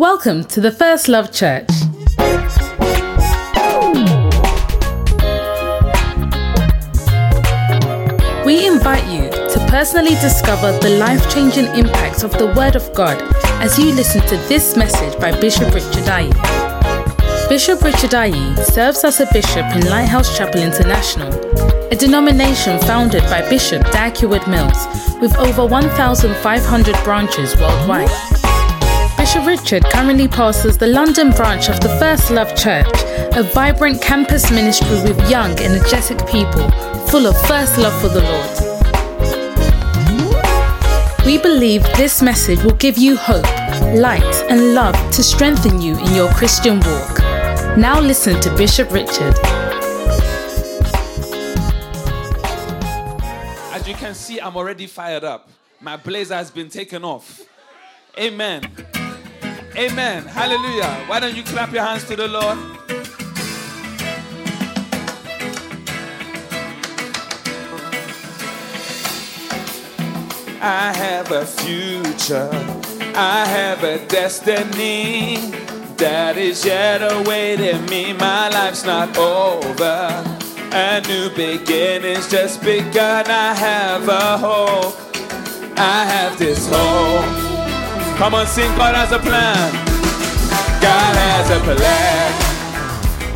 Welcome to the First Love Church. We invite you to personally discover the life changing impacts of the Word of God as you listen to this message by Bishop Richard Ayi. Bishop Richard Ayi serves as a bishop in Lighthouse Chapel International, a denomination founded by Bishop Dag Heward-Mills with over 1,500 branches worldwide. Bishop Richard currently pastors the London branch of the First Love Church, a vibrant campus ministry with young, energetic people full of first love for the Lord. We believe this message will give you hope, light, and love to strengthen you in your Christian walk. Now listen to Bishop Richard. As you can see, I'm already fired up. My blazer has been taken off. Amen. Amen. Hallelujah. Why don't you clap your hands to the Lord? I have a future. I have a destiny that is yet awaiting me. My life's not over. A new beginning's just begun. I have a hope. I have this hope. Come on, sing. God has a plan. God has a plan.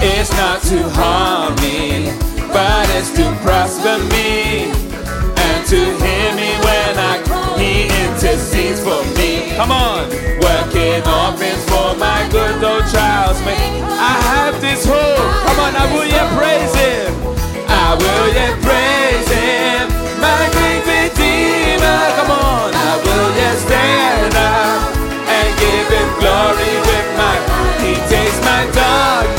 It's not to harm me, but it's to prosper me and to hear me when I He intercedes for me. Come on, working all things for my good, though trials may. I have this hope. Come on, I will yet praise Him. I will yet praise Him, Redeemer. Come on, I will yet stand up and give Him glory with my. He takes my darkness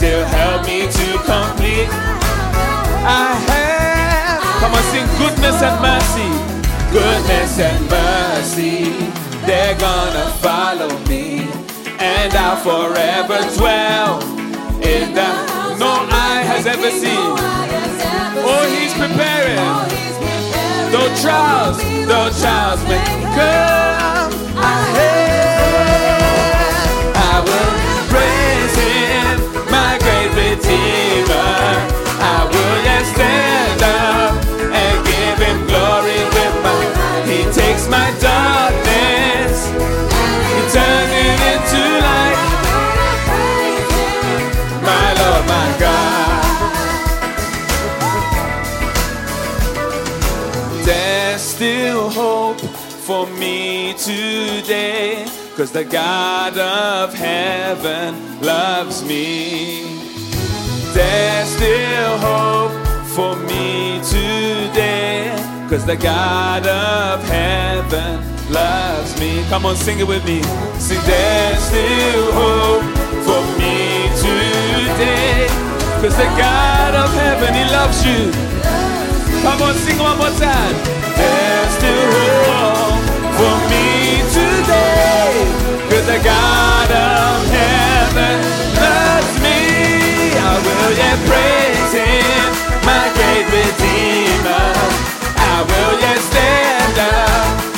He'll help me to complete. I have, come on, sing goodness and mercy, goodness and mercy. They're gonna follow me, and I'll forever dwell in the no eye has ever seen. Oh, he's preparing. Though trials, though trials may come, Cause the God of heaven loves me. There's still hope for me today. Cause the God of heaven loves me. Come on, sing it with me. Sing, there's still hope for me today. Cause the God of heaven, He loves you. Come on, sing one more time. There's still hope today. Cause the God of heaven loves me. I will yet praise Him, my great Redeemer. I will yet stand up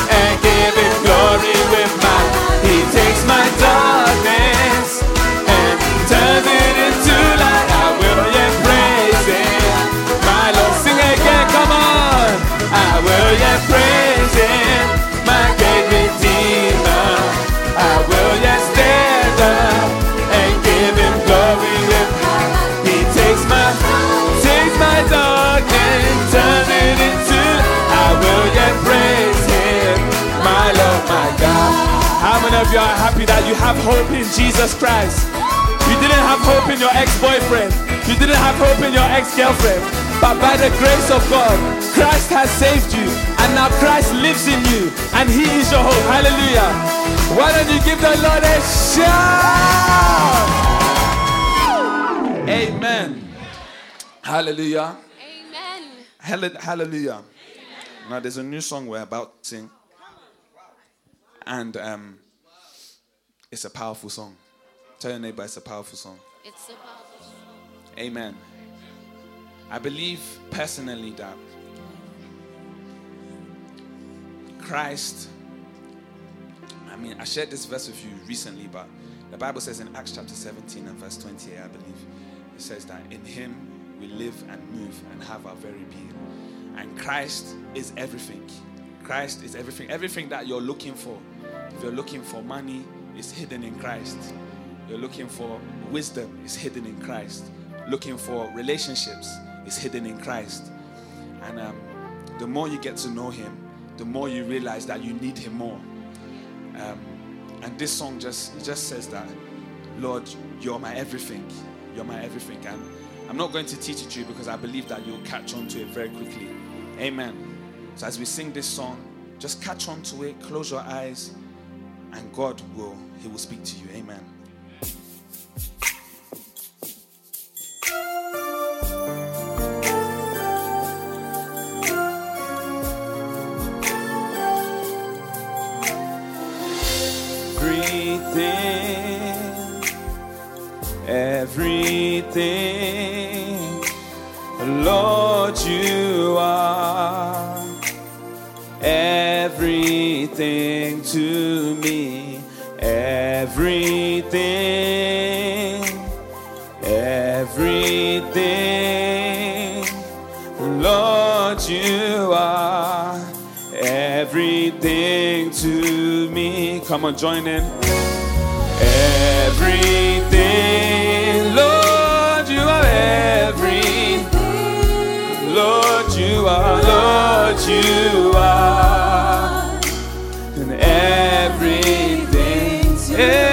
How many of you are happy that you have hope in Jesus Christ? You didn't have hope in your ex-boyfriend. You didn't have hope in your ex-girlfriend. But by the grace of God, Christ has saved you. And now Christ lives in you. And He is your hope. Hallelujah. Why don't you give the Lord a shout? Amen. Hallelujah. Amen. Hallelujah. Now, there's a new song we're about to sing. And um, it's a powerful song. Tell your neighbor it's a powerful song. It's a powerful song. Amen. I believe personally that Christ, I mean, I shared this verse with you recently, but the Bible says in Acts chapter 17 and verse 28, I believe, it says that in Him we live and move and have our very being. And Christ is everything. Christ is everything. Everything that you're looking for. If you're looking for money, it's hidden in Christ. You're looking for wisdom, it's hidden in Christ. Looking for relationships, it's hidden in Christ. And um, the more you get to know Him, the more you realize that you need Him more. Um, and this song just just says that, Lord, you're my everything. You're my everything. And I'm not going to teach it to you because I believe that you'll catch on to it very quickly. Amen. So as we sing this song, just catch on to it, close your eyes, and God will He will speak to you. Amen. Come on, join in. Everything, Lord, you are everything. Lord, you are, Lord, you are, and everything, everything.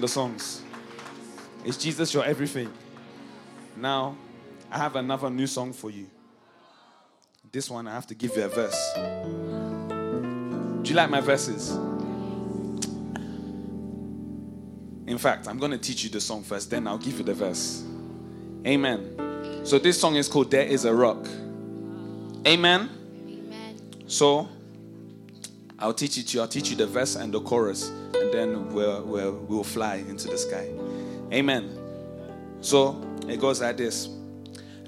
The songs? Is Jesus your everything? Now, I have another new song for you. This one, I have to give you a verse. Do you like my verses? In fact, I'm going to teach you the song first, then I'll give you the verse. Amen. So, this song is called There Is a Rock. Amen. Amen. So, I'll teach it to you. I'll teach you the verse and the chorus, and then we'll, we'll, we'll fly into the sky. Amen. So, it goes like this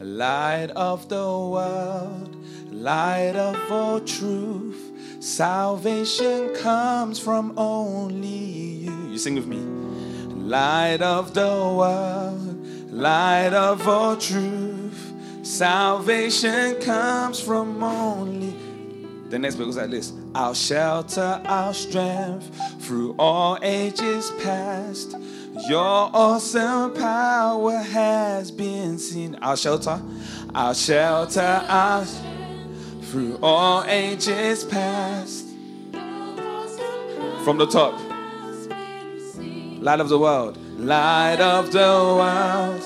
Light of the world, light of all truth, salvation comes from only you. You sing with me. Light of the world, light of all truth, salvation comes from only the next bit goes like this Our shelter, our strength through all ages past. Your awesome power has been seen. Our shelter, our shelter, our through all ages past. From the top, light of the world, light of the world,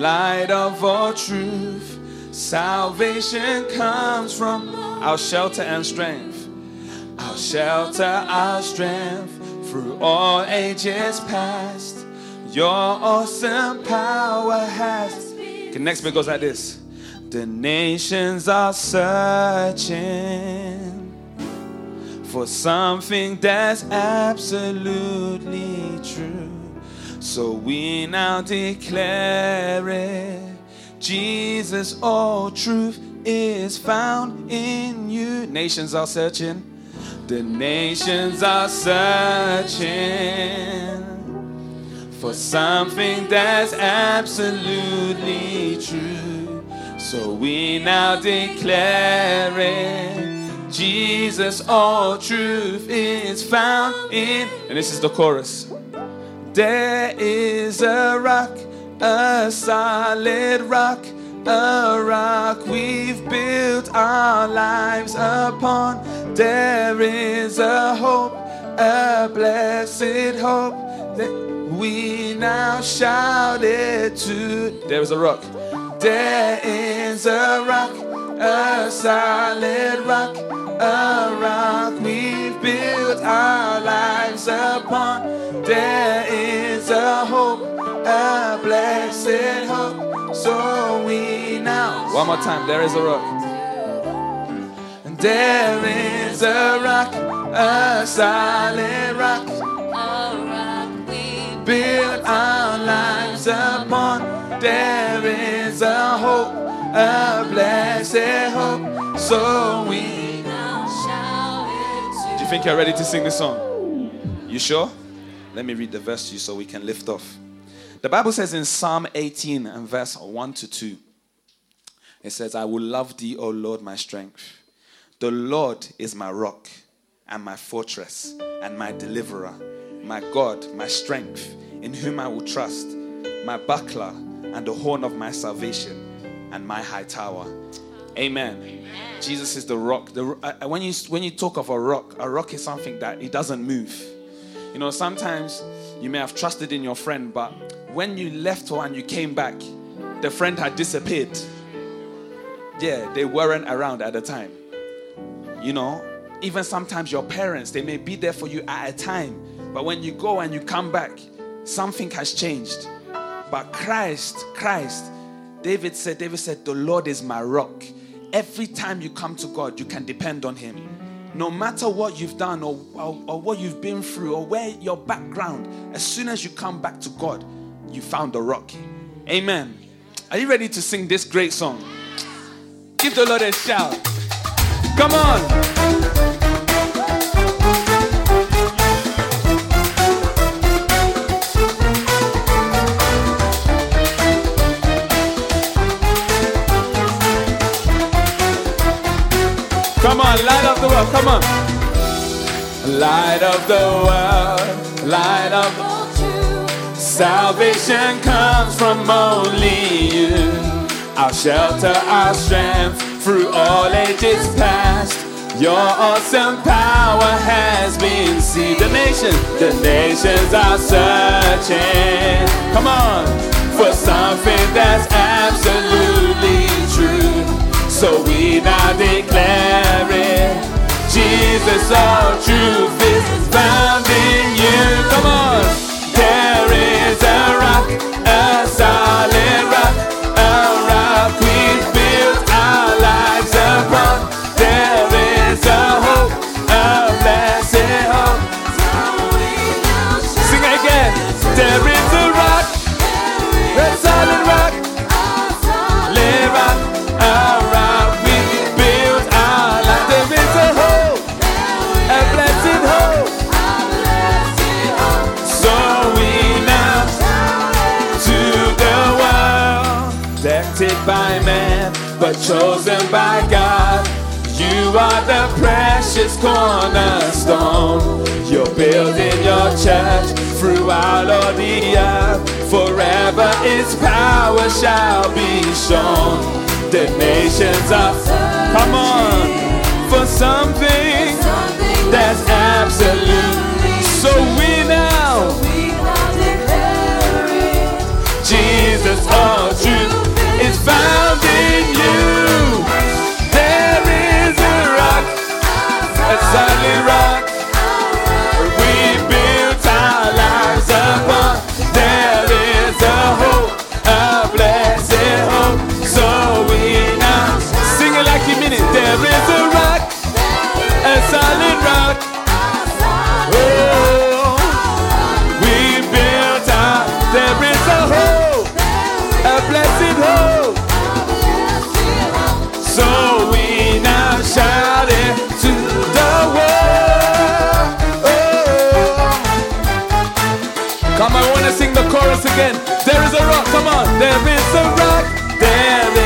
light of all truth. Salvation comes from our shelter and strength. Our shelter, our strength through all ages past. Your awesome power has. Okay, next bit goes like this. The nations are searching for something that's absolutely true. So we now declare it. Jesus, all truth is found in you. Nations are searching. The nations are searching for something that's absolutely true. So we now declare it. Jesus, all truth is found in. And this is the chorus. There is a rock, a solid rock, a rock we've built our lives upon. There is a hope, a blessed hope that we now shout it to. There is a rock. There is a rock, a solid rock, a rock we've built our lives upon. There is a hope, a blessed hope. So we now. One more time. There is a rock. And there is a rock, a solid rock. A rock we Build our lives upon. There is a hope, a blessed hope. So we. Now shout. Do you think you're ready to sing this song? You sure? Let me read the verse to you so we can lift off. The Bible says in Psalm 18 and verse 1 to 2, it says, I will love thee, O Lord, my strength. The Lord is my rock and my fortress and my deliverer, my God, my strength, in whom I will trust, my buckler and the horn of my salvation and my high tower. Amen. Jesus is the rock. The, uh, when, you, when you talk of a rock, a rock is something that it doesn't move. You know, sometimes you may have trusted in your friend, but when you left her and you came back, the friend had disappeared. Yeah, they weren't around at the time. You know, even sometimes your parents, they may be there for you at a time, but when you go and you come back, something has changed. But Christ, Christ, David said, David said, the Lord is my rock. Every time you come to God, you can depend on Him. No matter what you've done or, or, or what you've been through or where your background, as soon as you come back to God, you found the rock. Amen. Are you ready to sing this great song? Give the Lord a shout. Come on. Come on! light of the world. Come on. Light of the world, light of the Salvation comes from only you. Our shelter, our strength through all ages past. Your awesome power has been seen. The nations, the nations are searching. Come on, for something that's absolutely true. So we now declare it. Jesus, all truth is found in you. Come on, there the rock, a solid. cornerstone. You're building your church throughout all the earth. Forever its power shall be shown. The nations are come on for something that's absolute. So we now, Jesus. Oh, Sally Ride. again. There is a rock, come on. There is a rock. There is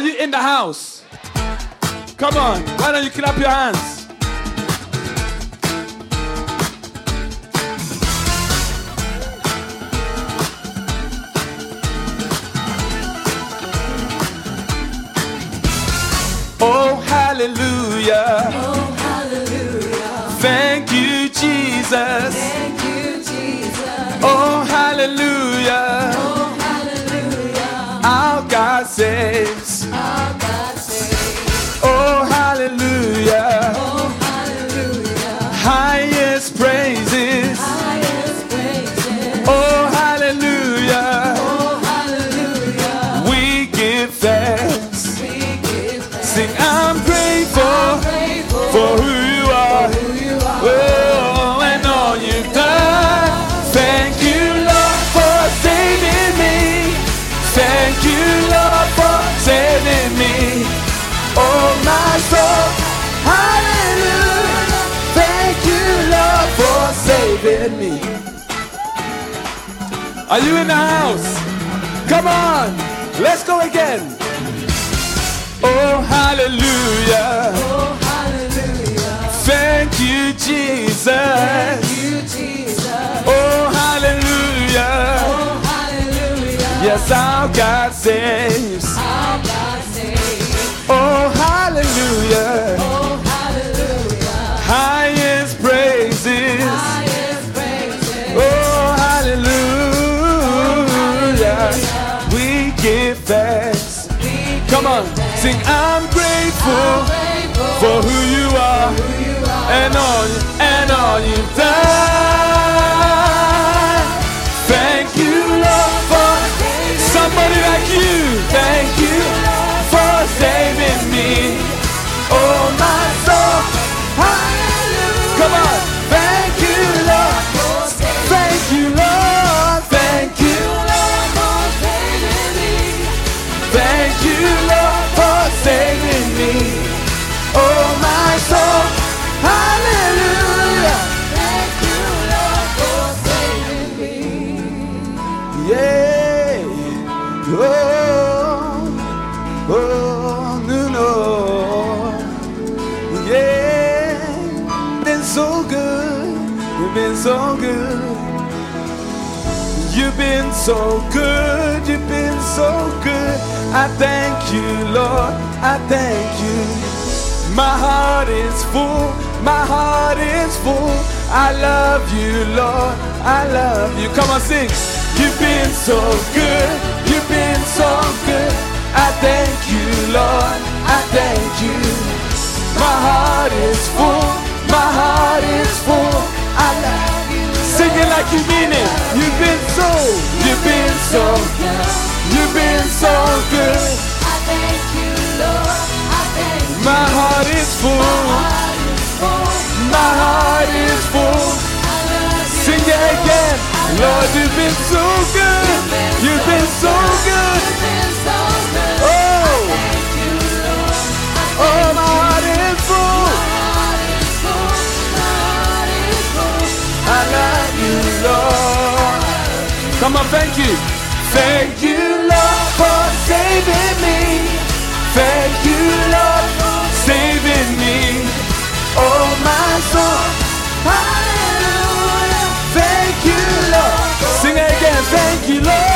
Are you in the house? Come on, why don't you clap your hands? Are you in the house? Come on, let's go again. Oh, hallelujah. Oh, hallelujah. Thank you, Jesus. Thank you, Jesus. Oh, hallelujah. Oh, hallelujah. Yes, our God saves. Our God saves. Oh, hallelujah. Sing. I'm grateful for who you are and all and all you've done. So good. You've been so good. I thank you, Lord. I thank you. My heart is full. My heart is full. I love you, Lord. I love you. Come on, sing. You've been so good. You've been so good. I thank you, Lord. I thank you. My heart is full. My heart is full. Like you mean it. You've been so. You've been so. good. You've been so good. I thank you, Lord. My heart is full. My heart is full. Sing it again. Lord, you've been so good. You've been so good. Oh, oh, my heart is full. I love Come on, thank you. Thank you, Lord, for saving me. Thank you, Lord, for saving me. Oh, my soul. Hallelujah. Thank you, Lord. Sing it again. Thank you, Lord.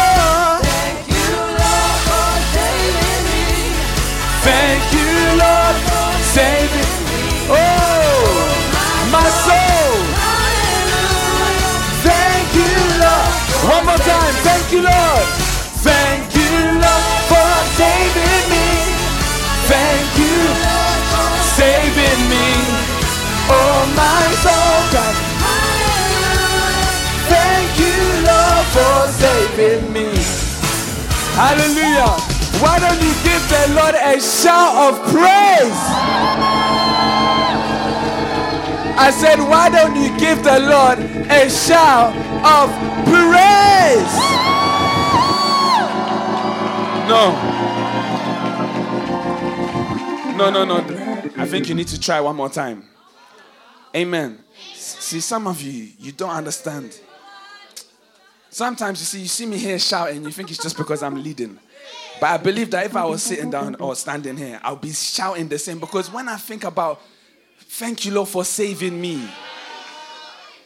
You, Lord. Thank you, Lord, for saving me. Thank you, for saving me. Oh, my soul. God. Thank you, Lord, for saving me. Hallelujah. Why don't you give the Lord a shout of praise? I said, why don't you give the Lord a shout of praise? No. No, no, no. I think you need to try one more time. Amen. See, some of you, you don't understand. Sometimes you see, you see me here shouting, you think it's just because I'm leading. But I believe that if I was sitting down or standing here, I'll be shouting the same because when I think about thank you, Lord, for saving me.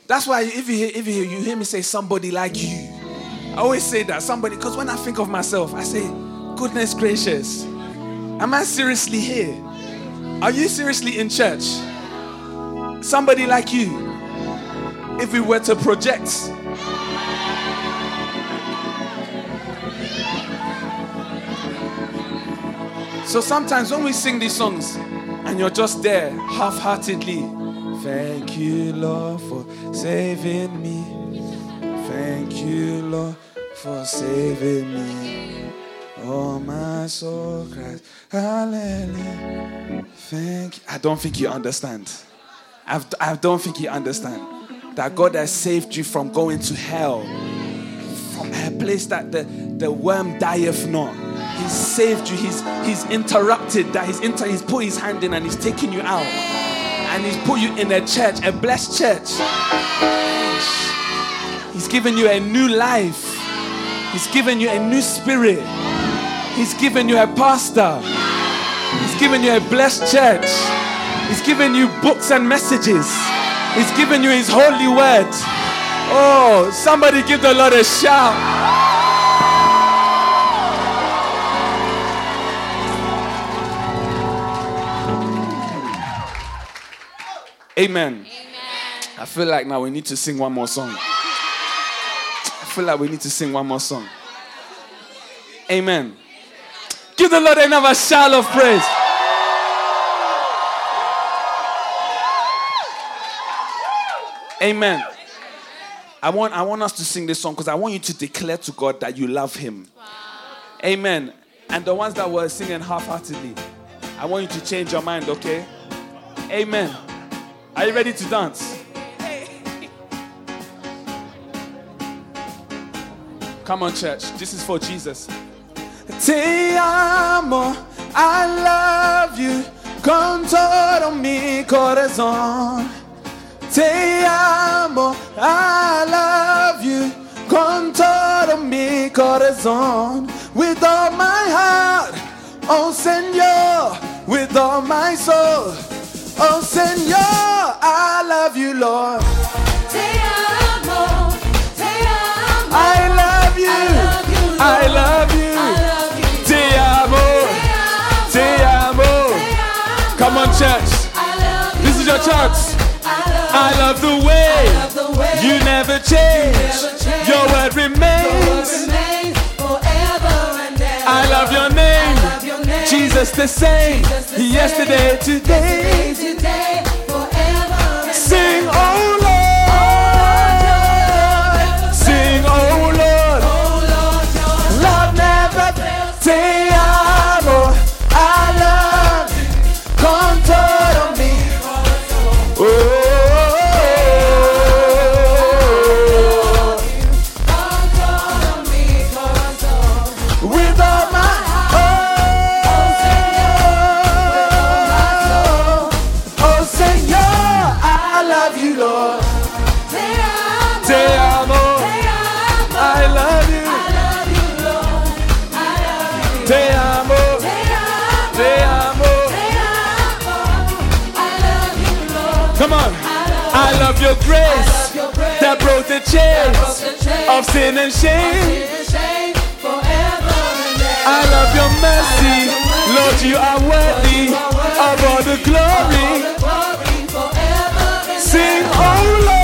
That's why if you hear, if you hear, you hear me say somebody like you, I always say that somebody because when I think of myself, I say, goodness gracious, am I seriously here? Are you seriously in church? Somebody like you. If we were to project So sometimes when we sing these songs and you're just there half heartedly, thank you, Lord, for saving me. Thank you, Lord, for saving me. Oh, my soul cries, hallelujah. Thank you. I don't think you understand. I've, I don't think you understand that God has saved you from going to hell, from a place that the, the worm dieth not. He's saved you. He's he's interrupted that. He's inter, he's put his hand in and he's taking you out. And he's put you in a church, a blessed church. He's given you a new life. He's given you a new spirit. He's given you a pastor. He's given you a blessed church. He's given you books and messages. He's given you His holy word. Oh, somebody give the Lord a shout. Amen. Amen. I feel like now we need to sing one more song. I feel like we need to sing one more song. Amen. Give the Lord another shout of praise. Amen. I want, I want us to sing this song because I want you to declare to God that you love Him. Amen. And the ones that were singing half heartedly, I want you to change your mind, okay? Amen. Are you ready to dance? Come on, church. This is for Jesus. Te amo, I love you con todo mi corazón. Te amo, I love you con todo mi corazón. With all my heart, oh Señor, with all my soul, oh Señor, I love you, Lord. Te amo, te amo. I love you, I love you. Te chance. I love the way you never change. Your word remains. I love your name. Jesus the same. Yesterday, today. Sing, oh of sin and shame. I love your mercy, Lord. You are worthy of all the glory. Sing, oh Lord.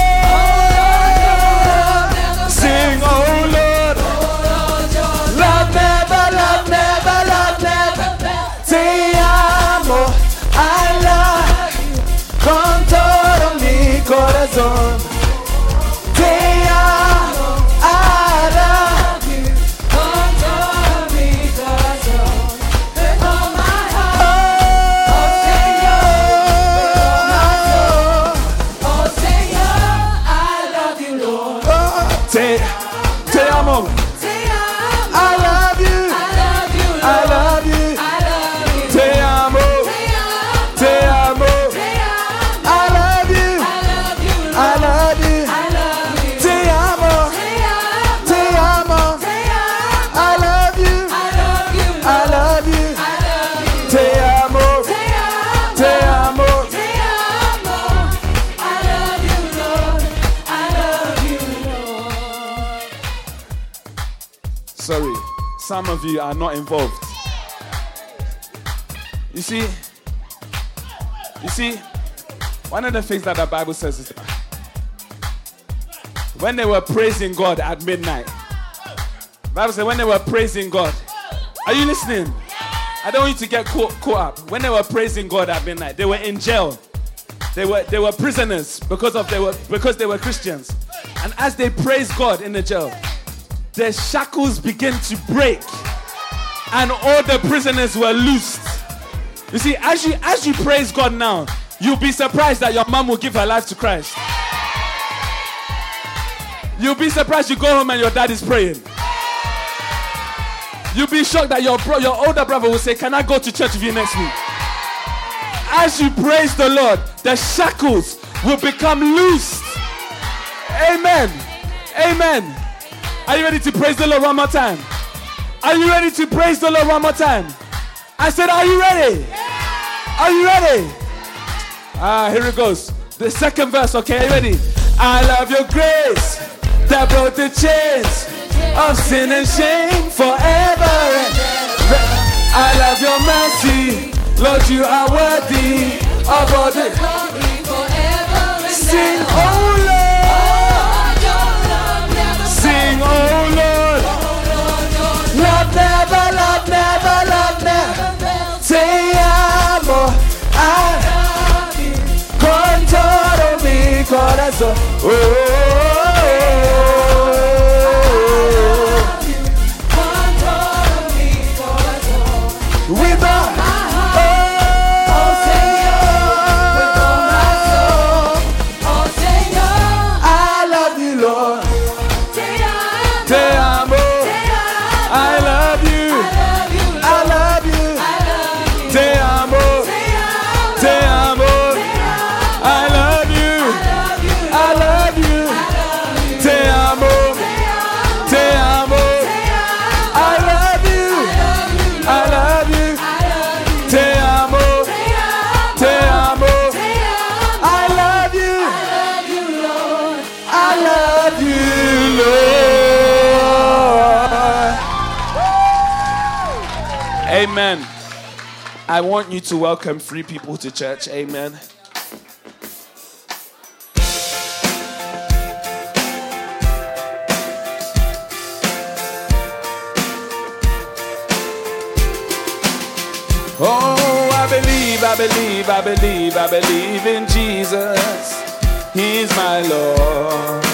Some of you are not involved. You see, you see, one of the things that the Bible says is when they were praising God at midnight, Bible said when they were praising God, are you listening? I don't want you to get caught, caught up. When they were praising God at midnight, they were in jail. They were they were prisoners because of they were because they were Christians. And as they praised God in the jail, the shackles began to break, and all the prisoners were loosed. You see, as you as you praise God now, you'll be surprised that your mom will give her life to Christ. You'll be surprised you go home and your dad is praying. You'll be shocked that your bro, your older brother will say, "Can I go to church with you next week?" As you praise the Lord, the shackles will become loosed. Amen. Amen. Are you ready to praise the Lord one more time? Are you ready to praise the Lord one more time? I said, Are you ready? Are you ready? Ah, here it goes. The second verse, okay? Are you ready? I love your grace that broke the chains of sin and shame forever. I love your mercy, Lord, you are worthy of all the. glory forever. corazón. Oh, with want you to welcome three people to church. Amen. Oh, I believe, I believe, I believe, I believe in Jesus. He's my Lord.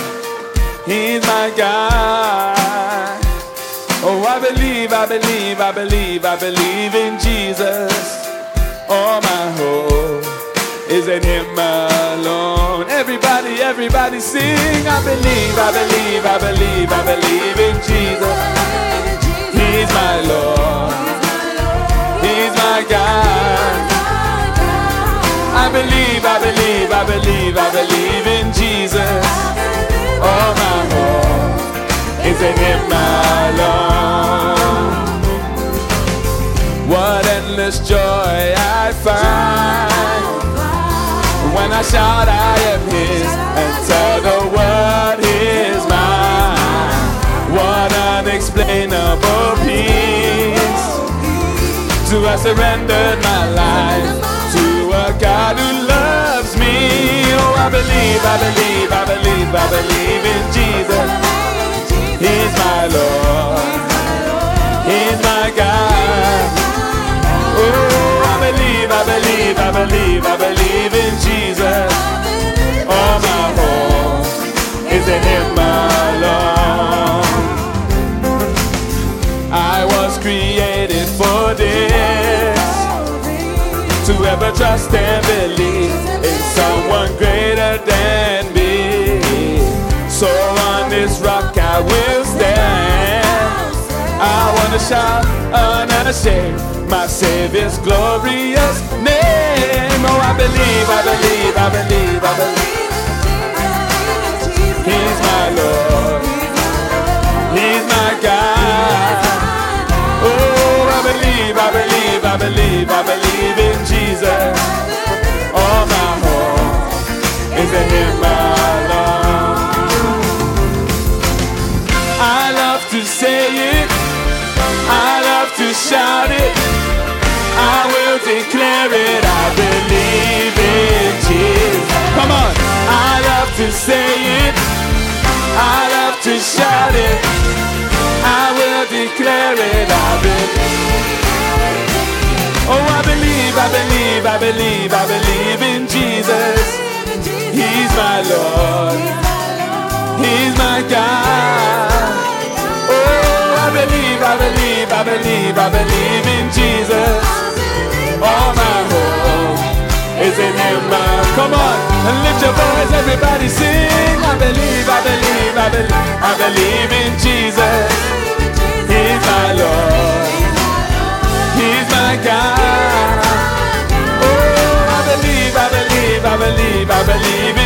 He's my God. Oh, I believe, I believe, I believe, I believe in Jesus. All my hope is in Him alone. Everybody, everybody sing. I believe, I believe, I believe, I believe in Jesus. He's my Lord. He's my God. I believe, I believe, I believe, I believe in Jesus. All my hope is in Him alone. What endless joy I find when I shout I am His and tell the world He's mine. What unexplainable peace to I surrendered my life to a God who loves me. Oh, I believe, I believe, I believe, I believe in Jesus. He's my Lord. He's my God. Oh, I believe, I believe, I believe, I believe in Jesus. All my hope is in Him alone. I was created for this to ever trust and believe To shout unashamed my Savior's glorious name. Oh, I believe, I believe, I believe, I believe. He's my Lord. He's my God. Oh, I believe, I believe, I believe, I believe in Jesus. All my hope is in Him shout it. I will declare it. I believe in Jesus. Come on. I love to say it. I love to shout it. I will declare it. I believe. Oh, I believe, I believe, I believe, I believe in Jesus. He's my Lord. He's my God. Oh, I believe, I believe, I believe, I believe in Jesus. All my hope is in Him. Come on, and lift your voice, everybody sing. I believe, I believe, I believe, I believe in Jesus. He's my Lord. He's my God. Oh, I believe, I believe, I believe, I believe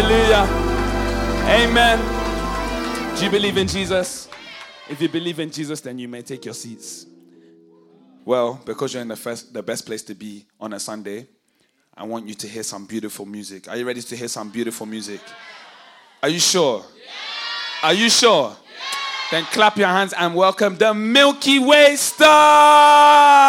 Hallelujah. Amen. Do you believe in Jesus? If you believe in Jesus, then you may take your seats. Well, because you're in the first, the best place to be on a Sunday, I want you to hear some beautiful music. Are you ready to hear some beautiful music? Are you sure? Are you sure? Then clap your hands and welcome the Milky Way stars.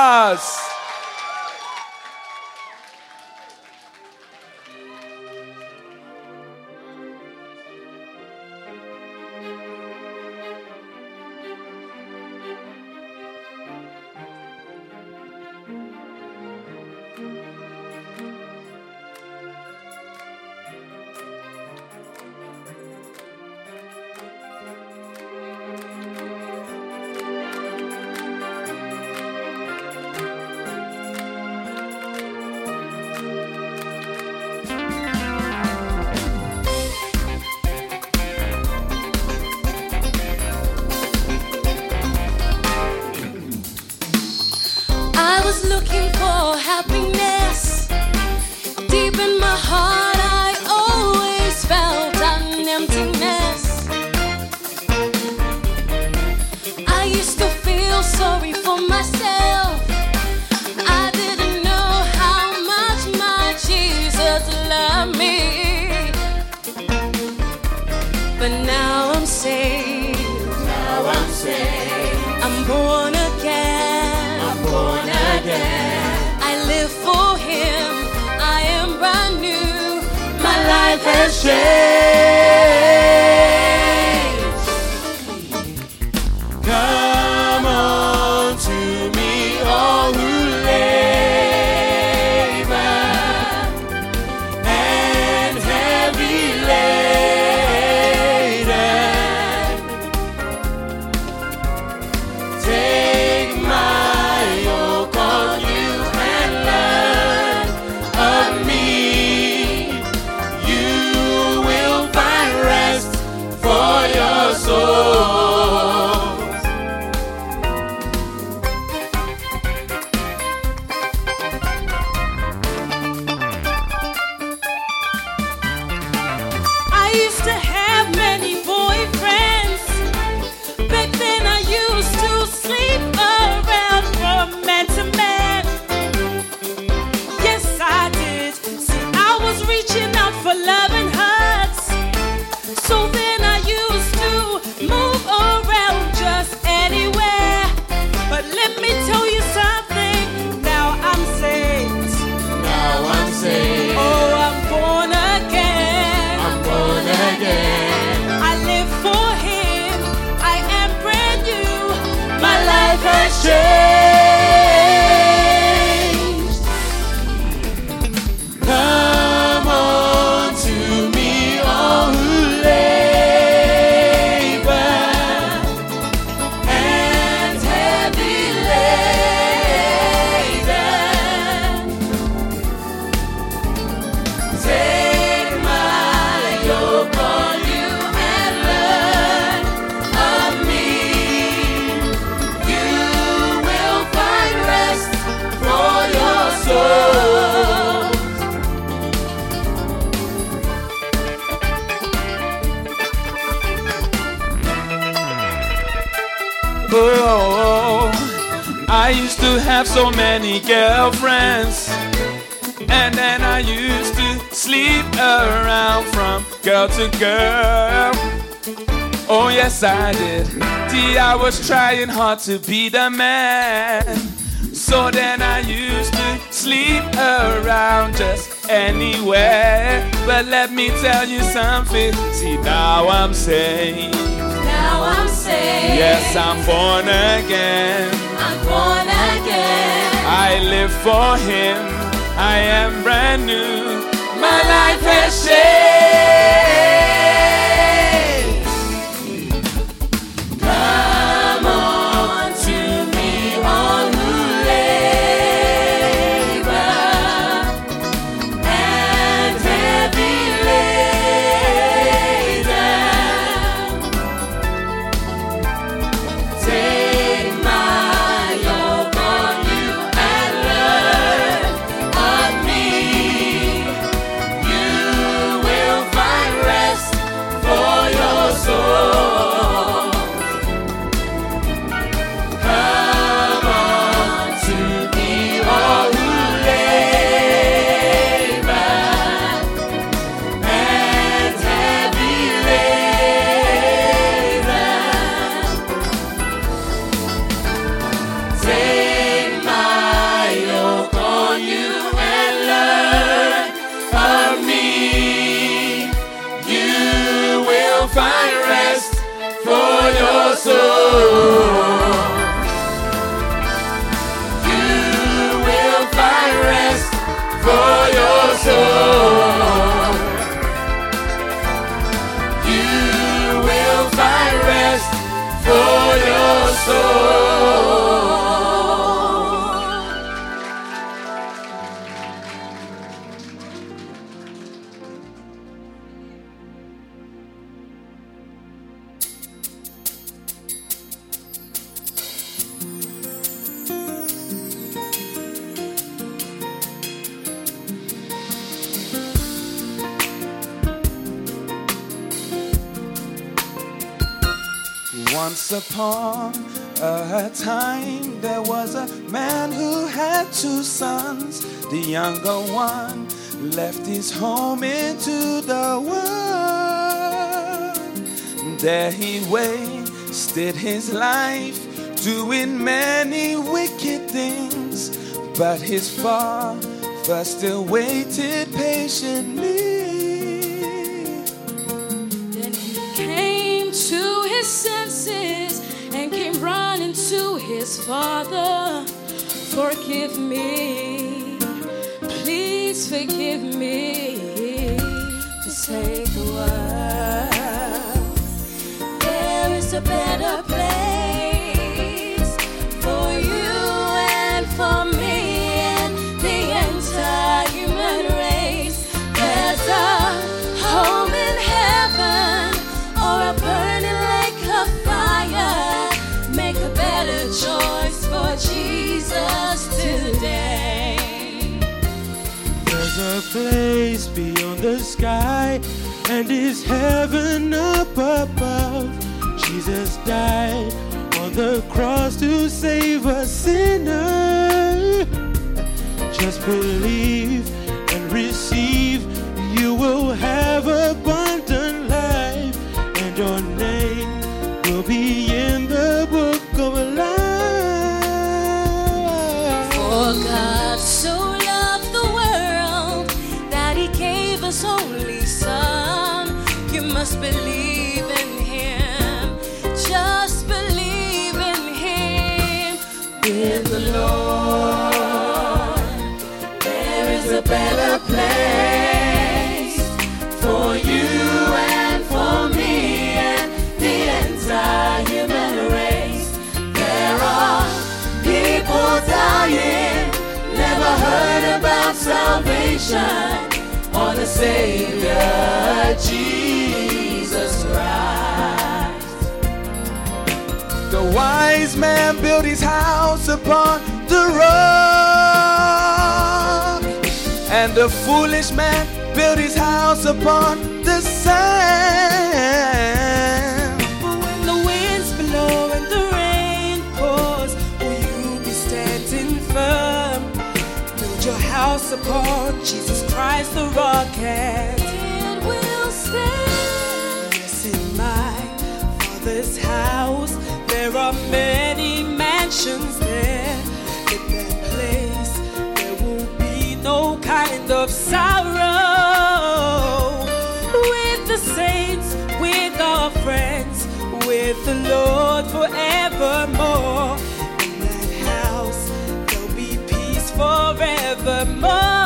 to be the man. So then I used to sleep around just anywhere. But let me tell you something. See, now I'm saved. Now I'm saved. Yes, I'm born again. I'm born again. I live for Him. I am brand new. My life has changed. Upon a time, there was a man who had two sons. The younger one left his home into the world. There he wasted his life doing many wicked things, but his father still waited patiently. To his father. Forgive me, please forgive me to say the word. There is a better place for you and for me and the entire human race. There's a a place beyond the sky, and is heaven up above. Jesus died on the cross to save a sinner. Just believe and receive, you will have abundant life, and your name will be better place for you and for me and the entire human race. There are people dying, never heard about salvation or the Savior, Jesus Christ. The wise man built his house upon the rock, and the foolish man built his house upon the sand. But when the winds blow and the rain pours, will you be standing firm? Build your house upon Jesus Christ the rock and it will stand. Yes, in my Father's house there are many mansions kind of sorrow. With the saints, with our friends, with the Lord forevermore. In that house there'll be peace forevermore.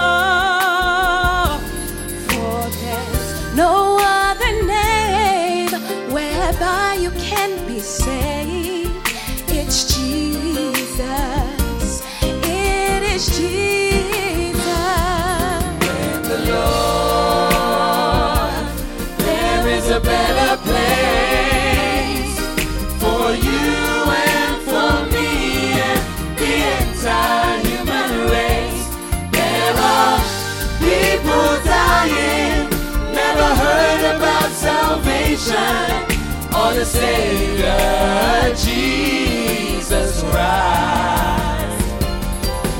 Salvation or the Savior, Jesus Christ.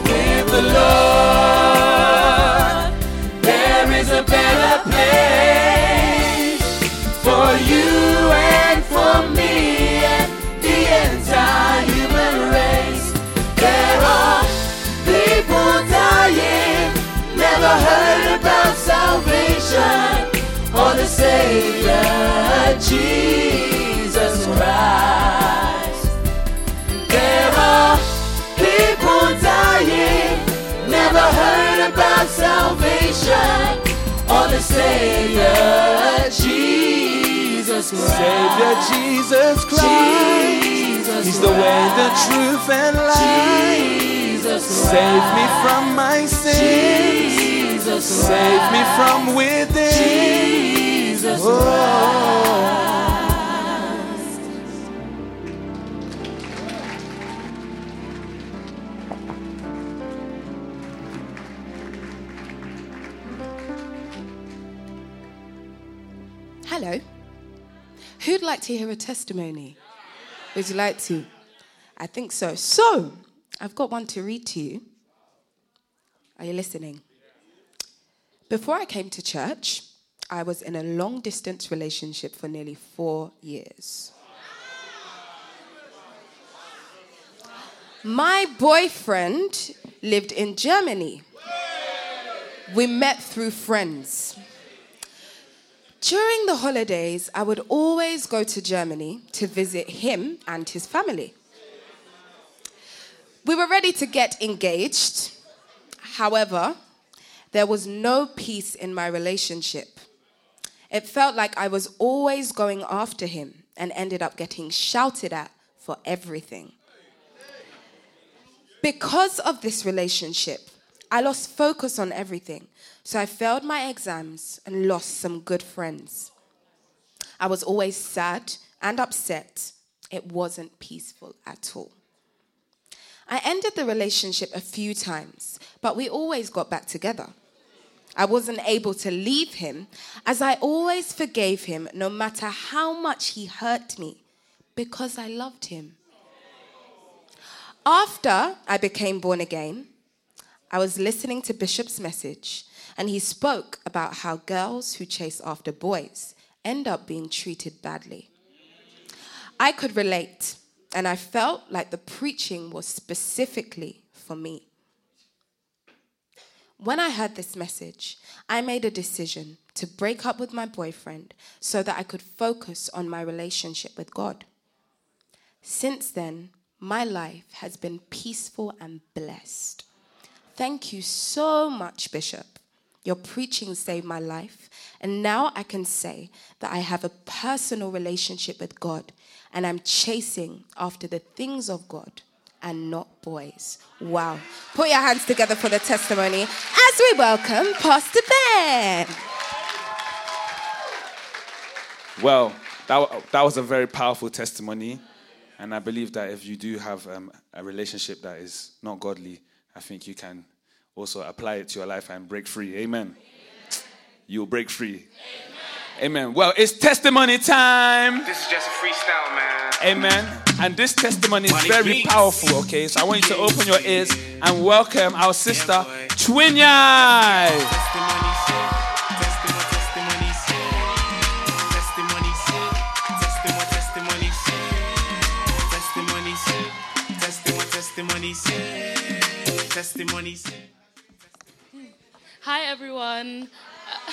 With the Lord, Savior, Jesus Christ. There are people dying, never heard about salvation or the Savior, Jesus Christ. Savior Jesus Christ. Jesus He's the way, the truth, and life. Jesus Save me from my sins. Jesus Save me from within. Jesus Oh. Hello. Who'd like to hear a testimony? Would you like to? I think so. So, I've got one to read to you. Are you listening? Before I came to church, I was in a long distance relationship for nearly four years. My boyfriend lived in Germany. We met through friends. During the holidays, I would always go to Germany to visit him and his family. We were ready to get engaged. However, there was no peace in my relationship. It felt like I was always going after him and ended up getting shouted at for everything. Because of this relationship, I lost focus on everything. So I failed my exams and lost some good friends. I was always sad and upset. It wasn't peaceful at all. I ended the relationship a few times, but we always got back together. I wasn't able to leave him as I always forgave him no matter how much he hurt me because I loved him. After I became born again, I was listening to Bishop's message and he spoke about how girls who chase after boys end up being treated badly. I could relate, and I felt like the preaching was specifically for me. When I heard this message, I made a decision to break up with my boyfriend so that I could focus on my relationship with God. Since then, my life has been peaceful and blessed. Thank you so much, Bishop. Your preaching saved my life. And now I can say that I have a personal relationship with God and I'm chasing after the things of God and not boys. Wow. Put your hands together for the testimony as we welcome Pastor Ben. Well, that, that was a very powerful testimony. And I believe that if you do have um, a relationship that is not godly, I think you can also apply it to your life and break free. Amen. Amen. You'll break free. Amen. Amen. Well, it's testimony time. This is just a freestyle, man. Amen. And this testimony is very powerful, okay? So I want you to open your ears and welcome our sister, Twinyai. Hi, everyone. Uh,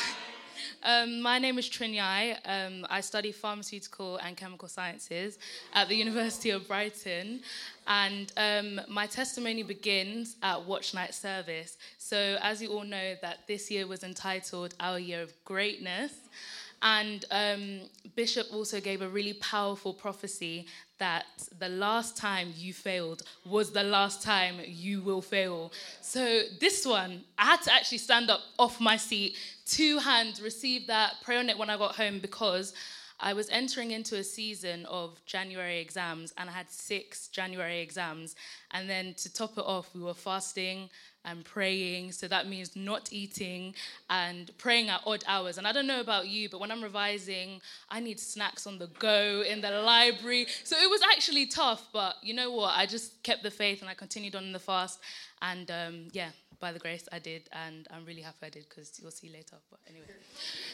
Um, my name is Trinyai. Um, I study pharmaceutical and chemical sciences at the University of Brighton. And um, my testimony begins at Watch Night Service. So, as you all know, that this year was entitled Our Year of Greatness. And um, Bishop also gave a really powerful prophecy that the last time you failed was the last time you will fail. So, this one, I had to actually stand up off my seat, two hands, receive that, pray on it when I got home because I was entering into a season of January exams and I had six January exams. And then to top it off, we were fasting and praying. So that means not eating and praying at odd hours. And I don't know about you, but when I'm revising, I need snacks on the go in the library. So it was actually tough, but you know what? I just kept the faith and I continued on in the fast. And um, yeah, by the grace, I did, and I'm really happy I did because you'll see later. But anyway,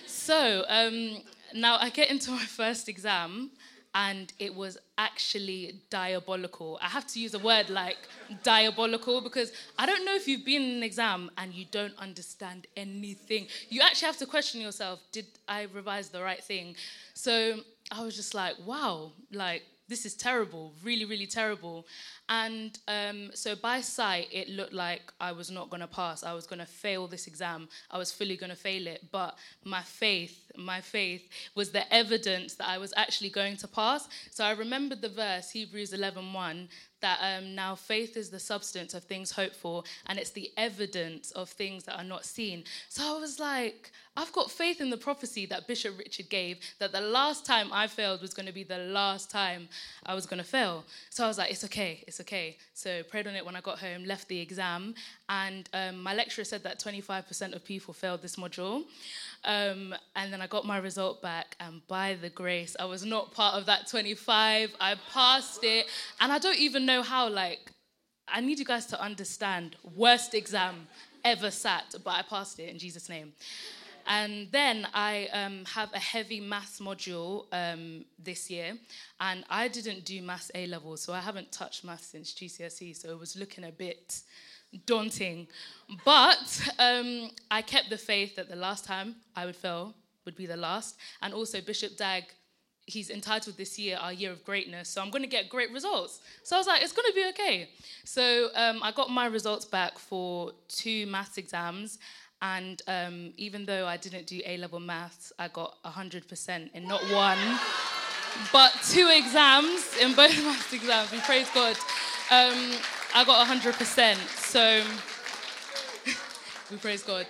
so um, now I get into my first exam, and it was actually diabolical. I have to use a word like diabolical because I don't know if you've been in an exam and you don't understand anything. You actually have to question yourself did I revise the right thing? So I was just like, wow, like this is terrible, really, really terrible. And um, so by sight, it looked like I was not going to pass. I was going to fail this exam. I was fully going to fail it. But my faith, my faith was the evidence that I was actually going to pass. So I remembered the verse, Hebrews 11.1, that um, now faith is the substance of things hoped for, and it's the evidence of things that are not seen. So I was like, I've got faith in the prophecy that Bishop Richard gave that the last time I failed was going to be the last time I was going to fail. So I was like, it's okay, it's okay. So prayed on it when I got home, left the exam, and um, my lecturer said that 25% of people failed this module. Um, and then I got my result back, and by the grace, I was not part of that 25. I passed it, and I don't even know how. Like, I need you guys to understand. Worst exam ever sat, but I passed it in Jesus' name. And then I um, have a heavy maths module um, this year, and I didn't do maths A level, so I haven't touched maths since GCSE, so it was looking a bit daunting. But um, I kept the faith that the last time I would fail would be the last, and also Bishop Dag. He's entitled this year our year of greatness, so I'm going to get great results. So I was like, it's going to be okay. So um, I got my results back for two maths exams, and um, even though I didn't do A level maths, I got 100% in not one, but two exams in both maths exams. And praise God, um, I got 100%. So we praise God.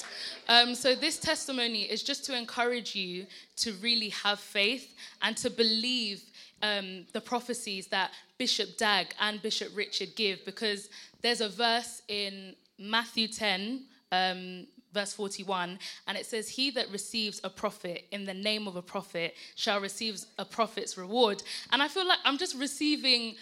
Um, so this testimony is just to encourage you to really have faith and to believe um, the prophecies that Bishop Dag and Bishop Richard give, because there's a verse in Matthew 10. Um, verse 41, and it says, He that receives a prophet in the name of a prophet shall receive a prophet's reward. And I feel like I'm just receiving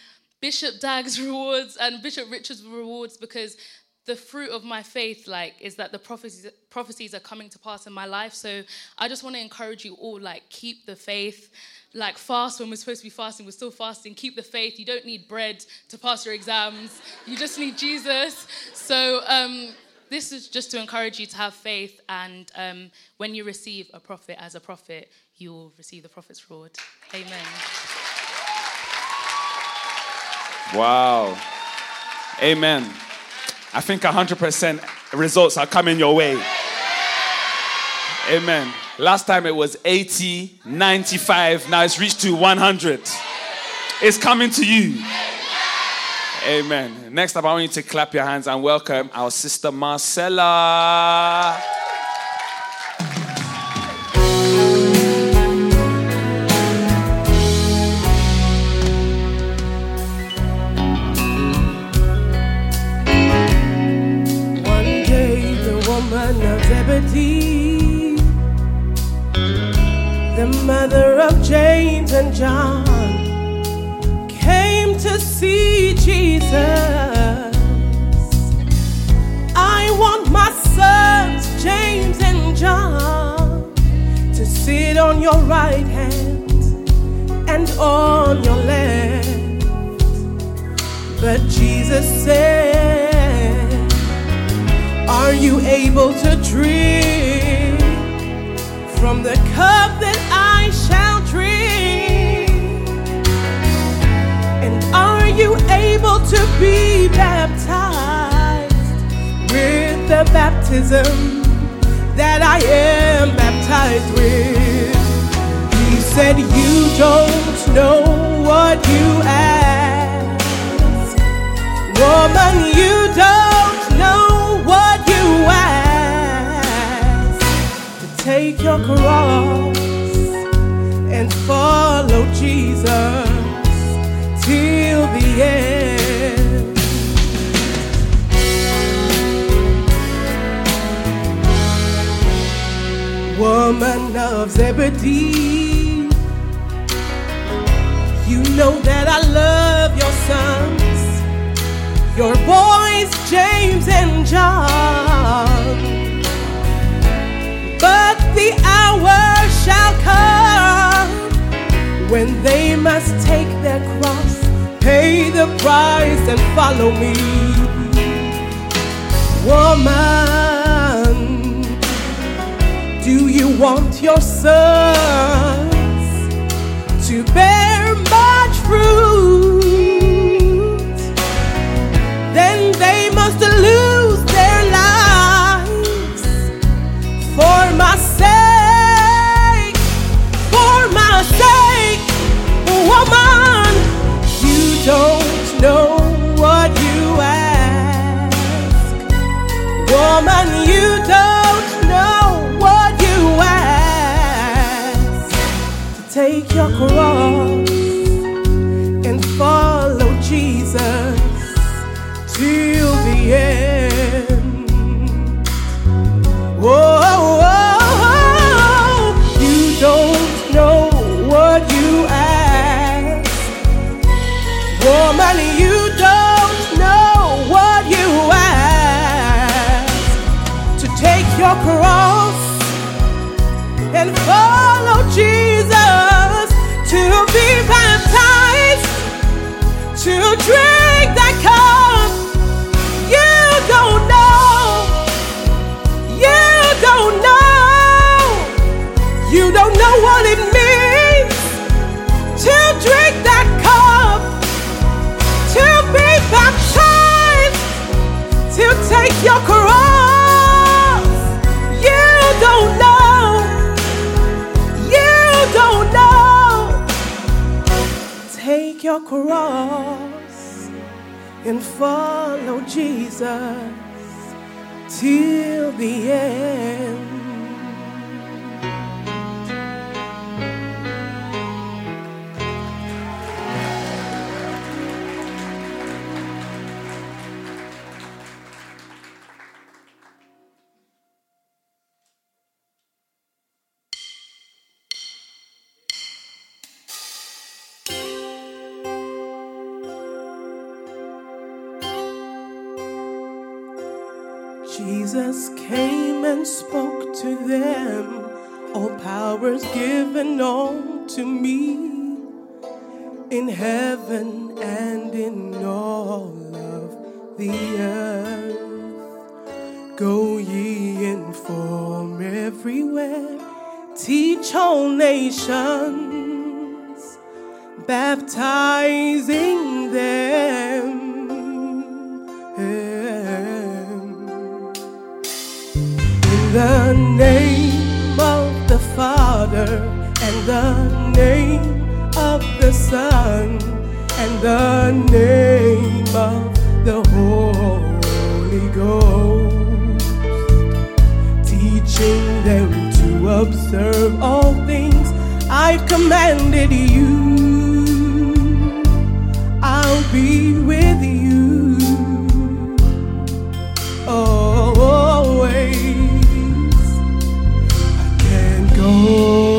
Bishop Dag's rewards and Bishop Richard's rewards because the fruit of my faith like is that the prophecies prophecies are coming to pass in my life. So i just want to encourage you all like keep the faith. Like fast when we're supposed to be fasting we're still fasting. Keep the faith. You don't need bread to pass your exams. You just need jesus. So um, this is just to encourage you to have faith and um, when you receive a prophet as a prophet you will receive the prophet's reward. Amen Wow. Amen. I think 100% results are coming your way. Amen. Last time it was 80, 95, now it's reached to 100. It's coming to you. Amen. Next up, I want you to clap your hands and welcome our sister Marcella. John, came to see Jesus. I want my sons, James and John, to sit on your right hand and on your left. But Jesus said, Are you able to drink from the cup that I you able to be baptized with the baptism that I am baptized with? He said, You don't know what you ask. Woman, you don't know what you ask. To take your cross and follow Jesus till the end. Woman of Zebedee, you know that I love your sons your boys, James and John. But the hour shall come when they must take their cross, pay the price, and follow me. Woman, do you want your sons to bear much fruit? don't know what you ask. Woman, you don't know what you ask. To take your cross. Your cross and follow Jesus till the end. All powers given unto me in heaven and in all of the earth. Go ye inform everywhere, teach all nations, baptizing them. In the name the name of the Son and the name of the Holy Ghost, teaching them to observe all things I've commanded you. I'll be with you always. I can't go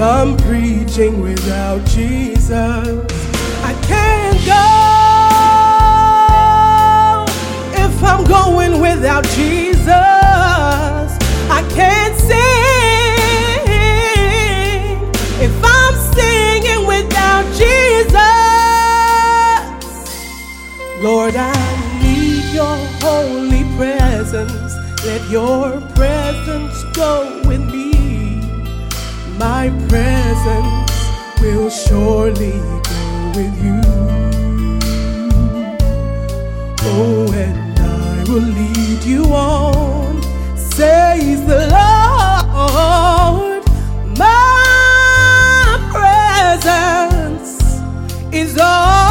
I'm preaching without Jesus. I can't go if I'm going without Jesus. I can't sing if I'm singing without Jesus. Lord, I need your holy presence. Let your presence go. My presence will surely go with you. Oh, and I will lead you on, says the Lord. My presence is all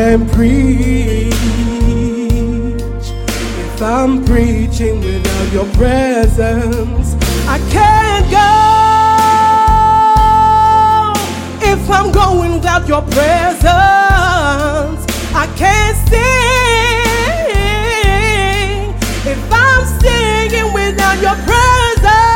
I can't preach if I'm preaching without your presence. I can't go if I'm going without your presence. I can't sing if I'm singing without your presence.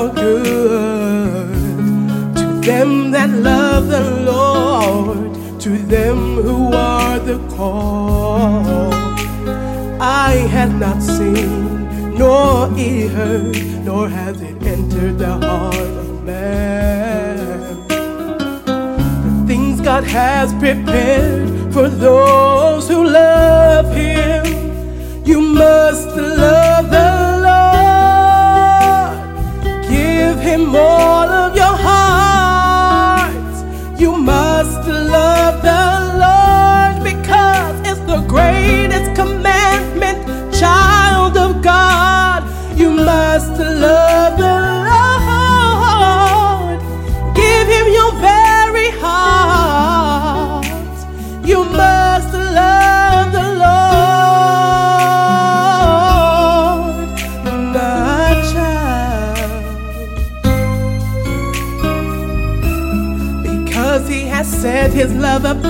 for good to them that love the Lord, to them who are the called. I had not seen, nor heard, nor has it entered the heart of man. The things God has prepared for those who love.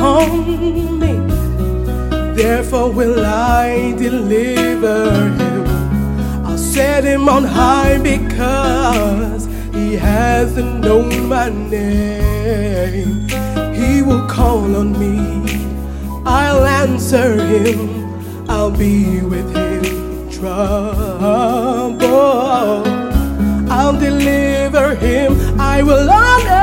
upon me. Therefore will I deliver him. I'll set him on high because he hasn't known my name. He will call on me. I'll answer him. I'll be with him in trouble. I'll deliver him. I will honor.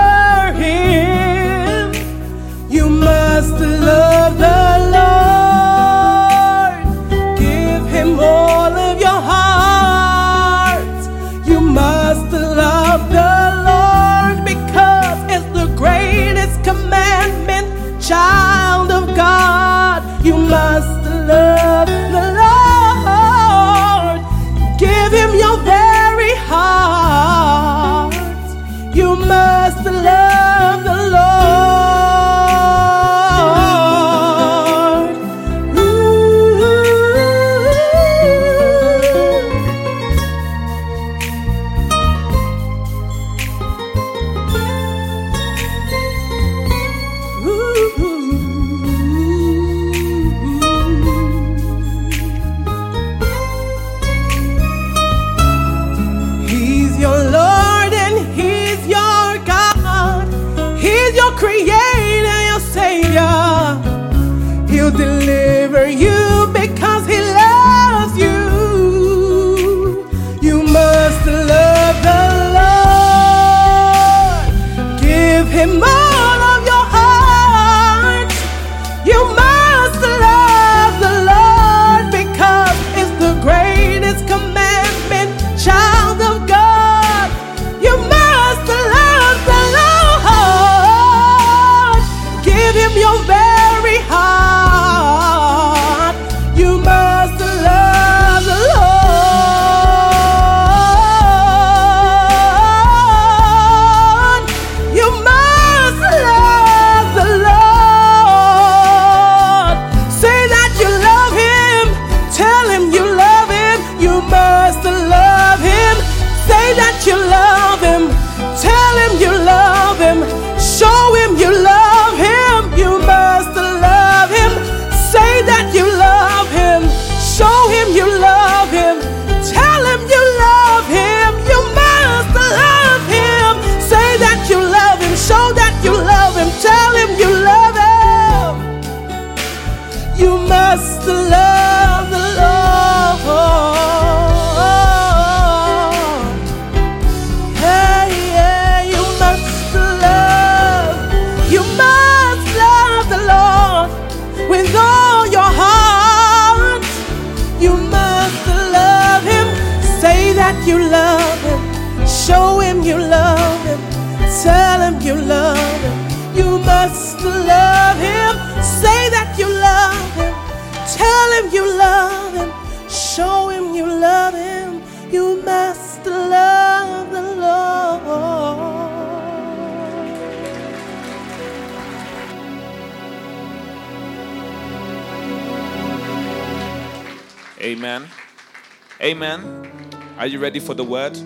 Amen. Are you ready for the word?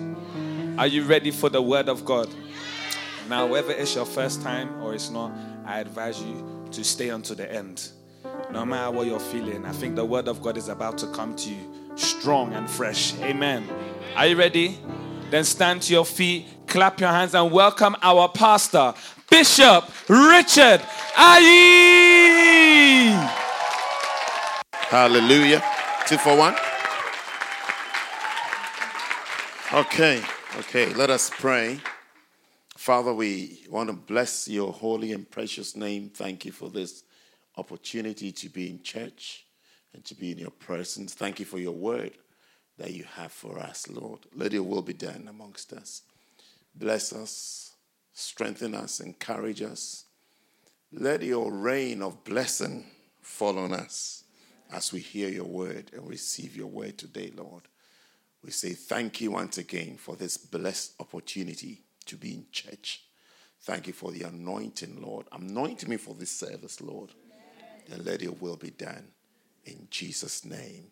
Are you ready for the word of God? Now, whether it's your first time or it's not, I advise you to stay until the end. No matter what you're feeling, I think the word of God is about to come to you strong and fresh. Amen. Are you ready? Then stand to your feet, clap your hands, and welcome our pastor, Bishop Richard Ayi. Hallelujah. Two for one. Okay, okay, let us pray. Father, we want to bless your holy and precious name. Thank you for this opportunity to be in church and to be in your presence. Thank you for your word that you have for us, Lord. Let your will be done amongst us. Bless us, strengthen us, encourage us. Let your rain of blessing fall on us as we hear your word and receive your word today, Lord. We say thank you once again for this blessed opportunity to be in church. Thank you for the anointing, Lord. Anoint me for this service, Lord. And let your will be done. In Jesus' name,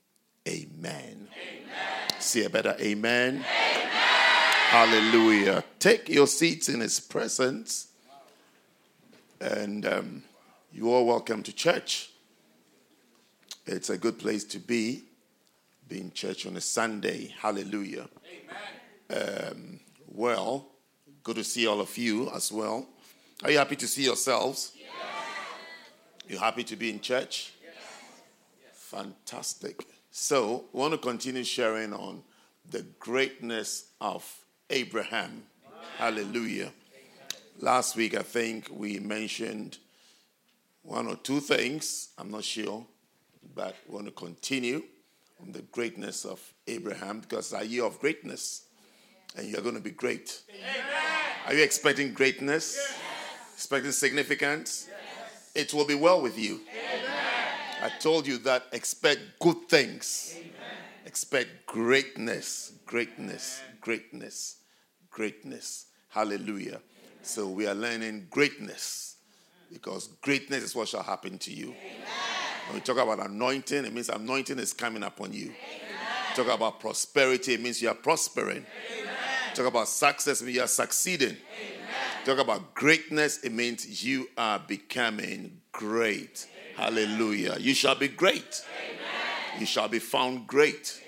amen. amen. See a better amen. amen. Hallelujah. Take your seats in his presence. And um, you are welcome to church. It's a good place to be being church on a Sunday. Hallelujah. Um, well, good to see all of you as well. Are you happy to see yourselves? Yes. You happy to be in church? Yes. Fantastic. So, we want to continue sharing on the greatness of Abraham. Hallelujah. Last week, I think we mentioned one or two things. I'm not sure, but we want to continue on the greatness of Abraham because it's a year of greatness and you're going to be great. Amen. Are you expecting greatness? Yes. Expecting significance? Yes. It will be well with you. Amen. I told you that expect good things. Amen. Expect greatness, greatness, greatness, greatness. Hallelujah. So we are learning greatness because greatness is what shall happen to you. When we talk about anointing, it means anointing is coming upon you. Amen. Talk about prosperity, it means you are prospering. Amen. Talk about success, it means you are succeeding. Amen. Talk about greatness, it means you are becoming great. Hallelujah. You shall be great. You shall be found great.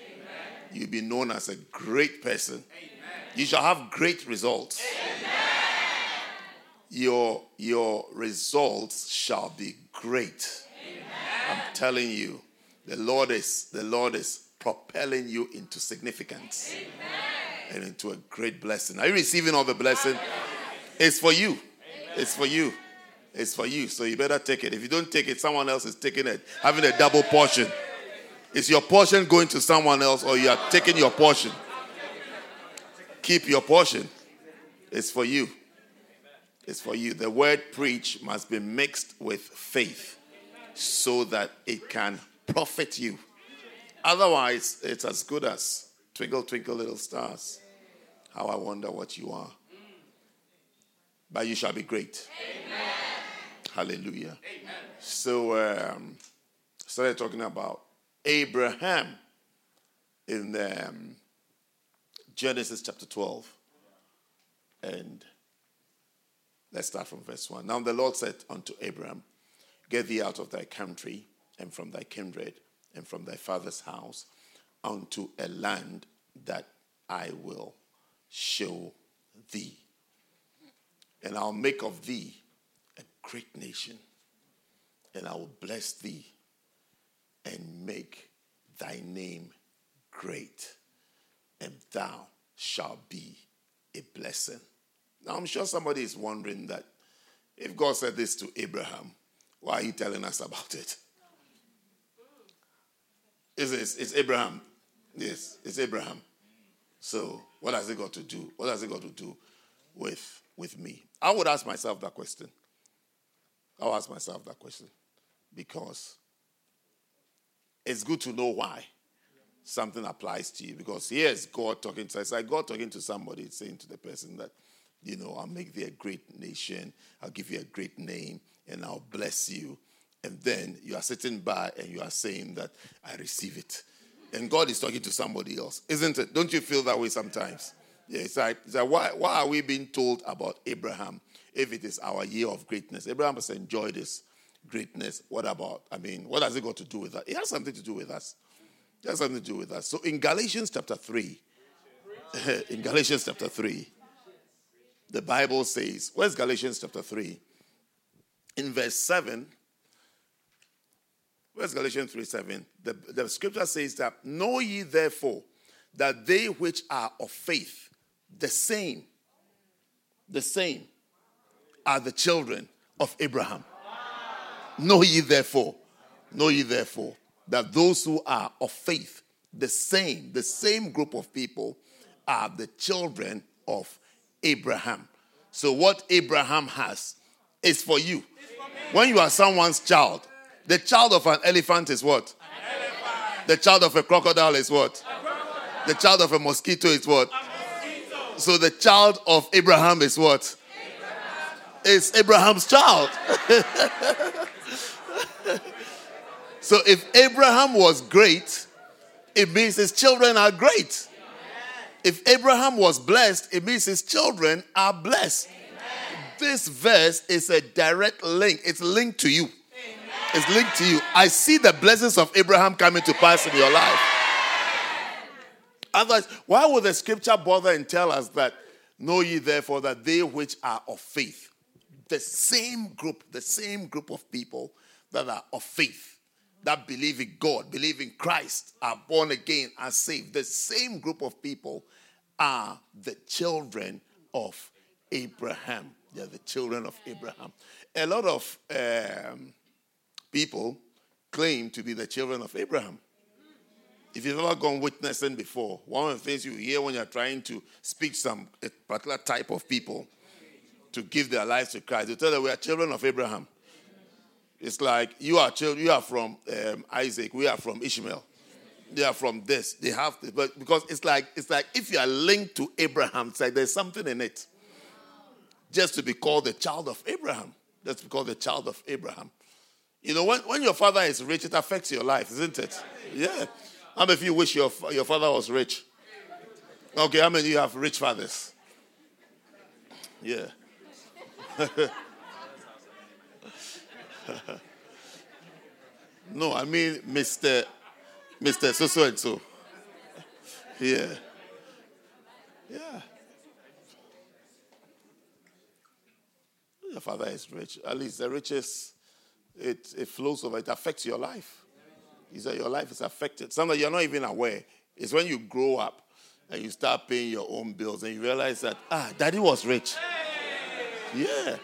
You'll be known as a great person. You shall have great results. Your, your results shall be great. Telling you, the Lord is the Lord is propelling you into significance Amen. and into a great blessing. Are you receiving all the blessing? It's for you. Amen. It's for you. It's for you. So you better take it. If you don't take it, someone else is taking it, having a double portion. Is your portion going to someone else or you are taking your portion? Keep your portion. It's for you. It's for you. The word preach must be mixed with faith so that it can profit you. Otherwise, it's as good as twinkle, twinkle, little stars. How I wonder what you are. But you shall be great. Amen. Hallelujah. Amen. So, um, started talking about Abraham in um, Genesis chapter 12. And let's start from verse 1. Now the Lord said unto Abraham, Get thee out of thy country and from thy kindred and from thy father's house unto a land that I will show thee. And I'll make of thee a great nation, and I will bless thee and make thy name great, and thou shalt be a blessing. Now, I'm sure somebody is wondering that if God said this to Abraham, why are you telling us about it? It's, it's, it's Abraham. Yes, it's Abraham. So, what has it got to do? What has it got to do with, with me? I would ask myself that question. I'll ask myself that question because it's good to know why something applies to you. Because here's God talking to us. Like God talking to somebody, saying to the person that, you know, I'll make thee a great nation, I'll give you a great name, and I'll bless you. And then you are sitting by and you are saying that I receive it. And God is talking to somebody else, isn't it? Don't you feel that way sometimes? Yeah, it's like, it's like why, why are we being told about Abraham if it is our year of greatness? Abraham has enjoyed this greatness. What about, I mean, what has it got to do with that? It has something to do with us. It has something to do with us. So in Galatians chapter 3, in Galatians chapter 3, the Bible says, where's Galatians chapter 3? In verse 7, where's Galatians 3 7? The, the scripture says that, Know ye therefore that they which are of faith, the same, the same, are the children of Abraham. Know ye therefore, know ye therefore, that those who are of faith, the same, the same group of people, are the children of Abraham. So, what Abraham has is for you. When you are someone's child, the child of an elephant is what? The child of a crocodile is what? The child of a mosquito is what? So, the child of Abraham is what? It's Abraham's child. so, if Abraham was great, it means his children are great. If Abraham was blessed, it means his children are blessed. This verse is a direct link. It's linked to you. Amen. It's linked to you. I see the blessings of Abraham coming to pass in your life. Otherwise, why would the scripture bother and tell us that, know ye therefore that they which are of faith, the same group, the same group of people that are of faith, that believe in God, believe in Christ, are born again, are saved. The same group of people are the children of Abraham. They're the children of Abraham. A lot of um, people claim to be the children of Abraham. If you've ever gone witnessing before, one of the things you hear when you're trying to speak some particular type of people to give their lives to Christ, they tell them we are children of Abraham. It's like you are children, you are from um, Isaac, we are from Ishmael. They are from this. They have this, but because it's like it's like if you are linked to Abraham, it's like there's something in it. Just to be called the child of Abraham. Just to be called the child of Abraham. You know, when, when your father is rich, it affects your life, isn't it? Yeah. How many of you wish your, your father was rich? Okay, how many of you have rich fathers? Yeah. no, I mean Mr. Mr. So so and so. Yeah. Yeah. Your father is rich. At least the riches, it, it flows over, it affects your life. Is that your life is affected. Sometimes you're not even aware. It's when you grow up and you start paying your own bills and you realize that, ah, daddy was rich. Yeah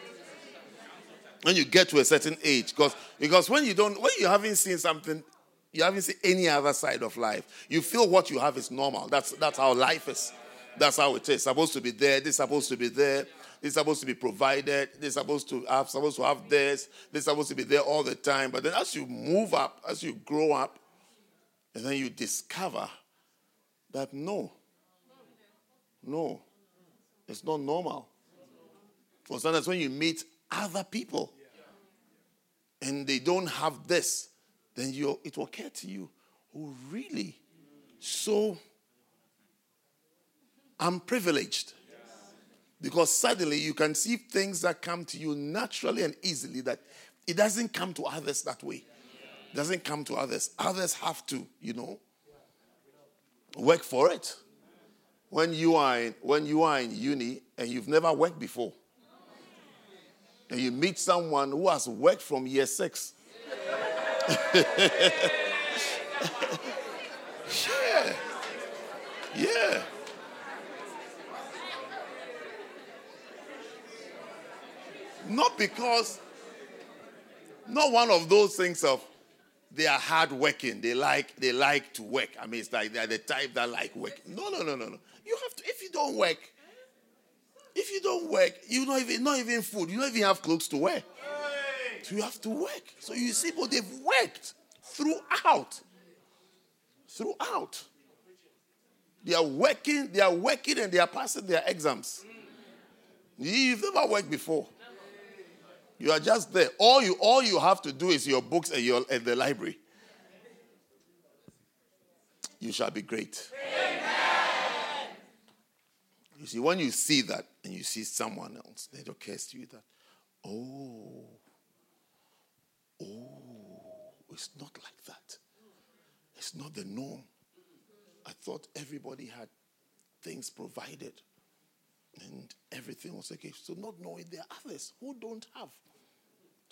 when you get to a certain age because because when you don't when you haven't seen something you haven't seen any other side of life you feel what you have is normal that's that's how life is that's how it is supposed to be there this is supposed to be there is supposed to be provided They're supposed to have supposed to have this They're supposed to be there all the time but then as you move up as you grow up and then you discover that no no it's not normal for sometimes when you meet other people and they don't have this, then you it will occur to you, oh, really? So I'm privileged. Because suddenly you can see things that come to you naturally and easily that it doesn't come to others that way. It doesn't come to others. Others have to, you know, work for it. When you are in, when you are in uni and you've never worked before, and you meet someone who has worked from year six. yeah. Yeah. Not because, not one of those things of they are hard working. They like they like to work. I mean, it's like they're the type that like work. No, no, no, no, no. You have to. If you don't work, if you don't work, you not even not even food. You don't even have clothes to wear. So you have to work. So you see, but they've worked throughout. Throughout. They are working, they are working and they are passing their exams. You've never worked before. You are just there. All you all you have to do is your books and your and the library. You shall be great. Amen. You see, when you see that and you see someone else, occurs to you that, Oh, oh, it's not like that. It's not the norm. I thought everybody had things provided and everything was okay. So, not knowing there are others who don't have.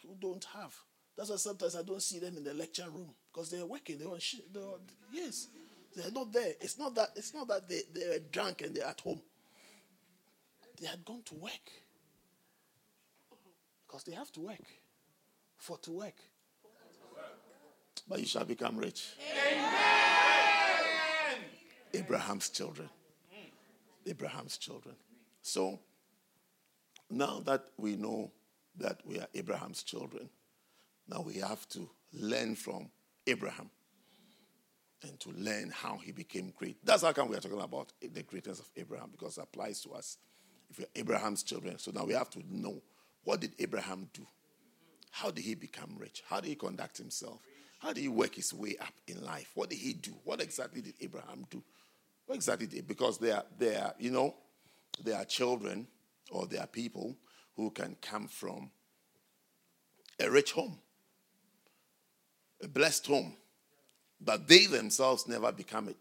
Who don't have. That's why sometimes I don't see them in the lecture room because they're working. They're on shit. They're on, yes, they're not there. It's not that. It's not that they they're drunk and they're at home. They had gone to work because they have to work for to work. But you shall become rich. Amen. Abraham's children. Abraham's children. So now that we know that we are Abraham's children, now we have to learn from Abraham and to learn how he became great. That's how come we are talking about the greatness of Abraham because it applies to us. If we're Abraham's children, so now we have to know what did Abraham do? How did he become rich? How did he conduct himself? How did he work his way up in life? What did he do? What exactly did Abraham do? What exactly did because they are they are, you know, they are children or they are people who can come from a rich home, a blessed home, but they themselves never become it.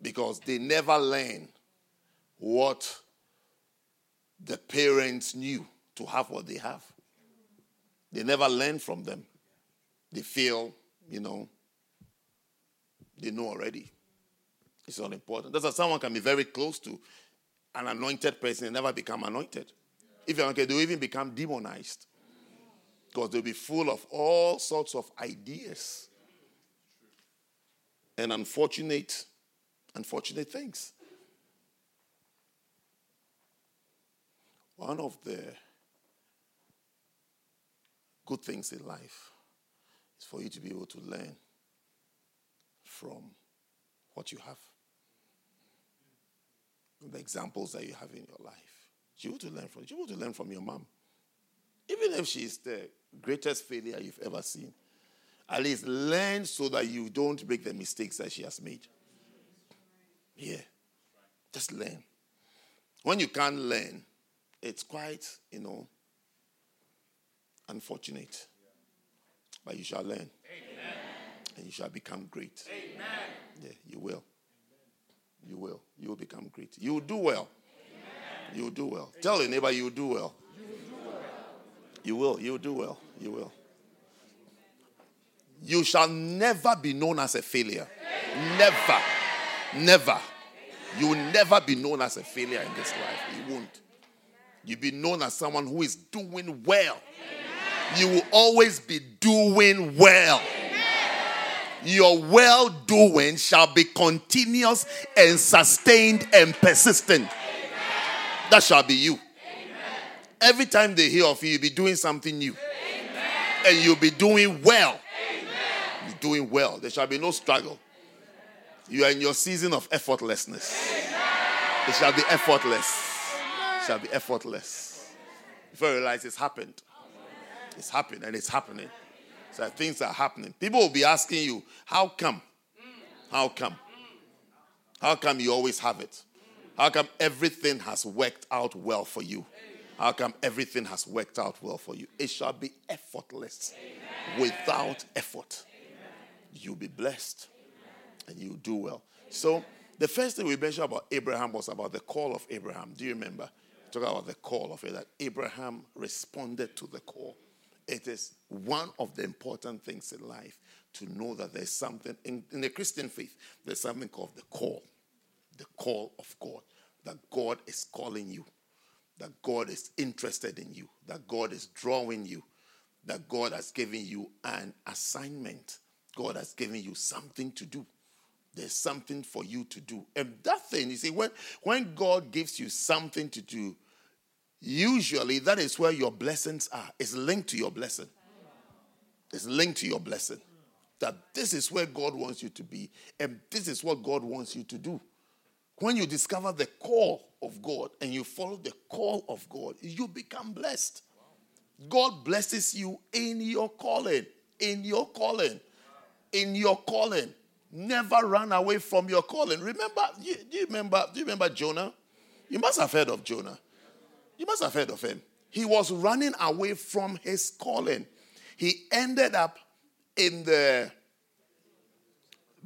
Because they never learn what the parents knew to have what they have. They never learn from them. They feel, you know, they know already. It's not important. That's why someone can be very close to an anointed person and never become anointed. If you're okay, they'll even become demonized. Because they'll be full of all sorts of ideas and unfortunate, unfortunate things. One of the good things in life is for you to be able to learn from what you have. The examples that you have in your life. You want to learn from. You want to learn from your mom. Even if she's the greatest failure you've ever seen. At least learn so that you don't make the mistakes that she has made. Yeah. Just learn. When you can't learn, it's quite, you know, unfortunate. But you shall learn. Amen. And you shall become great. Amen. Yeah, you will. You will. You will become great. You will do well. Amen. You will do well. Tell your neighbor you will do well. You will. You will do well. You will. You shall never be known as a failure. Never. Never. You will never be known as a failure in this life. You won't. You'll be known as someone who is doing well. You will always be doing well. Your well doing shall be continuous and sustained and persistent. That shall be you. Every time they hear of you, you'll be doing something new. And you'll be doing well. You're doing well. There shall be no struggle. You are in your season of effortlessness. It shall be effortless. It shall be effortless. Before you realize it's happened. It's happened and it's happening. So things are happening. People will be asking you, how come? How come? How come you always have it? How come everything has worked out well for you? How come everything has worked out well for you? It shall be effortless. Amen. Without effort, Amen. you'll be blessed Amen. and you'll do well. So, the first thing we mentioned about Abraham was about the call of Abraham. Do you remember? Talk about the call of it, that Abraham responded to the call. It is one of the important things in life to know that there's something in, in the Christian faith, there's something called the call, the call of God, that God is calling you, that God is interested in you, that God is drawing you, that God has given you an assignment, God has given you something to do. There's something for you to do. And that thing, you see, when, when God gives you something to do, Usually, that is where your blessings are. It's linked to your blessing. It's linked to your blessing. That this is where God wants you to be, and this is what God wants you to do. When you discover the call of God and you follow the call of God, you become blessed. God blesses you in your calling. In your calling. In your calling. Never run away from your calling. Remember, do you remember, do you remember Jonah? You must have heard of Jonah. You must have heard of him. He was running away from his calling. he ended up in the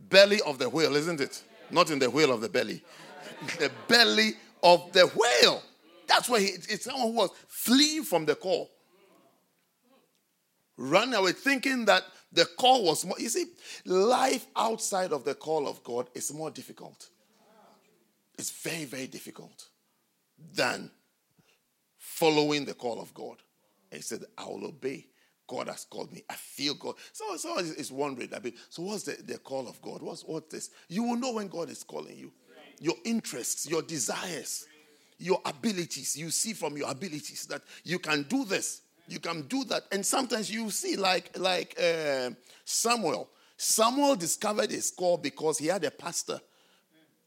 belly of the whale, isn't it? Not in the whale of the belly. the belly of the whale. That's where he, it's someone who was fleeing from the call. Run away thinking that the call was more. You see, life outside of the call of God is more difficult. It's very, very difficult than following the call of God. And he said, I will obey. God has called me. I feel God. So someone is wondering, I mean, so what's the, the call of God? What's what this? You will know when God is calling you. Your interests, your desires, your abilities. You see from your abilities that you can do this, you can do that. And sometimes you see, like, like uh, Samuel. Samuel discovered his call because he had a pastor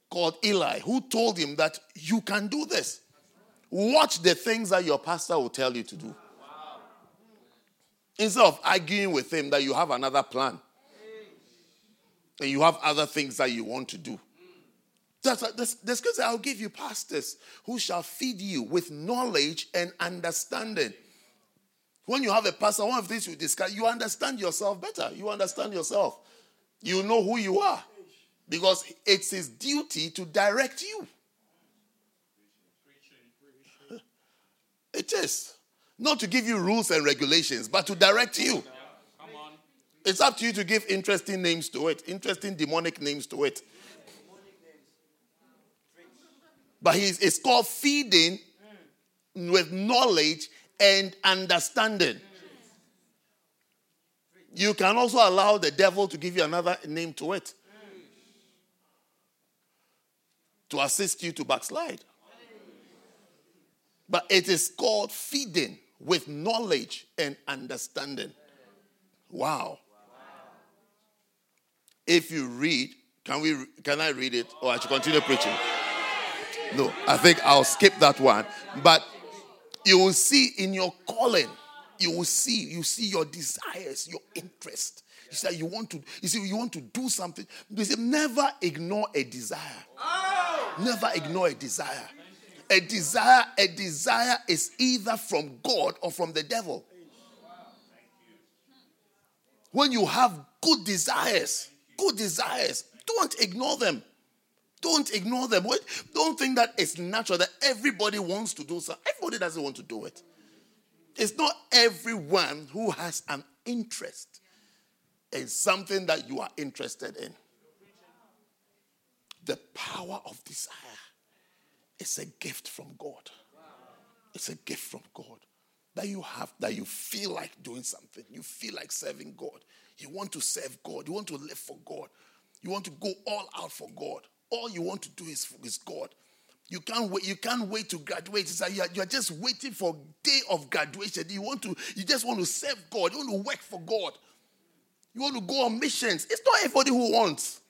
called Eli who told him that you can do this. Watch the things that your pastor will tell you to do. Instead of arguing with him that you have another plan and you have other things that you want to do. That's, that's, that's because I'll give you pastors who shall feed you with knowledge and understanding. When you have a pastor, one of these you discuss, you understand yourself better. You understand yourself. You know who you are. Because it's his duty to direct you. It is. Not to give you rules and regulations, but to direct you. It's up to you to give interesting names to it, interesting demonic names to it. But he's, it's called feeding with knowledge and understanding. You can also allow the devil to give you another name to it to assist you to backslide. But it is called feeding with knowledge and understanding. Wow. If you read, can we can I read it or I should continue preaching? No, I think I'll skip that one. But you will see in your calling, you will see, you see your desires, your interest. You say you want to, you see, you want to do something. You say, never ignore a desire. Never ignore a desire. A desire, a desire is either from God or from the devil. When you have good desires, good desires, don't ignore them. Don't ignore them. Don't think that it's natural that everybody wants to do so. Everybody doesn't want to do it. It's not everyone who has an interest in something that you are interested in. The power of desire is a gift from God. It's a gift from God that you have, that you feel like doing something. You feel like serving God. You want to serve God. You want to live for God. You want to go all out for God all you want to do is, is God. You can't wait. You can't wait to graduate. It's like you're, you're just waiting for day of graduation. You want to. You just want to serve God. You want to work for God. You want to go on missions. It's not everybody who wants.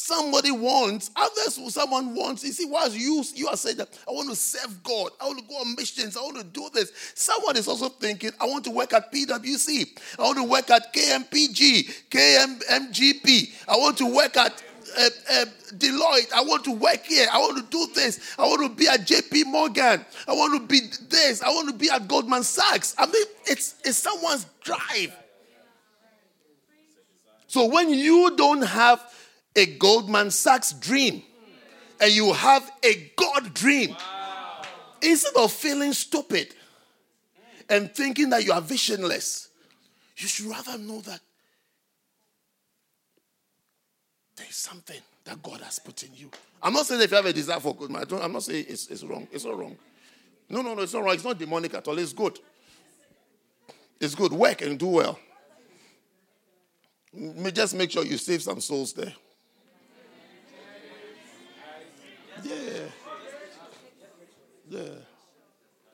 Somebody wants. Others, someone wants. You see, while you you are saying that I want to serve God. I want to go on missions. I want to do this. Someone is also thinking I want to work at PwC. I want to work at KMPG, KMGP. I want to work at uh, uh, Deloitte. I want to work here. I want to do this. I want to be at JP Morgan. I want to be this. I want to be at Goldman Sachs. I mean, it's, it's someone's drive. So when you don't have a Goldman Sachs dream and you have a God dream, wow. instead of feeling stupid and thinking that you are visionless, you should rather know that There's something that God has put in you. I'm not saying if you have a desire for good, man, I'm not saying it's, it's wrong. It's not wrong. No, no, no, it's not wrong. It's not demonic at all. It's good. It's good. Work and do well. Just make sure you save some souls there. Yeah. Yeah.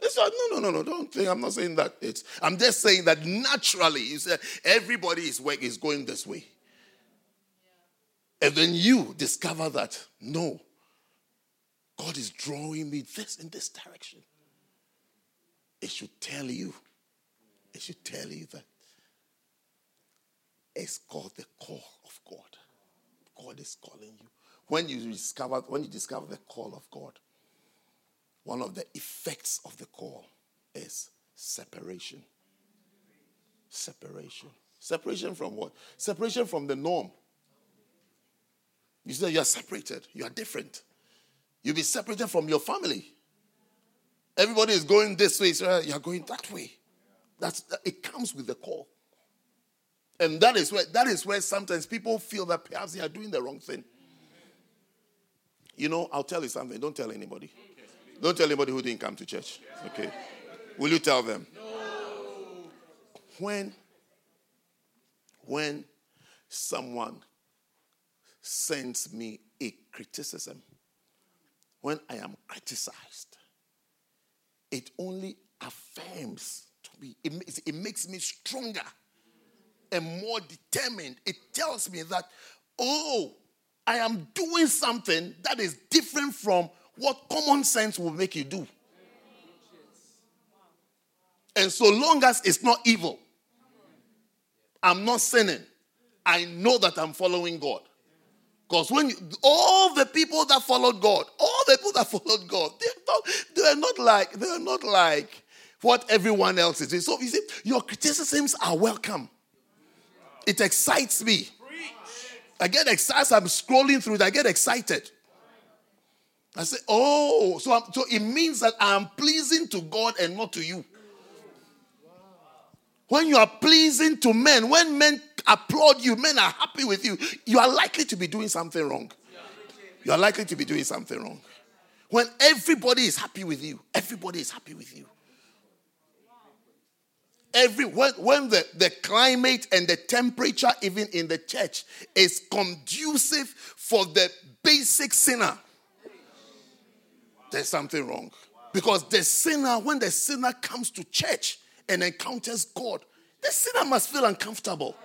It's not, no, no, no, no. Don't think I'm not saying that. It's I'm just saying that naturally, you said everybody is work is going this way. And then you discover that no, God is drawing me this in this direction. It should tell you, it should tell you that it's called the call of God. God is calling you. When you discover, when you discover the call of God, one of the effects of the call is separation. Separation. Separation from what? Separation from the norm. You say you are separated, you are different. You'll be separated from your family. Everybody is going this way, so you're going that way. That's it comes with the call. And that is where that is where sometimes people feel that perhaps they are doing the wrong thing. You know, I'll tell you something. Don't tell anybody. Don't tell anybody who didn't come to church. Okay. Will you tell them? When when someone sends me a criticism, when I am criticized, it only affirms to me, it it makes me stronger and more determined. It tells me that, oh, I am doing something that is different from what common sense will make you do. And so long as it's not evil, I'm not sinning, I know that I'm following God. Because when you, all the people that followed God, all the people that followed God, they're not, they're not like they're not like what everyone else is. So you see, your criticisms are welcome. It excites me. I get excited. I'm scrolling through it. I get excited. I say, oh, so, I'm, so it means that I'm pleasing to God and not to you. When you are pleasing to men, when men applaud you, men are happy with you, you are likely to be doing something wrong. You are likely to be doing something wrong. When everybody is happy with you, everybody is happy with you. Every when, when the, the climate and the temperature, even in the church, is conducive for the basic sinner, there's something wrong. Because the sinner, when the sinner comes to church, and encounters God, the sinner must feel uncomfortable.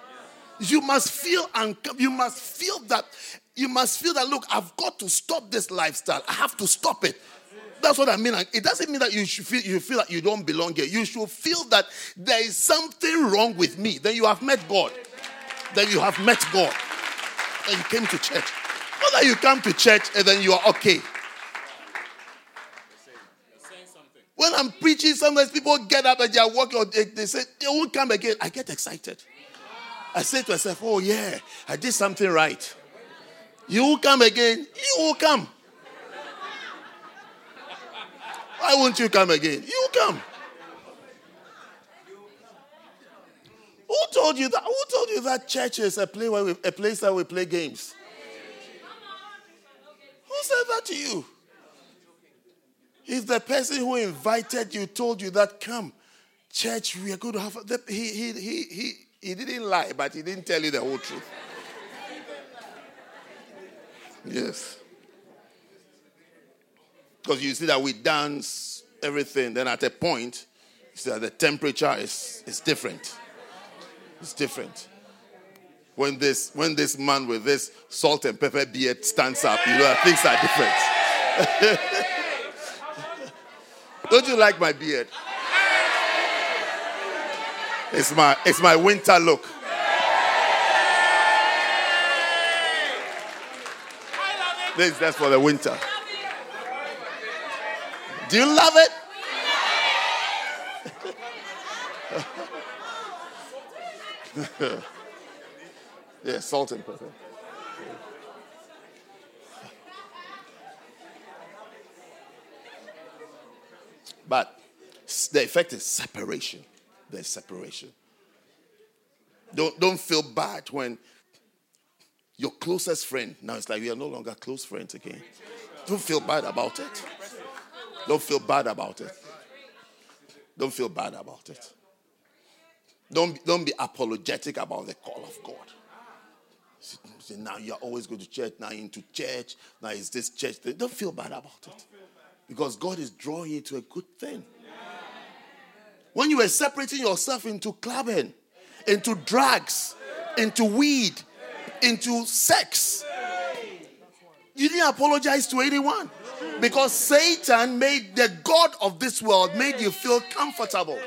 You must feel uncomfortable. You must feel that. You must feel that. Look, I've got to stop this lifestyle. I have to stop it. That's what I mean. It doesn't mean that you should feel you feel that you don't belong here. You should feel that there is something wrong with me. Then you have met God. Then you have met God. Then you came to church. Not that you come to church and then you are okay. When I'm preaching, sometimes people get up and they are walking, or they, they say, they won't come again. I get excited. I say to myself, oh, yeah, I did something right. You will come again. You will come. Why won't you come again? You come. Who told you that? Who told you that church is a, where we, a place where we play games? Who said that to you? If the person who invited you told you that, come, church, we are going to have, he, he, he, he, he didn't lie, but he didn't tell you the whole truth. Yes. Because you see that we dance, everything, then at a point, you see that the temperature is, is different. It's different. When this, when this man with this salt and pepper beard stands up, you know, things are different. Don't you like my beard? It's my it's my winter look. This that's for the winter. Do you love it? yeah, salt and pepper. But the effect is separation. There's separation. Don't, don't feel bad when your closest friend, now it's like we are no longer close friends again. Don't feel bad about it. Don't feel bad about it. Don't feel bad about it. Don't, don't be apologetic about the call of God. See, now you're always going to church, now into church, now it's this church. Don't feel bad about it. Because God is drawing you to a good thing. When you were separating yourself into clubbing, into drugs, into weed, into sex, you didn't apologize to anyone. Because Satan made the God of this world made you feel comfortable.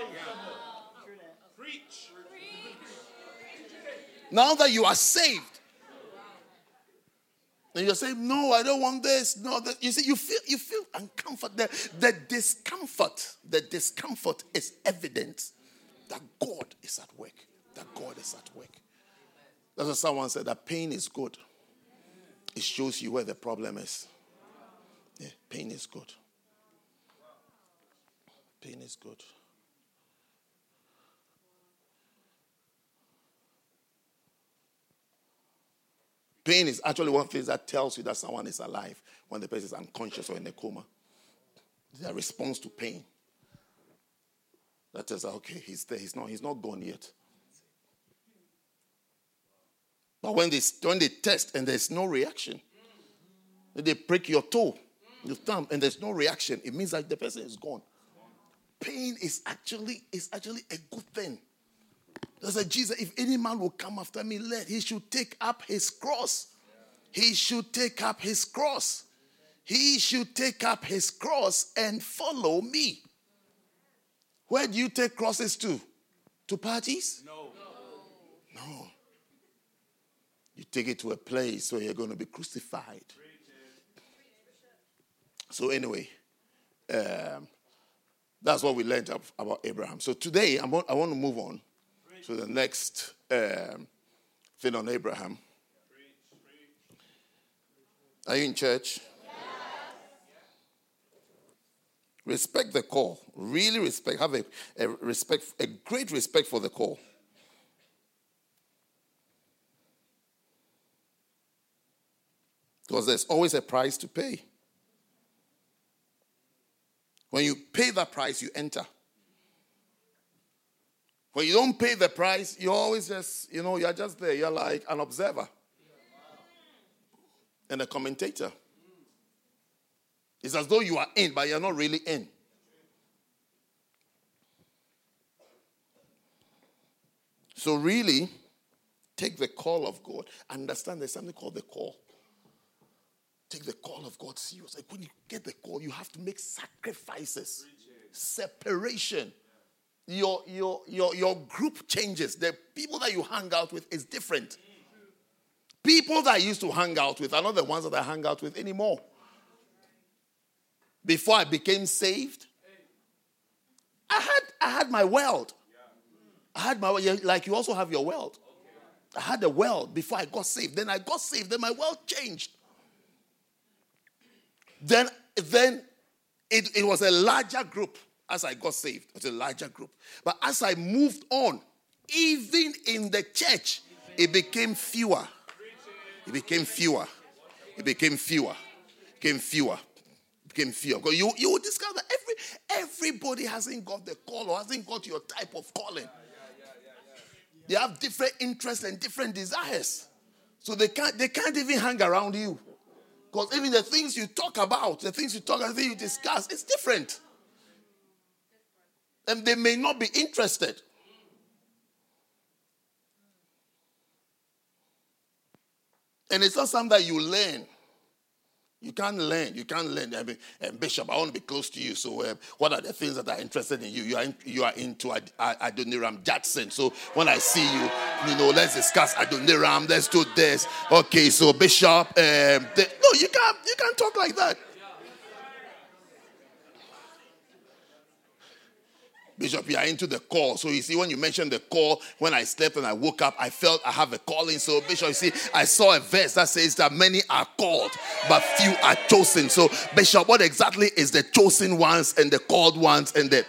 Now that you are saved, and you're saying, No, I don't want this. No, that you see, you feel you feel uncomfortable. The, the discomfort, the discomfort is evidence that God is at work. that God is at work. That's what someone said that pain is good. It shows you where the problem is. Yeah, pain is good. Pain is good. Pain is actually one thing that tells you that someone is alive when the person is unconscious or in a coma. Their response to pain. That tells okay, he's there. He's not, he's not gone yet. But when they, when they test and there's no reaction, they break your toe, your thumb, and there's no reaction, it means that the person is gone. Pain is actually is actually a good thing. There's a Jesus, if any man will come after me, let he should take up his cross. He should take up his cross. He should take up his cross and follow me. Where do you take crosses to? To parties? No. No. You take it to a place where you're going to be crucified. So, anyway, um, that's what we learned about Abraham. So, today I want, I want to move on to the next um, thing on Abraham. Are you in church? Respect the call. Really respect. Have a, a respect, a great respect for the call. Because there's always a price to pay. When you pay that price, you enter. When you don't pay the price, you're always just, you know, you're just there. You're like an observer and a commentator. It's as though you are in, but you're not really in. So, really, take the call of God. Understand there's something called the call. Take the call of God serious. Like when you get the call, you have to make sacrifices, separation. Your, your, your, your group changes. The people that you hang out with is different. People that I used to hang out with are not the ones that I hang out with anymore. Before I became saved, I had, I had my world. I had my like you also have your world. I had a world before I got saved. Then I got saved. Then my world changed. Then, then it, it was a larger group as I got saved. It was a larger group. But as I moved on, even in the church, it became fewer. It became fewer. It became fewer. It became fewer. It became fewer. Because you, you will discover every, everybody hasn't got the call or hasn't got your type of calling. They have different interests and different desires. So they can't, they can't even hang around you. Because even the things you talk about, the things you talk, the things you discuss, it's different. And they may not be interested. And it's not something that you learn. You can't learn. You can't learn. I mean, um, Bishop, I want to be close to you. So, um, what are the things that are interested in you? You are in, you are into Ad- Adoniram Judson. So, when I see you, you know, let's discuss Adoniram. Let's do this. Okay. So, Bishop, um, the, no, you can't. You can't talk like that. Bishop, you are into the call. So you see, when you mentioned the call, when I slept and I woke up, I felt I have a calling. So, Bishop, you see, I saw a verse that says that many are called, but few are chosen. So, Bishop, what exactly is the chosen ones and the called ones and the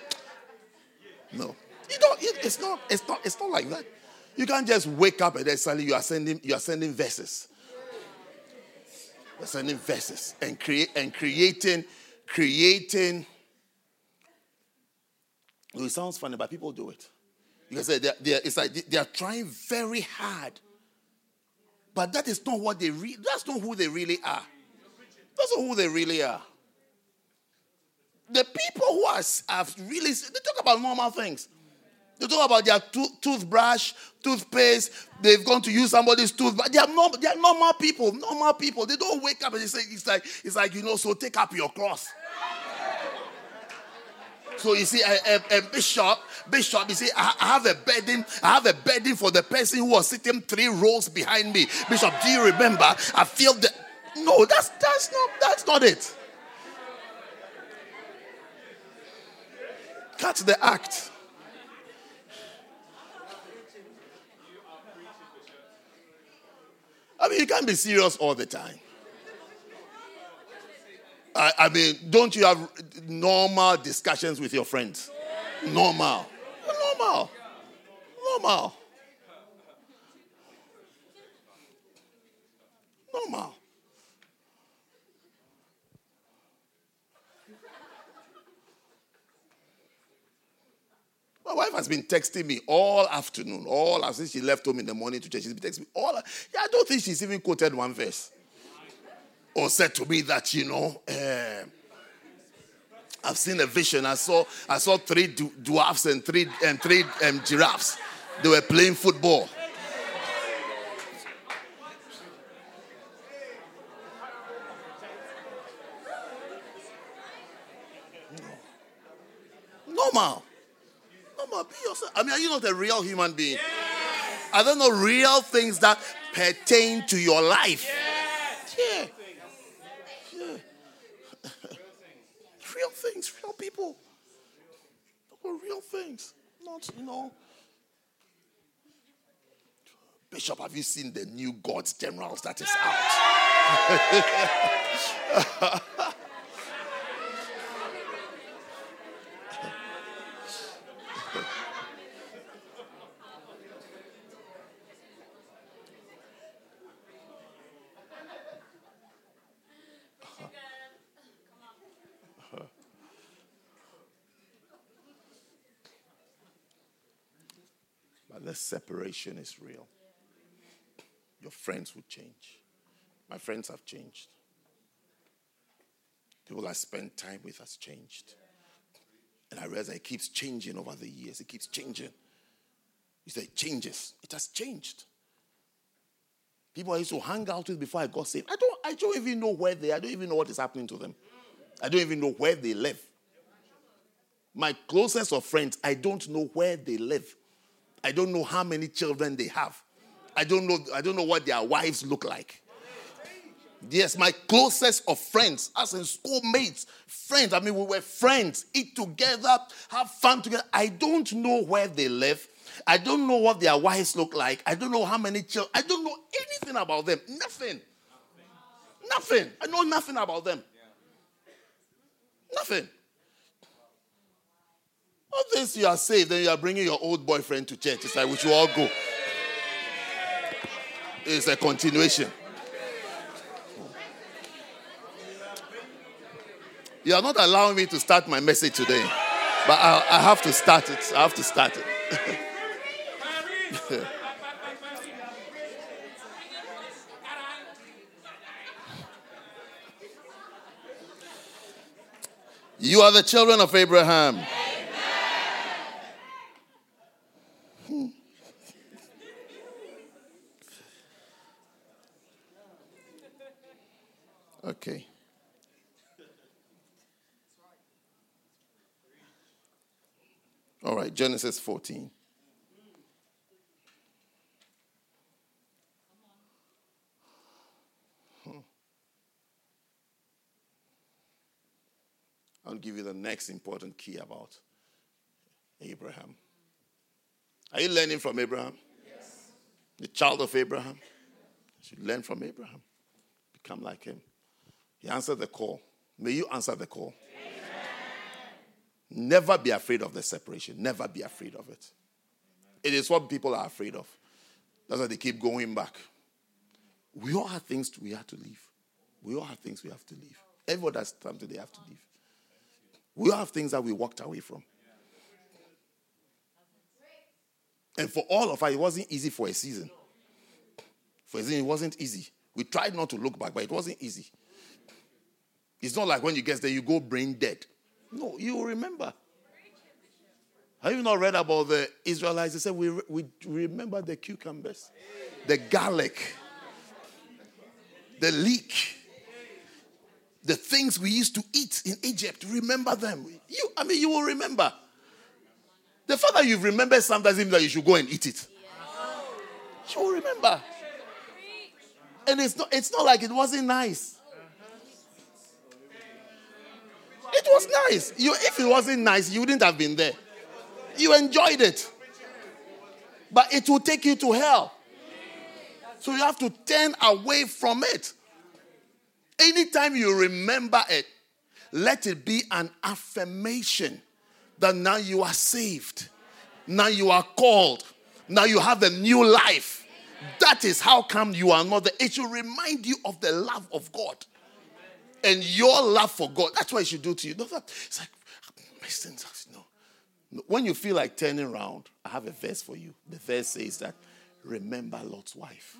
no? You don't. It's not. It's not. It's not like that. You can't just wake up and then suddenly you are sending. You are sending verses. You're sending verses and create and creating, creating it sounds funny, but people do it. Because they're, they're, it's like they are trying very hard. But that is not what they really, that's not who they really are. That's not who they really are. The people who are, have really, they talk about normal things. They talk about their tooth, toothbrush, toothpaste. They've gone to use somebody's toothbrush. They are, normal, they are normal people. Normal people. They don't wake up and they say, it's like, it's like, you know, so take up your cross. So you see, a, a, a bishop, bishop, you see, I, have a burden. I have a burden for the person who was sitting three rows behind me. Bishop, do you remember? I feel that. No, that's that's not that's not it. Catch the act. I mean, you can't be serious all the time. I, I mean, don't you have normal discussions with your friends? Normal. Normal. Normal. Normal. My wife has been texting me all afternoon, all since she left home in the morning to church. She's been texting me all. Yeah, I don't think she's even quoted one verse or said to me that you know. Uh, I've seen a vision. I saw I saw three dwarfs and three and three um, giraffes. They were playing football. Normal. Normal. Be yourself. I mean, are you not a real human being? Yes. Are there no real things that pertain to your life? Yes. Yeah. real things, real people. Real things. Not, you know. Bishop, have you seen the new God's Generals that is out? the separation is real. Your friends will change. My friends have changed. People I spend time with has changed. And I realize it keeps changing over the years. It keeps changing. You say it changes. It has changed. People I used to hang out with before I got saved. I don't, I don't even know where they are. I don't even know what is happening to them. I don't even know where they live. My closest of friends, I don't know where they live. I don't know how many children they have. I don't know, I don't know what their wives look like. Yes, my closest of friends, as in schoolmates, friends. I mean, we were friends, eat together, have fun together. I don't know where they live. I don't know what their wives look like. I don't know how many children. I don't know anything about them. Nothing. Nothing. I know nothing about them. Nothing. Not this you are saved, then you are bringing your old boyfriend to church. It's like we should all go. It's a continuation. You are not allowing me to start my message today, but I, I have to start it. I have to start it. you are the children of Abraham. Okay. All right, Genesis 14. Hmm. I'll give you the next important key about Abraham. Are you learning from Abraham? Yes. The child of Abraham? You should learn from Abraham. Become like him. He answered the call. May you answer the call. Amen. Never be afraid of the separation. Never be afraid of it. It is what people are afraid of. That's why they keep going back. We all have things we have to leave. We all have things we have to leave. Everybody has something they have to leave. We all have things that we walked away from. And for all of us, it wasn't easy for a season. For a season, it wasn't easy. We tried not to look back, but it wasn't easy. It's not like when you get there, you go brain dead. No, you remember. Have you not read about the Israelites? They said, we, we remember the cucumbers, the garlic, the leek, the things we used to eat in Egypt. Remember them. You, I mean, you will remember. The fact that you remember something doesn't mean that you should go and eat it. You will remember. And it's not, it's not like it wasn't nice. It was nice. You, if it wasn't nice, you wouldn't have been there. You enjoyed it. But it will take you to hell. So you have to turn away from it. Anytime you remember it, let it be an affirmation that now you are saved, now you are called, now you have a new life. That is how come you are not. There. It should remind you of the love of God and your love for God. That's what it should do to you. No, that, it's like, my sins. No. When you feel like turning around, I have a verse for you. The verse says that, remember Lot's wife.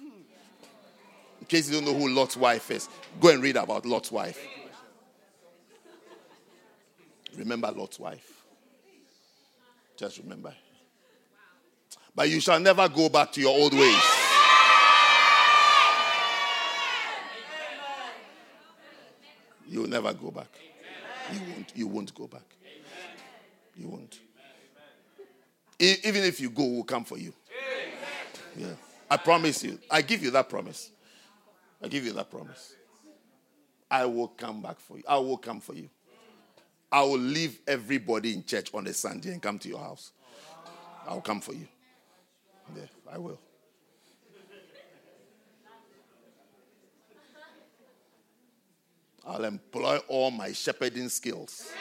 In case you don't know who Lot's wife is, go and read about Lot's wife. Remember Lot's wife. Just remember. But you shall never go back to your old ways. You will never go back. You won't, you won't go back. You won't. Even if you go, we'll come for you. Yeah. I promise you. I give you that promise. I give you that promise. I will come back for you. I will come for you. I will leave everybody in church on a Sunday and come to your house. I'll come for you. Yeah, I will. I'll employ all my shepherding skills.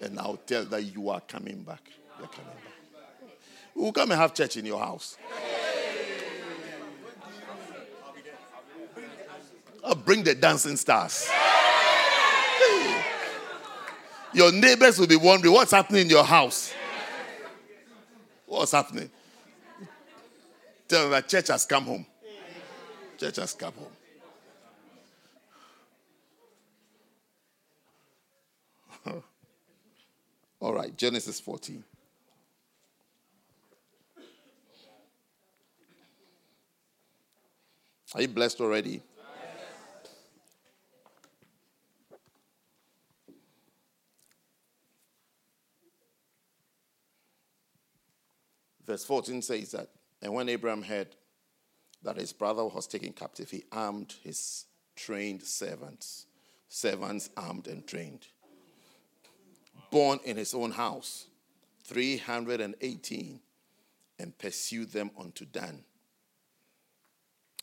And I'll tell that you are coming back. You're coming back. We'll come and have church in your house. I'll bring the dancing stars. Your neighbors will be wondering what's happening in your house. What's happening? Tell them that church has come home. Church has come home. All right, Genesis 14. Are you blessed already? Verse 14 says that, and when Abraham heard that his brother was taken captive, he armed his trained servants, servants armed and trained born in his own house, 318, and pursued them unto Dan.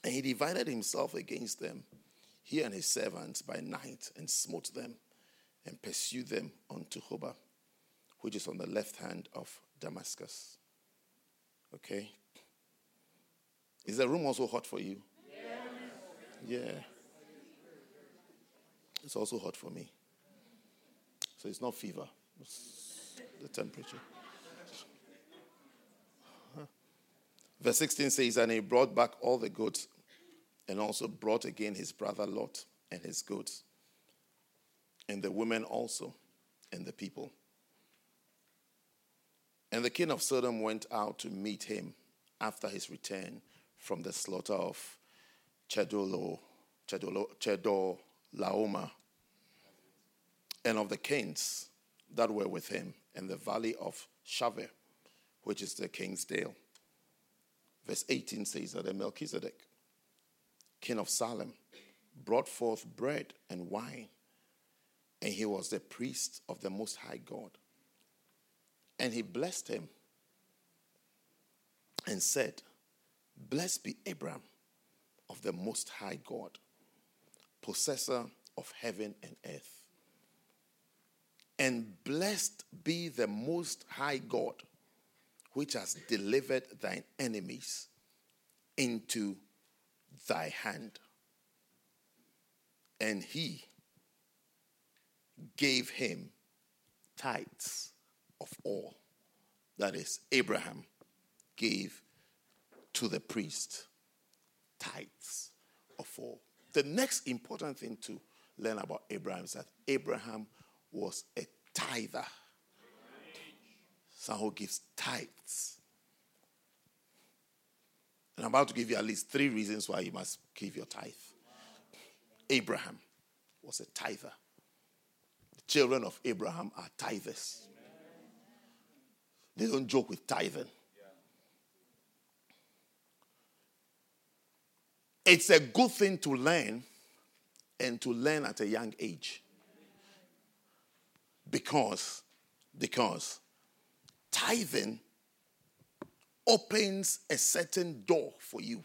And he divided himself against them, he and his servants, by night, and smote them, and pursued them unto Hobah, which is on the left hand of Damascus. Okay? Is the room also hot for you? Yeah. yeah. It's also hot for me. So it's not fever, it's the temperature. Verse 16 says, And he brought back all the goods and also brought again his brother Lot and his goods, and the women also, and the people. And the king of Sodom went out to meet him after his return from the slaughter of Chedorlaomer and of the kings that were with him in the valley of Shaveh, which is the king's dale. Verse 18 says that Melchizedek, king of Salem, brought forth bread and wine, and he was the priest of the Most High God. And he blessed him and said, Blessed be Abram of the Most High God, possessor of heaven and earth. And blessed be the Most High God, which has delivered thine enemies into thy hand. And he gave him tithes of all. That is, Abraham gave to the priest tithes of all. The next important thing to learn about Abraham is that Abraham was a tither. Someone who gives tithes. And I'm about to give you at least three reasons why you must give your tithe. Abraham was a tither. The children of Abraham are tithers. They don't joke with tithing. It's a good thing to learn and to learn at a young age. Because, because tithing opens a certain door for you.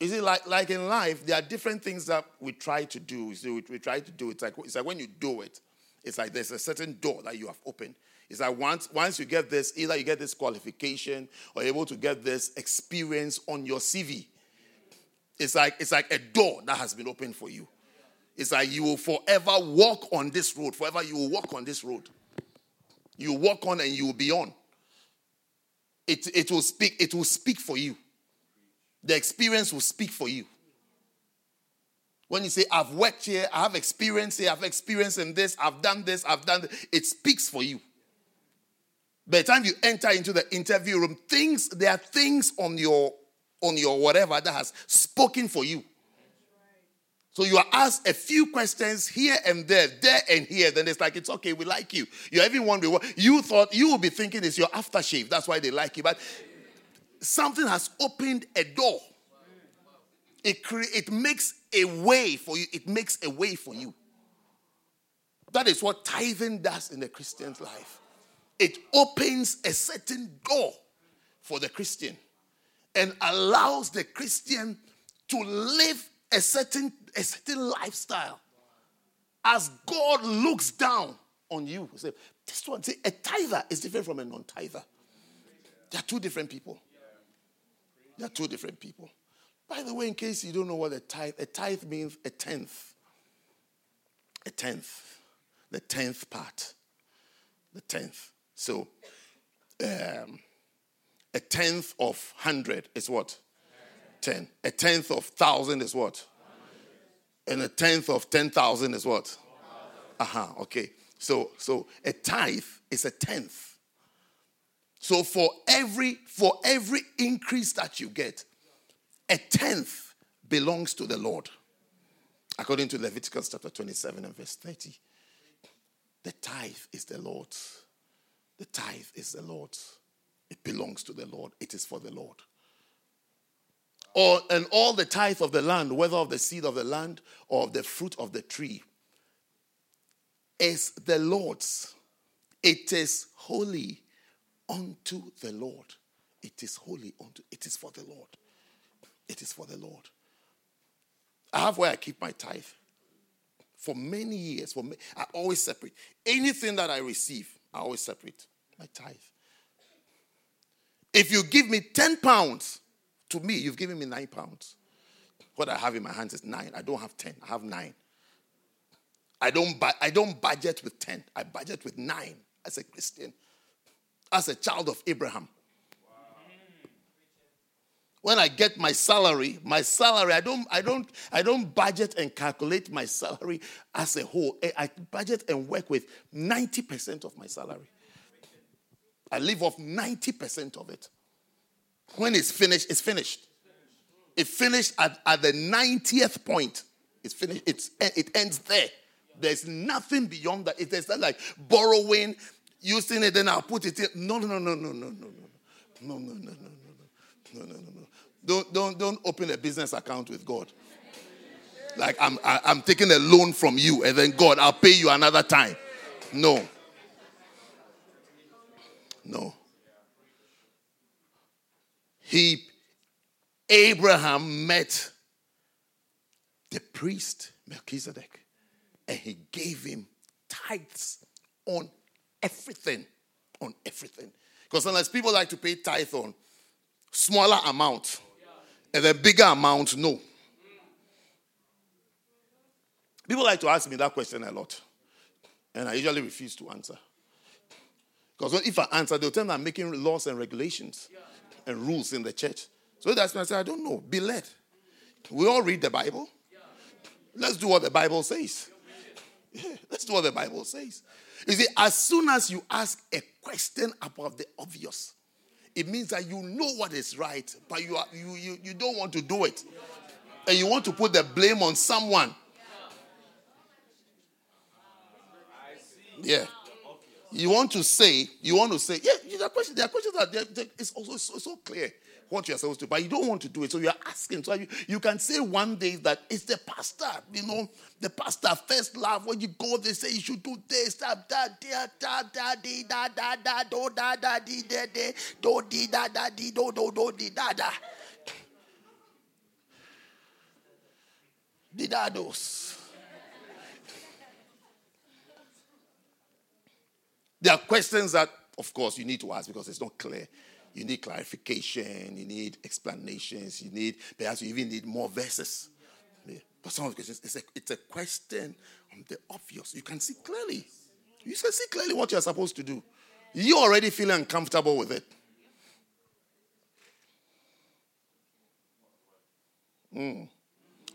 Is it like like in life? There are different things that we try to do. So we, we try to do. It's like it's like when you do it, it's like there's a certain door that you have opened. It's like once once you get this, either you get this qualification or able to get this experience on your CV. It's like it's like a door that has been opened for you. It's like you will forever walk on this road. Forever you will walk on this road. You walk on and you will be on. It, it will speak, it will speak for you. The experience will speak for you. When you say, I've worked here, I have experience here, I've experienced in this, I've done this, I've done this, it speaks for you. By the time you enter into the interview room, things, there are things on your on your whatever that has spoken for you. So you are asked a few questions here and there, there and here. Then it's like, it's okay, we like you. You're even wondering what you thought you will be thinking is your aftershave. That's why they like you. But something has opened a door. It, cre- it makes a way for you. It makes a way for you. That is what tithing does in the Christian's life. It opens a certain door for the Christian and allows the Christian to live a certain, a certain lifestyle as God looks down on you. Say, this one, say, a tither is different from a non tither. They are two different people. They are two different people. By the way, in case you don't know what a tithe, a tithe means a tenth. A tenth. The tenth part. The tenth. So, um, a tenth of hundred is what? 10. A tenth of thousand is what? And a tenth of 10,000 is what? Uh-huh, okay. So so a tithe is a tenth. So for every for every increase that you get, a tenth belongs to the Lord. According to Leviticus chapter 27 and verse 30. The tithe is the Lord's. The tithe is the Lord's. It belongs to the Lord. It is for the Lord or and all the tithe of the land, whether of the seed of the land or of the fruit of the tree, is the Lord's. It is holy unto the Lord. It is holy unto it is for the Lord. It is for the Lord. I have where I keep my tithe. For many years, for me, I always separate. Anything that I receive, I always separate my tithe. If you give me 10 pounds, to me, you've given me nine pounds. What I have in my hands is nine. I don't have 10, I have nine. I don't, bu- I don't budget with 10, I budget with nine as a Christian, as a child of Abraham. When I get my salary, my salary, I don't, I don't, I don't budget and calculate my salary as a whole. Eh, I budget and work with 90% of my salary. I live off 90% of it. When it's finished, it's finished. It finished at, at the 90th point. It's finished. It's, it ends there. There's nothing beyond that. It is not like borrowing, using it, then I'll put it in. No, no, no, no, no, no, no, no. No, no, no, no, no, no, no, no. Don't, don't, don't open a business account with God. Like I'm, I, am i am taking a loan from you, and then God, I'll pay you another time. No. No he Abraham met the priest Melchizedek and he gave him tithes on everything. On everything. Because unless people like to pay tithe on smaller amount and then bigger amount, no. People like to ask me that question a lot. And I usually refuse to answer. Because if I answer, they'll tell me I'm making laws and regulations and rules in the church. So that's why I said, I don't know. Be led. We all read the Bible. Let's do what the Bible says. Yeah, let's do what the Bible says. You see, as soon as you ask a question about the obvious, it means that you know what is right, but you, are, you, you, you don't want to do it. And you want to put the blame on someone. Yeah. You want to say, you want to say, yeah, there are questions, there are questions that it's also so, so clear. what you're supposed to, but you don't want to do it. So you're asking. So you, you can say one day that it's the pastor, you know, the pastor first love. When you go, they say you should do this, da da da da da di da da da do da da di da da do di da da di do do do di da da. Didados. There are questions that, of course, you need to ask because it's not clear. You need clarification, you need explanations, you need, perhaps you even need more verses. Yeah. But some of the questions, it's a, it's a question on the obvious. You can see clearly. You can see clearly what you're supposed to do. You already feel uncomfortable with it. Mm.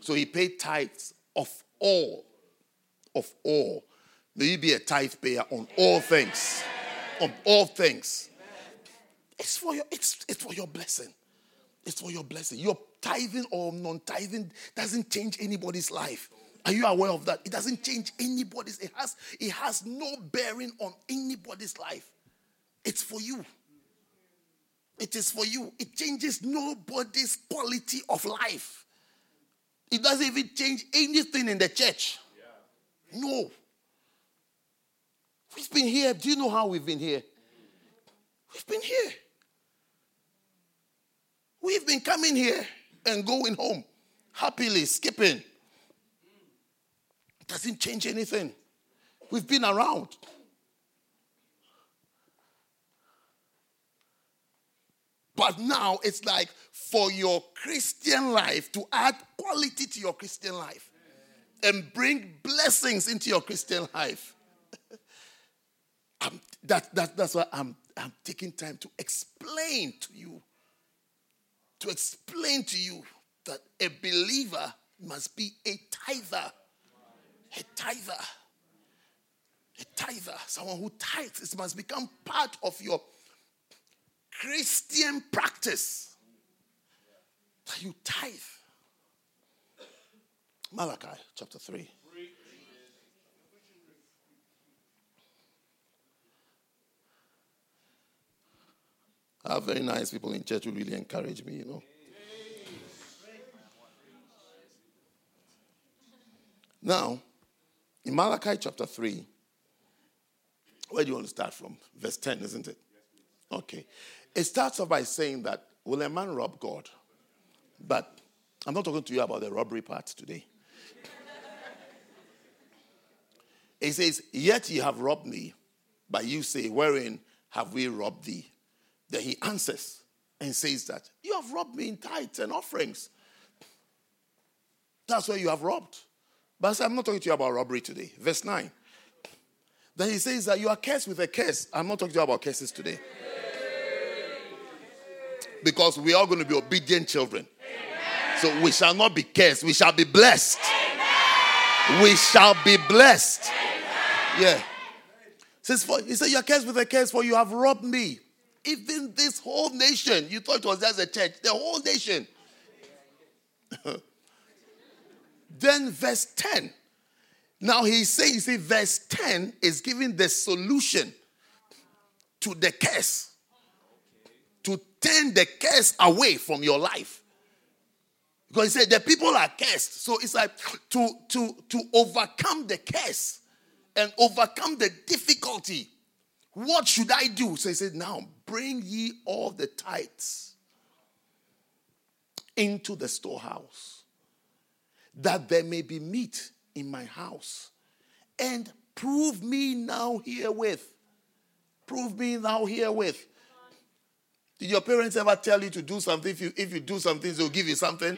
So he paid tithes of all, of all. May you be a tithe payer on all things. On all things. It's for your, it's, it's for your blessing. It's for your blessing. Your tithing or non-tithing doesn't change anybody's life. Are you aware of that? It doesn't change anybody's. It has, it has no bearing on anybody's life. It's for you. It is for you. It changes nobody's quality of life. It doesn't even change anything in the church. No. We've been here. Do you know how we've been here? We've been here. We've been coming here and going home happily, skipping. It doesn't change anything. We've been around. But now it's like for your Christian life to add quality to your Christian life and bring blessings into your Christian life. That, that, that's why I'm, I'm taking time to explain to you, to explain to you that a believer must be a tither. A tither. A tither. Someone who tithes. It must become part of your Christian practice that you tithe. Malachi chapter 3. I have very nice people in church who really encourage me, you know. Now, in Malachi chapter 3, where do you want to start from? Verse 10, isn't it? Okay. It starts off by saying that will a man rob God? But I'm not talking to you about the robbery part today. He says, Yet ye have robbed me, but you say, Wherein have we robbed thee? Then he answers and says that you have robbed me in tithes and offerings. That's where you have robbed. But I'm not talking to you about robbery today. Verse 9. Then he says that you are cursed with a curse. I'm not talking to you about curses today because we are going to be obedient children. So we shall not be cursed, we shall be blessed. We shall be blessed. Yeah. Says for he said, You're cursed with a curse, for you have robbed me. Even this whole nation, you thought it was just a church, the whole nation. then verse 10. Now he's saying, you see, verse 10 is giving the solution to the curse to turn the curse away from your life. Because he said the people are cursed. So it's like to, to, to overcome the curse and overcome the difficulty. What should I do? So he said, Now bring ye all the tithes into the storehouse, that there may be meat in my house. And prove me now herewith. Prove me now herewith did your parents ever tell you to do something? If you, if you do something, they'll give you something?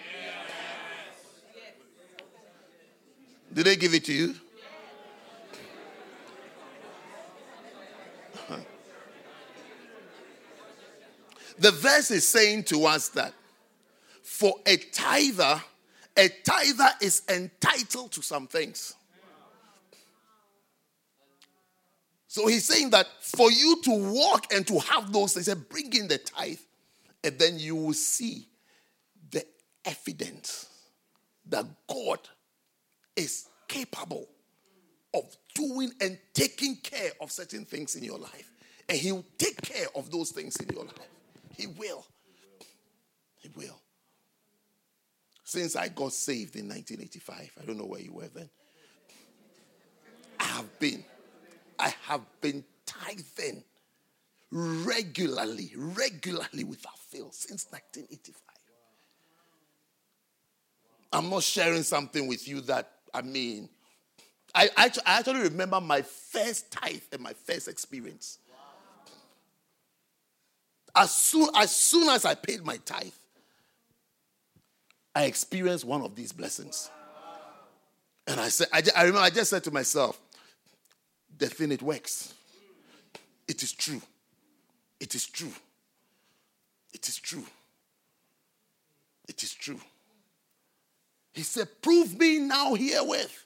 Did they give it to you? The verse is saying to us that for a tither, a tither is entitled to some things. So he's saying that for you to walk and to have those, he said, bring in the tithe, and then you will see the evidence that God is capable of doing and taking care of certain things in your life. And he will take care of those things in your life. He will. He will. Since I got saved in 1985, I don't know where you were then. I have been, I have been tithing regularly, regularly without fail since 1985. I'm not sharing something with you that, I mean, I actually, I actually remember my first tithe and my first experience. As soon, as soon as I paid my tithe, I experienced one of these blessings. And I said, I, I remember I just said to myself, the thing it works. It is true. It is true. It is true. It is true. He said, Prove me now herewith,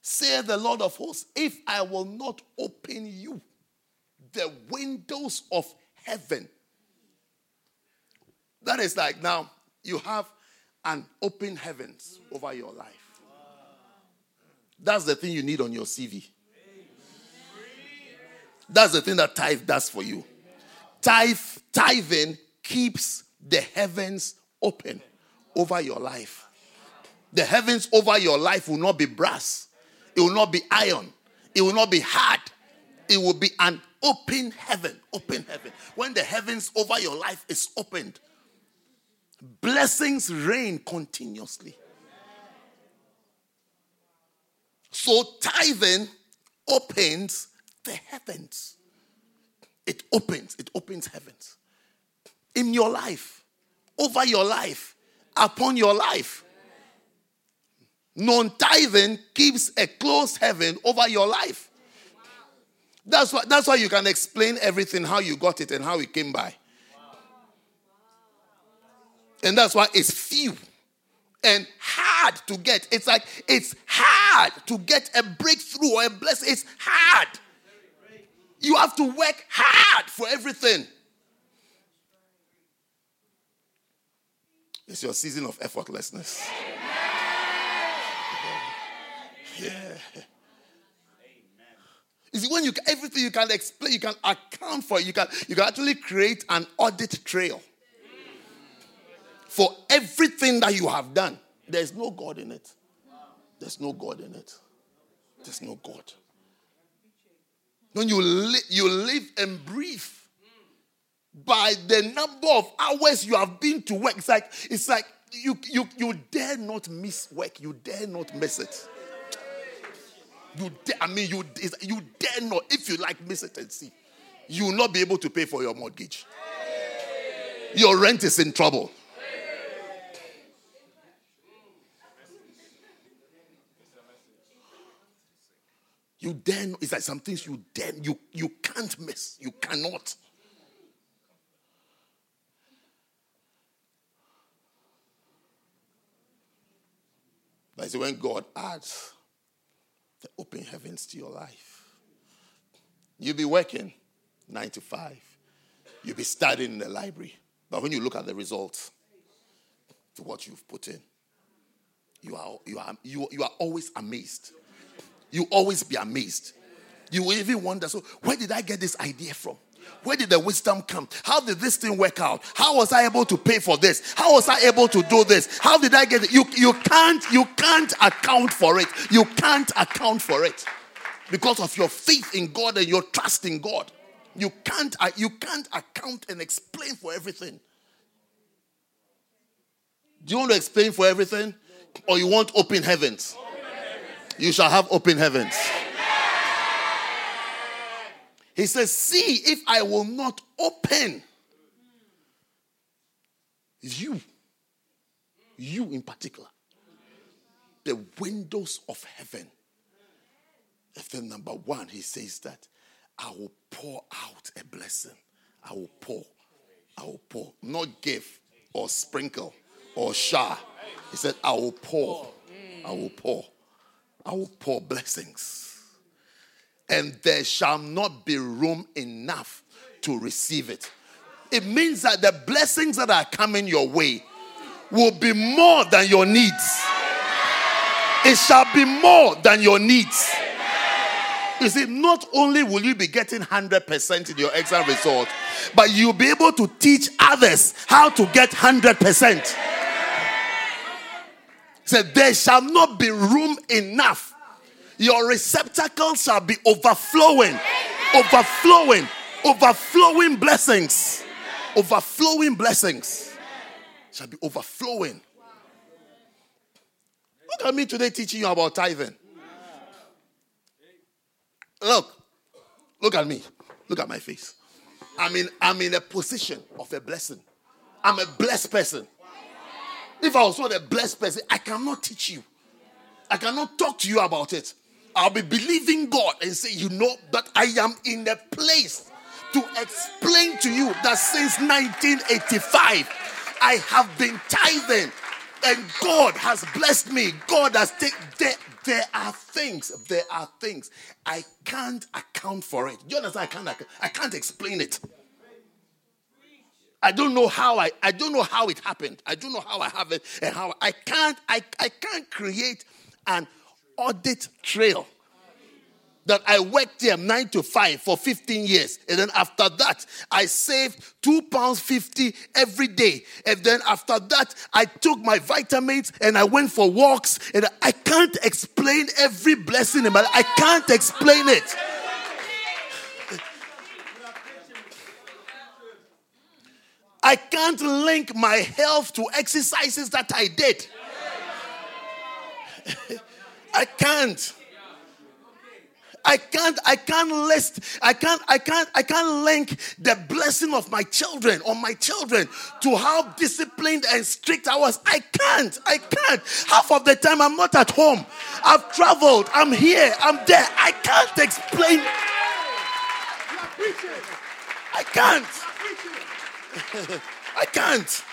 say the Lord of hosts, if I will not open you the windows of heaven. That is like now you have an open heavens over your life. That's the thing you need on your CV. That's the thing that tithe does for you. Tithe, tithing keeps the heavens open over your life. The heavens over your life will not be brass, it will not be iron, it will not be hard. It will be an open heaven. Open heaven. When the heavens over your life is opened, blessings rain continuously. So tithing opens the heavens. It opens, it opens heavens. In your life, over your life, upon your life. Non tithing keeps a closed heaven over your life. That's why, that's why you can explain everything, how you got it and how it came by. And that's why it's few and hard to get. It's like it's hard to get a breakthrough or a blessing. It's hard. You have to work hard for everything. It's your season of effortlessness. Yeah. You see, when you everything you can explain, you can account for you can you can actually create an audit trail for everything that you have done. There's no God in it. There's no God in it. There's no God. When you, li- you live and breathe by the number of hours you have been to work, it's like it's like you you you dare not miss work. You dare not miss it. You dare, I mean you you dare not. If you like, miss it and see. You will not be able to pay for your mortgage. Your rent is in trouble. You dare it's like some things you dare you you can't miss. You cannot. But see, when God adds the open heavens to your life, you'll be working nine to five. You'll be studying in the library. But when you look at the results to what you've put in, you are, you are, you, you are always amazed you always be amazed. You will even wonder, so where did I get this idea from? Where did the wisdom come? How did this thing work out? How was I able to pay for this? How was I able to do this? How did I get it? You, you can't you can't account for it. You can't account for it because of your faith in God and your trust in God. You can't uh, you can't account and explain for everything. Do you want to explain for everything, or you want open heavens? You shall have open heavens. He says, See if I will not open you, you in particular, the windows of heaven. If then, number one, he says that I will pour out a blessing. I will pour. I will pour. Not give or sprinkle or shower. He said, I will pour. I will pour. I will pour blessings, and there shall not be room enough to receive it. It means that the blessings that are coming your way will be more than your needs. It shall be more than your needs. You see, not only will you be getting 100% in your exam result, but you'll be able to teach others how to get 100%. Said, there shall not be room enough. Your receptacle shall be overflowing, overflowing, overflowing blessings. Overflowing blessings shall be overflowing. Look at me today teaching you about tithing. Look, look at me. Look at my face. I'm in, I'm in a position of a blessing. I'm a blessed person. If I was not a blessed person, I cannot teach you. I cannot talk to you about it. I'll be believing God and say, you know, that I am in a place to explain to you that since 1985, I have been tithing and God has blessed me. God has taken. There, there are things. There are things I can't account for it. You understand? I can't. I can't explain it. I don't know how I. I don't know how it happened. I don't know how I have it and how I can't. I I can't create an audit trail that I worked there nine to five for 15 years. And then after that, I saved two pounds 50 every day. And then after that, I took my vitamins and I went for walks. And I can't explain every blessing in my life. I can't explain it. I can't link my health to exercises that I did. I can't. I can't, I can't list, I can't, I can't, I can't link the blessing of my children or my children to how disciplined and strict I was. I can't, I can't. Half of the time I'm not at home. I've traveled, I'm here, I'm there. I can't explain. I can't. I can't.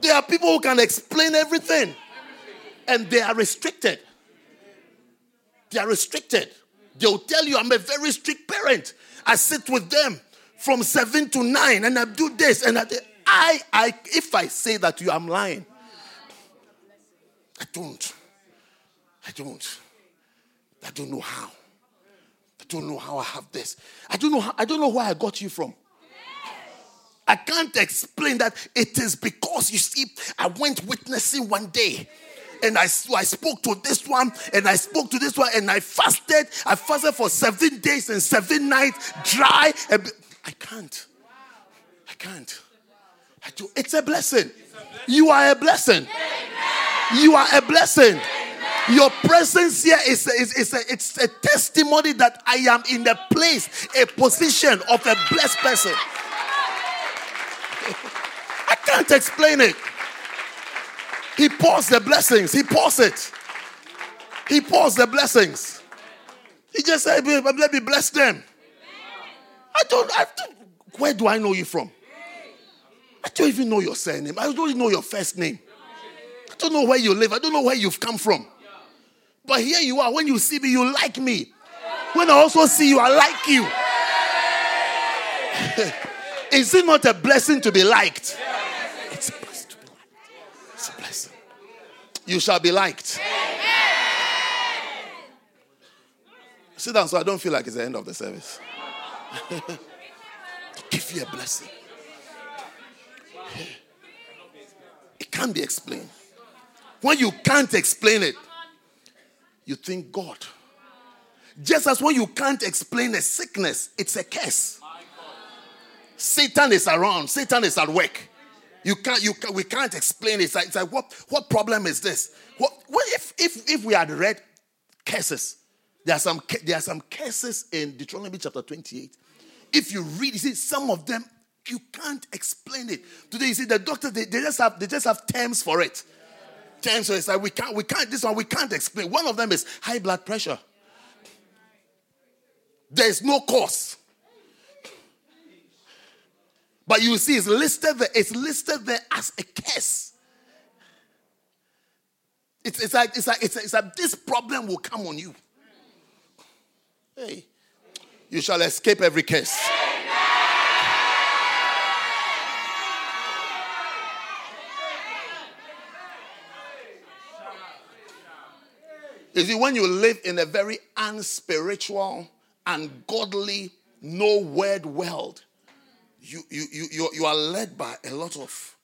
There are people who can explain everything and they are restricted. They are restricted. They'll tell you, I'm a very strict parent. I sit with them from seven to nine and I do this. And I, I, I if I say that to you, I'm lying. I don't. I don't. I don't know how. I don't know how I have this. I don't know how, I don't know where I got you from. I can't explain that it is because you see, I went witnessing one day and I, I spoke to this one and I spoke to this one and I fasted. I fasted for seven days and seven nights dry. And I can't. I can't. I do. It's a blessing. You are a blessing. You are a blessing. Your presence here is, a, is, is a, it's a testimony that I am in the place, a position of a blessed person. Can't explain it. He pours the blessings. He pours it. He pours the blessings. He just said, let me bless them. I don't, I don't, where do I know you from? I don't even know your surname. I don't even know your first name. I don't know where you live. I don't know where you've come from. But here you are. When you see me, you like me. When I also see you, I like you. Is it not a blessing to be liked? It's a blessing to be liked. It's a blessing. You shall be liked. Sit down so I don't feel like it's the end of the service. to give you a blessing. It can't be explained. When you can't explain it, you think God. Just as when you can't explain a sickness, it's a curse. Satan is around, Satan is at work. You can't, you can, we can't explain it. It's like, it's like what, what problem is this? What, what if, if, if we had read curses? There are some, there are some curses in Deuteronomy chapter 28. If you read, you see, some of them you can't explain it. Today, you see, the doctor, they, they just have they just have terms for it. Terms for it. It's like we can't, we can't, this one we can't explain. One of them is high blood pressure. There is no cause. But you see, it's listed there, it's listed there as a curse. It's, it's like it's like it's, it's like this problem will come on you. Hey, you shall escape every curse. You see, when you live in a very unspiritual, ungodly, no word world, you, you, you, you, you are led by a lot of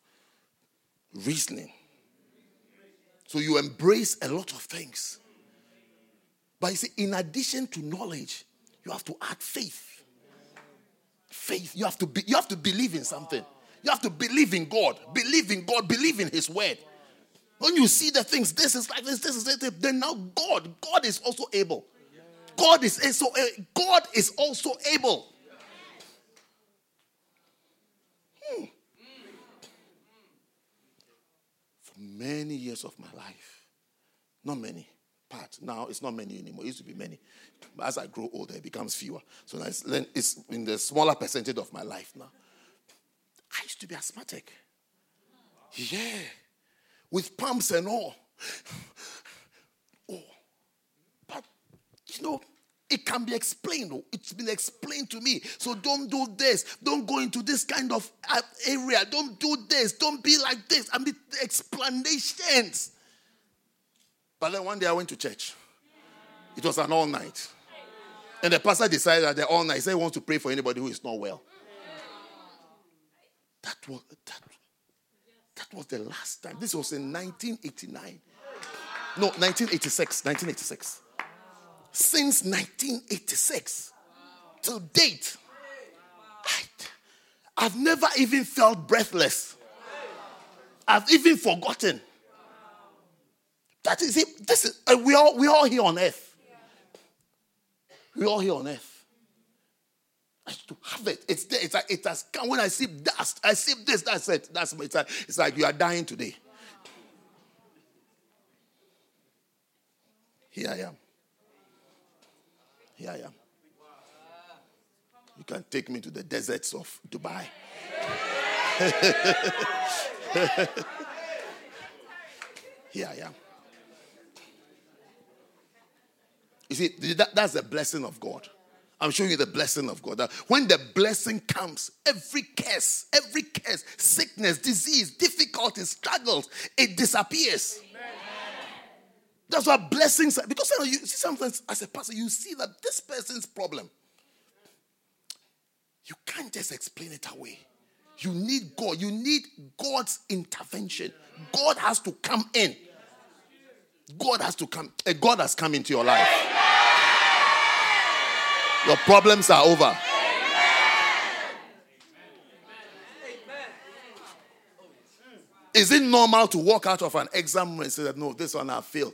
reasoning. So you embrace a lot of things. But you see, in addition to knowledge, you have to add faith. Faith. You have to be, you have to believe in something. You have to believe in God. Believe in God. Believe in His word. When you see the things, this is like this, this is it. Then now God, God is also able. God is also eh, God is also able. Hmm. For many years of my life, not many, part. Now it's not many anymore. It used to be many. But as I grow older, it becomes fewer. So it's, it's in the smaller percentage of my life now. I used to be asthmatic. Yeah. With pumps and all. Oh. But, you know, it can be explained. Oh. It's been explained to me. So don't do this. Don't go into this kind of uh, area. Don't do this. Don't be like this. I mean, explanations. But then one day I went to church. It was an all night. And the pastor decided that the all night, he said he wants to pray for anybody who is not well. That was that, that was the last time. This was in 1989. No, 1986. 1986. Since 1986 to date, I, I've never even felt breathless. I've even forgotten that is it. This is uh, we all we all here on earth. We all here on earth. I to have it. It's there. It's like it has come. When I see dust, I see this. That's it. That's it's like, it's like you are dying today. Here I am. Here I am. You can take me to the deserts of Dubai. Here I am. You see, that, that's the blessing of God. I'm showing you the blessing of God. That when the blessing comes, every curse, every curse, sickness, disease, difficulties, struggles, it disappears. Amen. That's what blessings. Because you see, sometimes as a pastor, you see that this person's problem, you can't just explain it away. You need God. You need God's intervention. God has to come in. God has to come. God has come into your life. Your problems are over. Is it normal to walk out of an exam and say that no, this one I failed?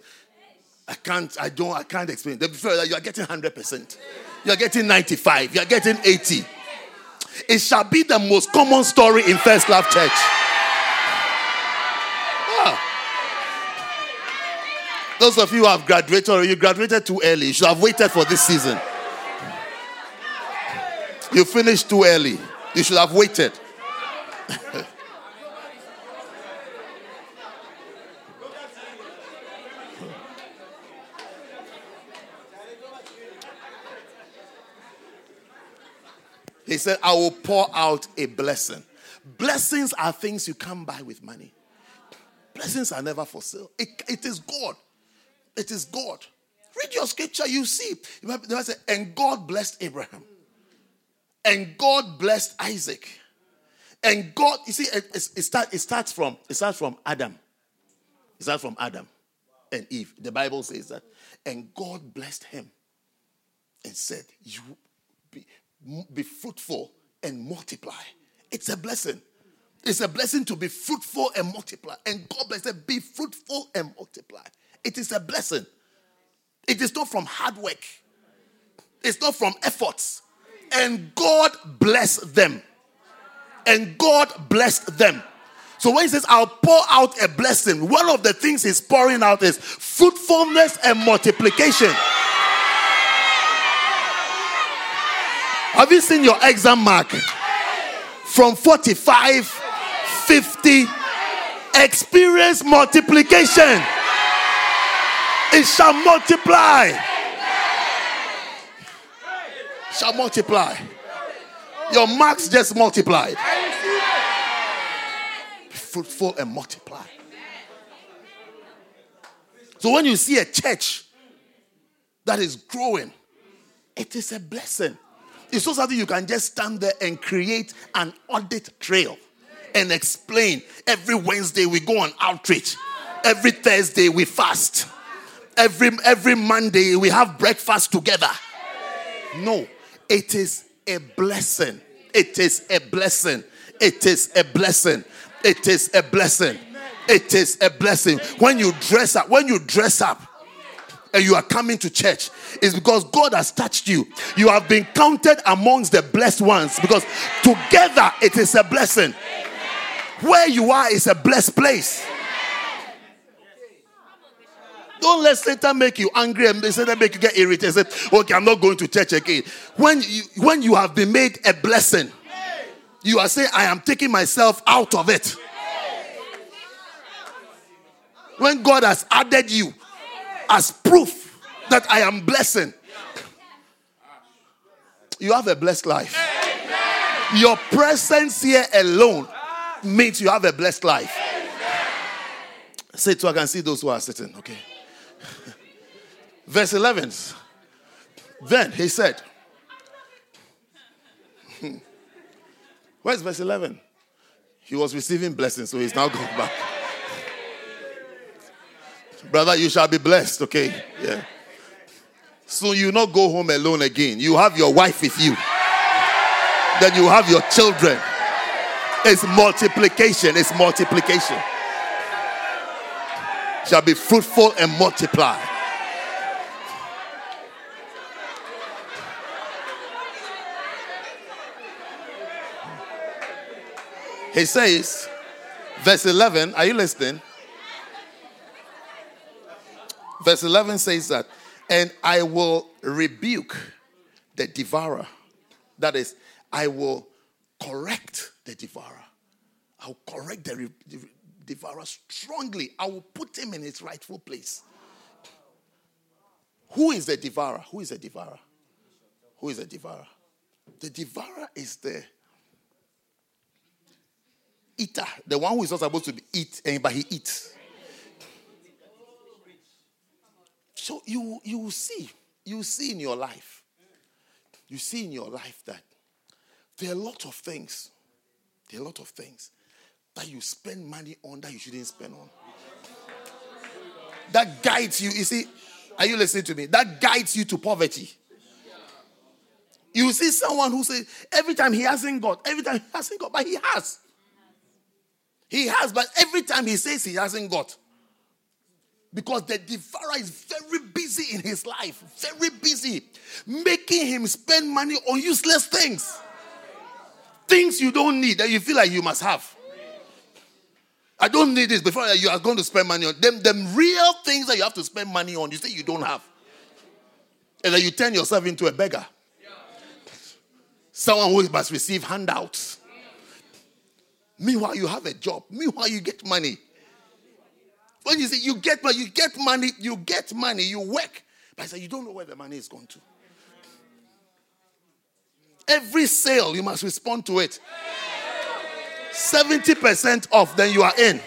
I can't, I don't, I can't explain. Before that, you are getting 100%. You are getting 95. You are getting 80. It shall be the most common story in First Love Church. Ah. Those of you who have graduated or you graduated too early, you should have waited for this season. You finished too early. You should have waited. he said, I will pour out a blessing. Blessings are things you can't buy with money. Blessings are never for sale. It, it is God. It is God. Read your scripture, you see. You say, and God blessed Abraham. And God blessed Isaac. And God, you see, it, it, start, it starts from it starts from Adam. It starts from Adam and Eve. The Bible says that. And God blessed him and said, You be, fruitful and multiply. It's a blessing. It's a blessing to be fruitful and multiply. And God blessed, be fruitful and multiply. It is a blessing. It is not from hard work. It's not from efforts. And God blessed them. And God blessed them. So when he says, I'll pour out a blessing, one of the things he's pouring out is fruitfulness and multiplication. Have you seen your exam mark? From 45, 50, experience multiplication. It shall multiply shall multiply. Your marks just multiplied. Be fruitful and multiply. So when you see a church that is growing, it is a blessing. It's not something you can just stand there and create an audit trail and explain. Every Wednesday we go on outreach. Every Thursday we fast. Every every Monday we have breakfast together. No, it is a blessing. It is a blessing. It is a blessing. It is a blessing. It is a blessing. When you dress up, when you dress up and you are coming to church, is because God has touched you. You have been counted amongst the blessed ones because together it is a blessing. Where you are is a blessed place. Don't let Satan make you angry and Satan make you get irritated. Say, okay, I'm not going to church again. When you when you have been made a blessing, you are saying, I am taking myself out of it. When God has added you as proof that I am blessing, you have a blessed life. Your presence here alone means you have a blessed life. Say it so I can see those who are sitting, okay? Verse 11. Then he said, Where's verse 11? He was receiving blessings, so he's now going back. Brother, you shall be blessed, okay? Yeah. So you not go home alone again. You have your wife with you. Then you have your children. It's multiplication. It's multiplication. Shall be fruitful and multiply. He says, verse 11, are you listening? Verse 11 says that, and I will rebuke the devourer. That is, I will correct the devourer. I'll correct the, the devourer strongly. I will put him in his rightful place. Who is the devourer? Who is the devourer? Who is the devourer? The devourer is the eater, the one who is not supposed to eat, eh, but he eats. So you you see, you see in your life, you see in your life that there are a lot of things, there are a lot of things that you spend money on that you shouldn't spend on. That guides you. You see, are you listening to me? That guides you to poverty. You see someone who says every time he hasn't got, every time he hasn't got, but he has. He has, but every time he says he hasn't got. Because the devourer is very busy in his life, very busy, making him spend money on useless things. Things you don't need that you feel like you must have. I don't need this before you are going to spend money on them. Them real things that you have to spend money on, you say you don't have. And then you turn yourself into a beggar. Someone who must receive handouts. Meanwhile, you have a job. Meanwhile, you get money. When you say you get money, you get money, you get money, you work. But I say you don't know where the money is going to. Every sale, you must respond to it. 70% off, then you are in.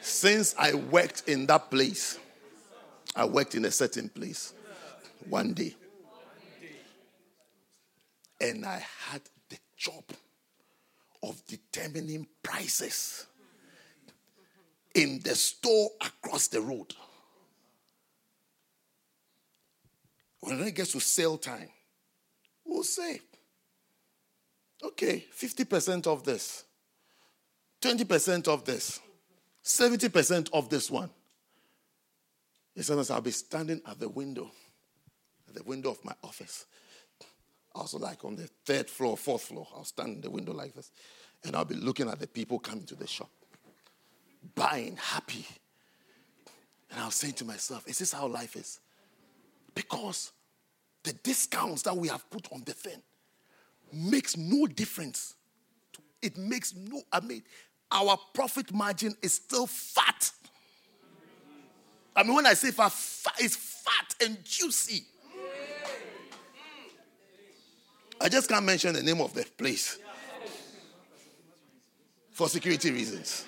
Since I worked in that place, I worked in a certain place one day. And I had the job of determining prices in the store across the road. When it gets to sale time, we'll say, okay, 50% of this, 20% of this, 70% of this one. And sometimes I'll be standing at the window at the window of my office. Also, like on the third floor, fourth floor, I'll stand in the window like this, and I'll be looking at the people coming to the shop, buying, happy. And I'll say to myself, is this how life is? Because the discounts that we have put on the thing makes no difference. It makes no, I mean, our profit margin is still fat. I mean, when I say fat, it's fat and juicy. I just can't mention the name of the place. for security reasons.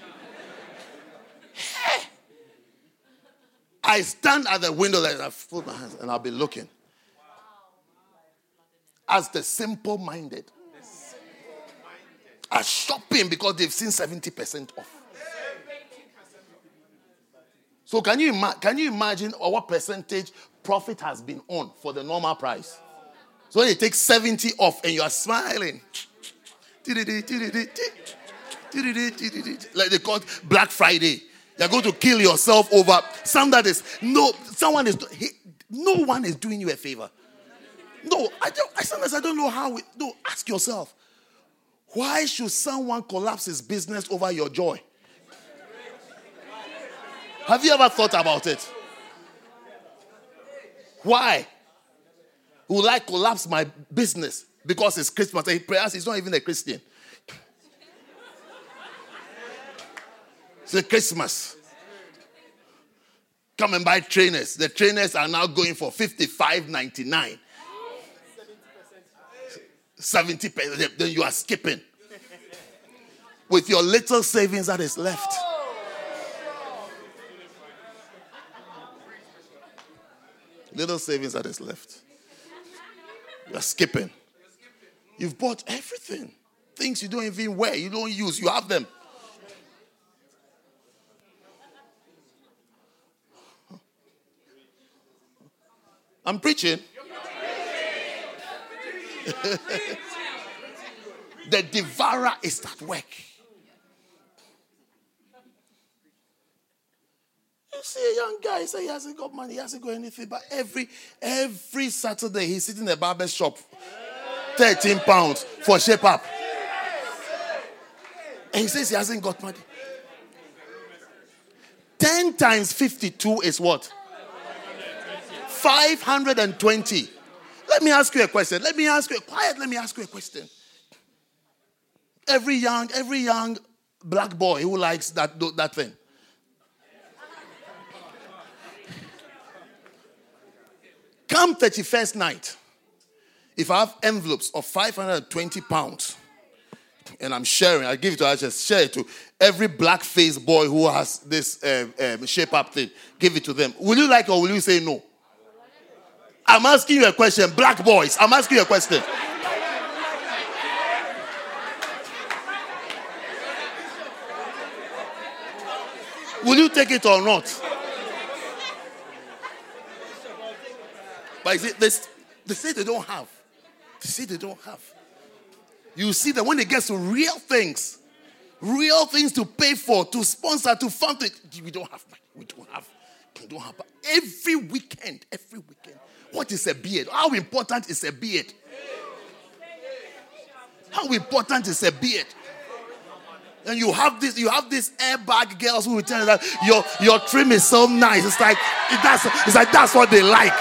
I stand at the window and I fold my hands and I'll be looking. As the simple minded are shopping because they've seen 70% off. So can you, ima- can you imagine what percentage profit has been on for the normal price? So when you take 70 off and you are smiling. Like they call it Black Friday. You're going to kill yourself over some that is no someone is he, no one is doing you a favor. No, I don't I sometimes I don't know how we no ask yourself. Why should someone collapse his business over your joy? Have you ever thought about it? Why? Would I collapse my business because it's Christmas? And perhaps he's not even a Christian. It's a Christmas. Come and buy trainers. The trainers are now going for 55.99. 70%. Then you are skipping. With your little savings that is left. Little savings that is left. You're skipping. You've bought everything. Things you don't even wear, you don't use, you have them. I'm preaching. the devourer is at work. See a young guy say he hasn't got money, he hasn't got anything, but every every Saturday he's sitting in a barber shop, 13 pounds for shape up. And he says he hasn't got money. 10 times 52 is what? 520. Let me ask you a question. Let me ask you, a quiet, let me ask you a question. Every young, every young black boy who likes that, that thing. Come 31st night, if I have envelopes of 520 pounds and I'm sharing, I give it to I just share it to every black faced boy who has this um, um, shape up thing, give it to them. Will you like or will you say no? I'm asking you a question, black boys. I'm asking you a question. Will you take it or not? But see, they, they say they don't have. They say they don't have. You see that when it gets to real things, real things to pay for, to sponsor, to fund it, we don't have money. We don't have. We don't have. Every weekend, every weekend. What is a beard? How important is a beard? How important is a beard? And you have this, you have these airbag girls who will tell you that your your trim is so nice. It's like that's it's like that's what they like.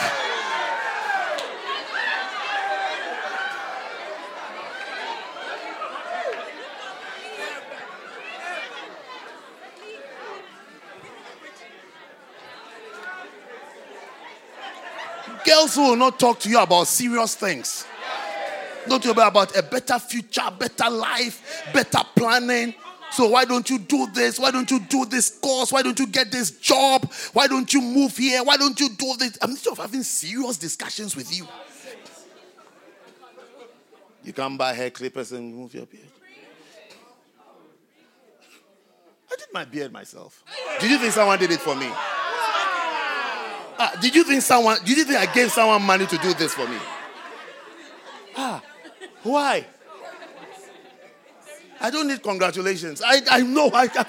Who will not talk to you about serious things. Don't you about a better future, better life, better planning. So why don't you do this? Why don't you do this course? Why don't you get this job? Why don't you move here? Why don't you do this? I'm just having serious discussions with you. You can buy hair clippers and move your beard. I did my beard myself. Did you think someone did it for me? Ah, did you think someone, did you think I gave someone money to do this for me? Ah, why? I don't need congratulations. I, I know. I, I,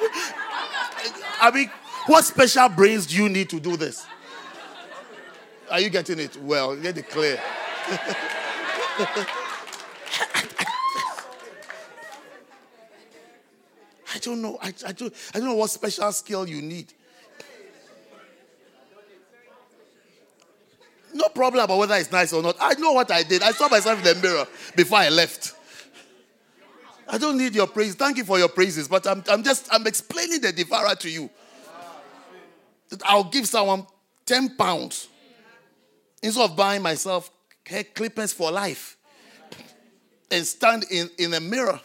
I mean, what special brains do you need to do this? Are you getting it? Well, get it clear. I don't know. I, I, don't, I don't know what special skill you need. No problem about whether it's nice or not. I know what I did. I saw myself in the mirror before I left. I don't need your praise. Thank you for your praises, but I'm, I'm just I'm explaining the devourer to you. I'll give someone 10 pounds instead of buying myself hair clippers for life and stand in, in a mirror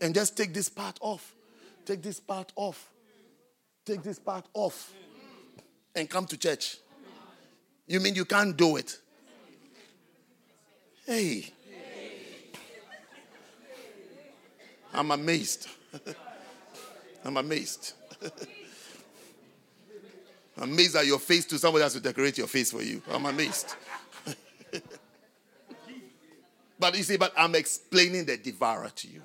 and just take this part off. Take this part off. Take this part off and come to church. You mean you can't do it? Hey. I'm amazed. I'm amazed. Amazed at your face to somebody has to decorate your face for you. I'm amazed. but you see, but I'm explaining the devourer to you.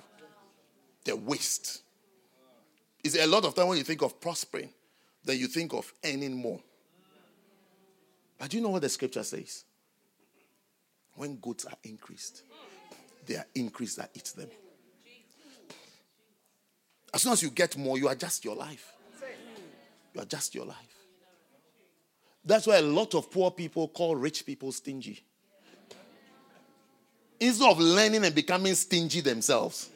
The waste. See, a lot of time when you think of prospering, then you think of earning more. But do you know what the scripture says? When goods are increased, they are increased that eats them. As soon as you get more, you adjust your life. You adjust your life. That's why a lot of poor people call rich people stingy. Instead of learning and becoming stingy themselves,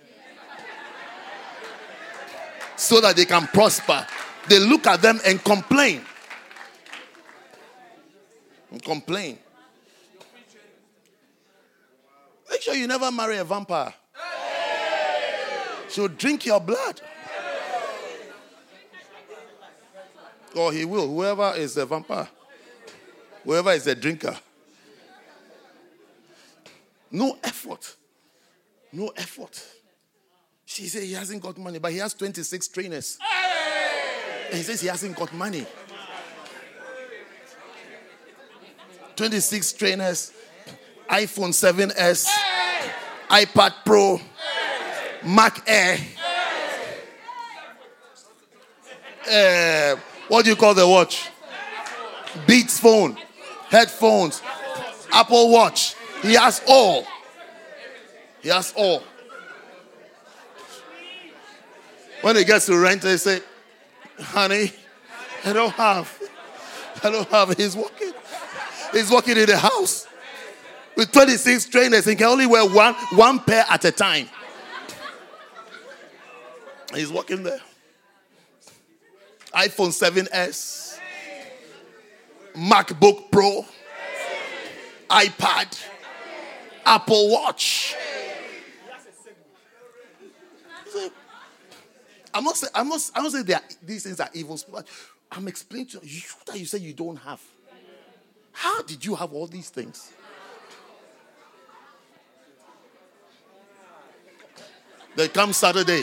so that they can prosper, they look at them and complain. And complain. Make sure you never marry a vampire. So drink your blood. Or he will, whoever is a vampire, whoever is a drinker. No effort. No effort. She said he hasn't got money, but he has 26 trainers. And he says he hasn't got money. 26 trainers, iPhone 7S, iPad Pro, Mac Air. Uh, what do you call the watch? Beats phone, headphones, Apple Watch. He has all. He has all. When he gets to rent, they say, honey, I don't have. I don't have. his walking. He's walking in the house with 26 trainers and can only wear one, one pair at a time. He's walking there. iPhone 7S, MacBook Pro, iPad, Apple Watch. I'm not saying I'm I'm these things are evil. I'm explaining to you that you say you don't have. How did you have all these things? They come Saturday.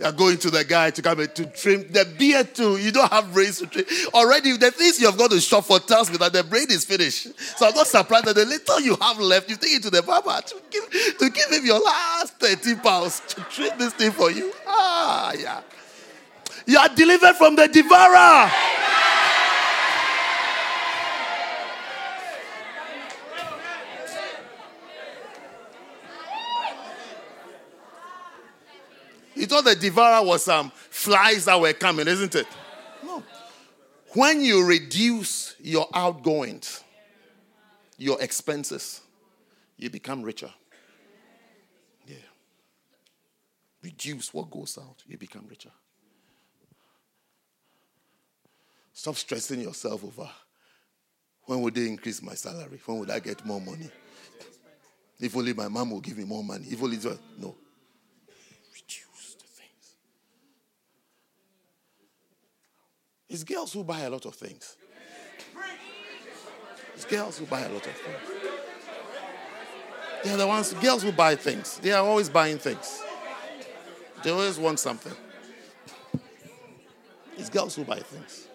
You're going to the guy to come to trim the beard too. You don't have brains to trim. Already, the things you have got to shop for tells me that the brain is finished. So I'm not surprised that the little you have left, you take it to the barber to give, to give him your last 30 pounds to trim this thing for you. Ah, yeah. You are delivered from the devourer. Thought the devourer was some um, flies that were coming, isn't it? No. When you reduce your outgoings, your expenses, you become richer. Yeah. Reduce what goes out, you become richer. Stop stressing yourself over when would they increase my salary? When would I get more money? If only my mom will give me more money. If only no. It's girls who buy a lot of things. It's girls who buy a lot of things. They're the ones, girls who buy things. They are always buying things. They always want something. It's girls who buy things.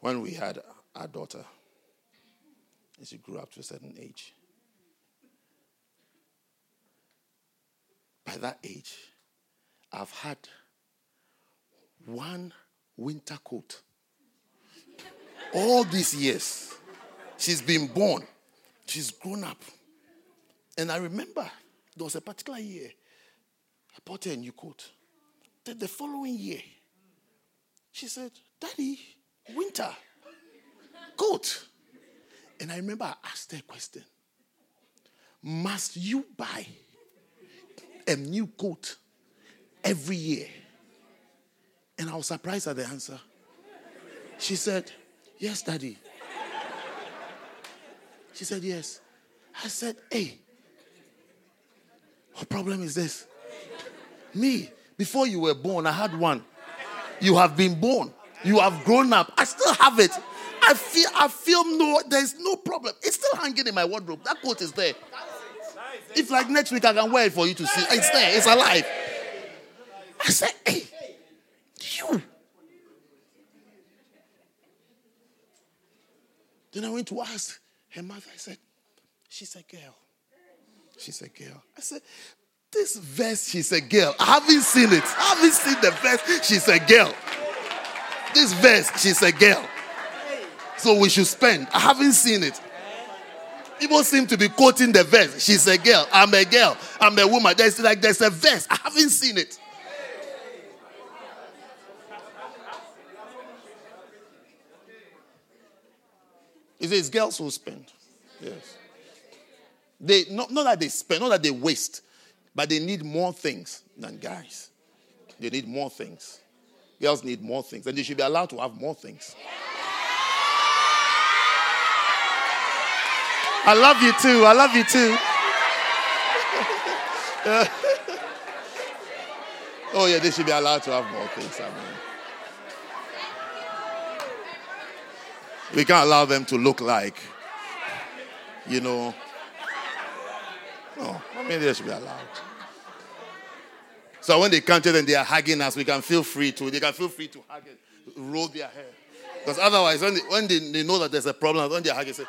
When we had our daughter, as you grew up to a certain age. By that age, I've had one winter coat. All these years, she's been born, she's grown up. And I remember there was a particular year, I bought her a new coat. Then the following year, she said, Daddy, winter coat. And I remember I asked her a question Must you buy a new coat every year? And I was surprised at the answer. She said, Yes, daddy. She said, Yes. I said, Hey, what problem is this? Me, before you were born, I had one. You have been born. You have grown up. I still have it. I feel I feel no, there's no problem. It's still hanging in my wardrobe. That coat is there. If like next week I can wear it for you to see. It's there, it's alive. I said, hey, you. Then I went to ask her mother. I said, she's a girl. She's a girl. I said, this verse, she's a girl. I haven't seen it. I haven't seen the verse, she's a girl. This verse, she's a girl. So we should spend. I haven't seen it. People seem to be quoting the verse. She's a girl. I'm a girl. I'm a woman. There's like there's a verse. I haven't seen it. It says girls who spend. Yes. They not, not that they spend, not that they waste, but they need more things than guys. They need more things. Girls need more things, and they should be allowed to have more things. I love you too. I love you too. oh yeah, they should be allowed to have more things. I mean. We can't allow them to look like, you know. No, I mean they should be allowed. So when they counted and they are hugging us, we can feel free to. They can feel free to hug it, roll their hair. Because otherwise, when they, when they, they know that there's a problem, when they're hugging, say,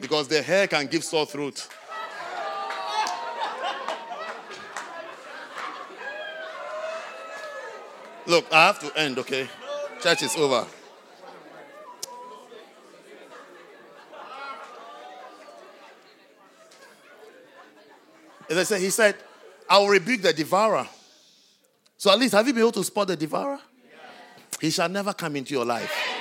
because their hair can give sore throat. Look, I have to end, okay? Church is over. As I said, he said, I will rebuke the devourer. So at least, have you been able to spot the devourer? He shall never come into your life.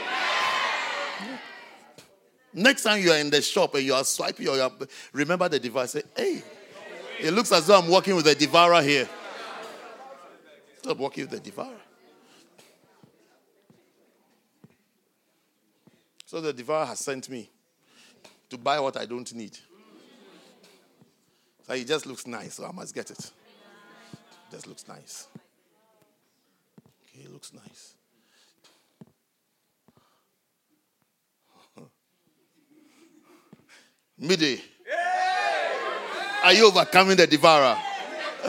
Next time you are in the shop and you are swiping, or you are, remember the device, Say, hey, it looks as though I'm working with the devourer here. Stop working with the devourer. So the devourer has sent me to buy what I don't need. So it just looks nice, so I must get it. Just looks nice. Okay, it looks nice. Midday. Are you overcoming the devourer?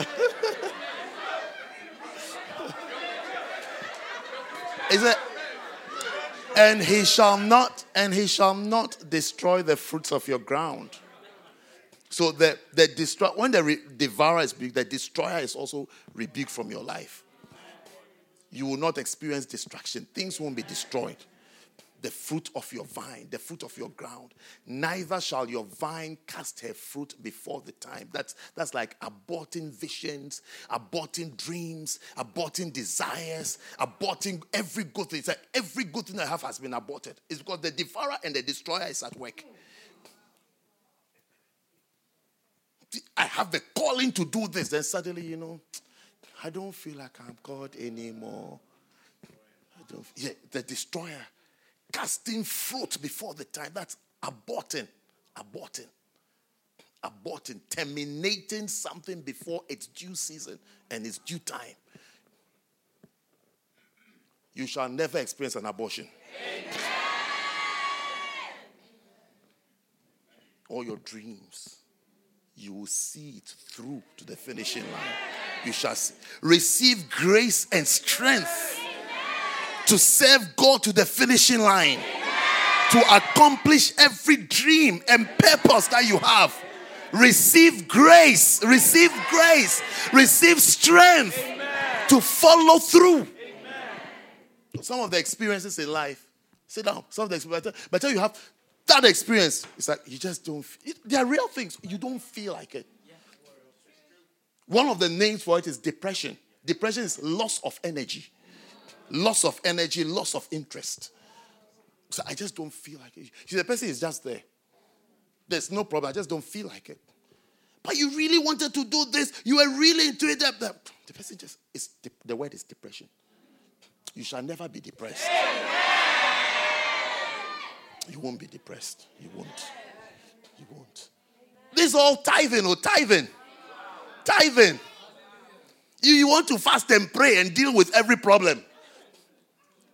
Is it? And he shall not, and he shall not destroy the fruits of your ground. So the, the destroy, when the re, devourer is big, the destroyer is also rebuked from your life. You will not experience destruction. Things won't be destroyed. The fruit of your vine, the fruit of your ground. Neither shall your vine cast her fruit before the time. That's, that's like aborting visions, aborting dreams, aborting desires, aborting every good thing. It's like every good thing I have has been aborted. It's because the devourer and the destroyer is at work. I have the calling to do this. Then suddenly, you know, I don't feel like I'm God anymore. I don't. Yeah, the destroyer casting fruit before the time. That's aborting, aborting, aborting, terminating something before its due season and its due time. You shall never experience an abortion. Amen. All your dreams you will see it through to the finishing line. You shall see. receive grace and strength to serve God to the finishing line, to accomplish every dream and purpose that you have. Receive grace, receive grace, receive strength to follow through. Some of the experiences in life, sit down, some of the experiences, but you have that experience, it's like you just don't. Feel, they are real things. You don't feel like it. One of the names for it is depression. Depression is loss of energy, loss of energy, loss of interest. So I just don't feel like it. See, the person is just there. There's no problem. I just don't feel like it. But you really wanted to do this. You were really into it. The, the, the person just, is, the word is depression. You shall never be depressed. You won't be depressed. You won't. You won't. This is all tithing or tithing. Tithing. You, you want to fast and pray and deal with every problem.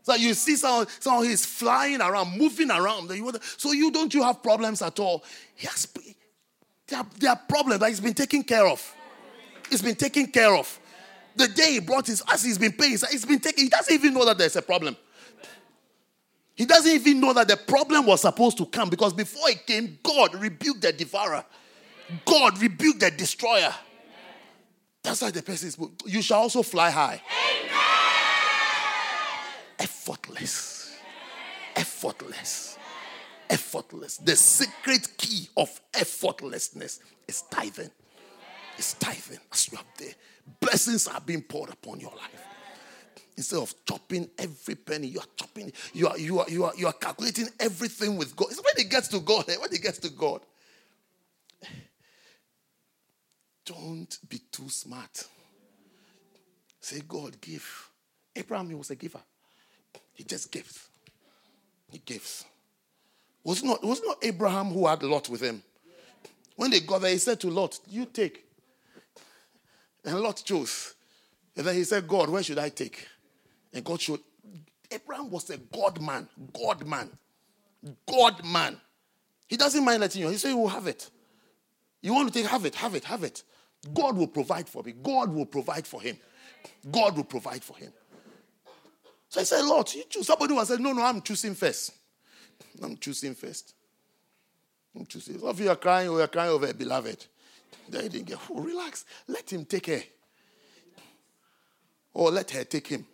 So you see someone, someone is flying around, moving around. So you don't you have problems at all? There are, there are problems that he's been taken care of. It's been taken care of. The day he brought his as he's been paying, he's been taken. He doesn't even know that there's a problem. He doesn't even know that the problem was supposed to come because before it came, God rebuked the devourer. God rebuked the destroyer. That's why the person is. You shall also fly high. Effortless. Effortless. Effortless. The secret key of effortlessness is tithing. It's tithing. As you there, blessings are being poured upon your life. Instead of chopping every penny, you are chopping, you are you are you are you are calculating everything with God. It's when it gets to God, eh? when it gets to God. Don't be too smart. Say, God, give. Abraham, he was a giver. He just gives. He gives. It Was not, it was not Abraham who had Lot with him? When they got there, he said to Lot, You take. And Lot chose. And then he said, God, where should I take? And God showed. Abraham was a God man. God man. God man. He doesn't mind letting you. He said, You will have it. You want to take, have it, have it, have it. God will provide for me. God will provide for him. God will provide for him. So I said, Lord, you choose. Somebody was said, No, no, I'm choosing first. I'm choosing first. I'm choosing. Some of you are crying, you are crying over a beloved. They didn't get, oh, relax. Let him take her. Or let her take him.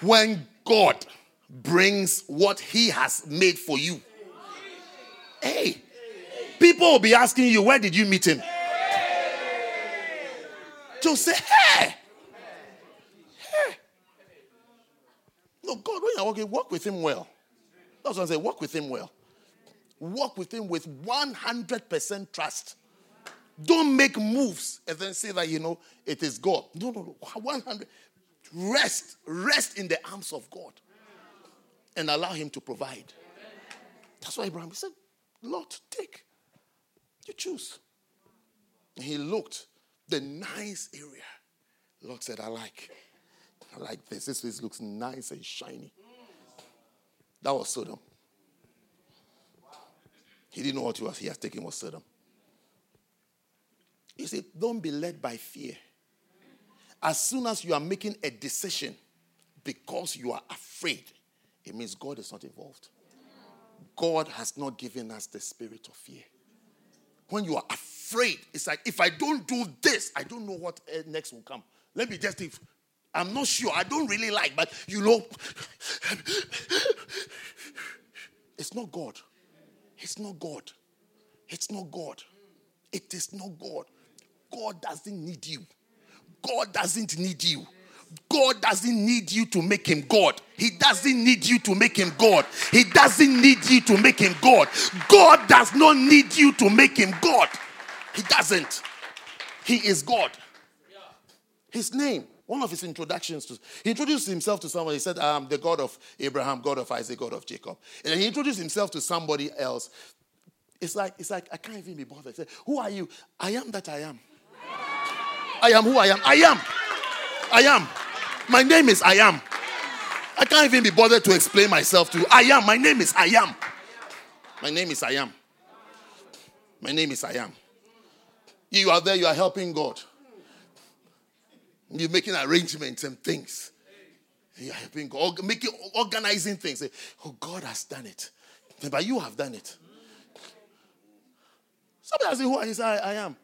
When God brings what he has made for you, hey, people will be asking you, where did you meet him? To say, hey, hey. No, God, when you're working, work with him well. That's what I say, work with him well. Work with him with 100% trust. Don't make moves and then say that, you know, it is God. No, no, no. 100. Rest. Rest in the arms of God and allow him to provide. That's why Abraham said, Lord, take. You choose. And he looked the nice area. Lord said, I like. I like this. This place looks nice and shiny. That was Sodom. He didn't know what he was. He has taken was Sodom. You see, don't be led by fear. As soon as you are making a decision because you are afraid, it means God is not involved. God has not given us the spirit of fear. When you are afraid, it's like if I don't do this, I don't know what eh, next will come. Let me just, if I'm not sure, I don't really like, but you know, it's not God. It's not God. It's not God. It is not God. God doesn't need you. God doesn't need you. God doesn't need you to make him God. He doesn't need you to make him God. He doesn't need you to make him God. God does not need you to make him God. He doesn't. He is God. His name, one of his introductions to, he introduced himself to someone. He said, I'm the God of Abraham, God of Isaac, God of Jacob. And he introduced himself to somebody else. It's like, it's like I can't even be bothered. Say, Who are you? I am that I am. I am who I am. I am. I am. My name is I am. I can't even be bothered to explain myself to you. I am. My name is I am. My name is I am. My name is I am. You are there, you are helping God. You're making arrangements and things. You're helping God, making, organizing things. Oh, God has done it. But you have done it. Somebody ask me who I, say, I, I am.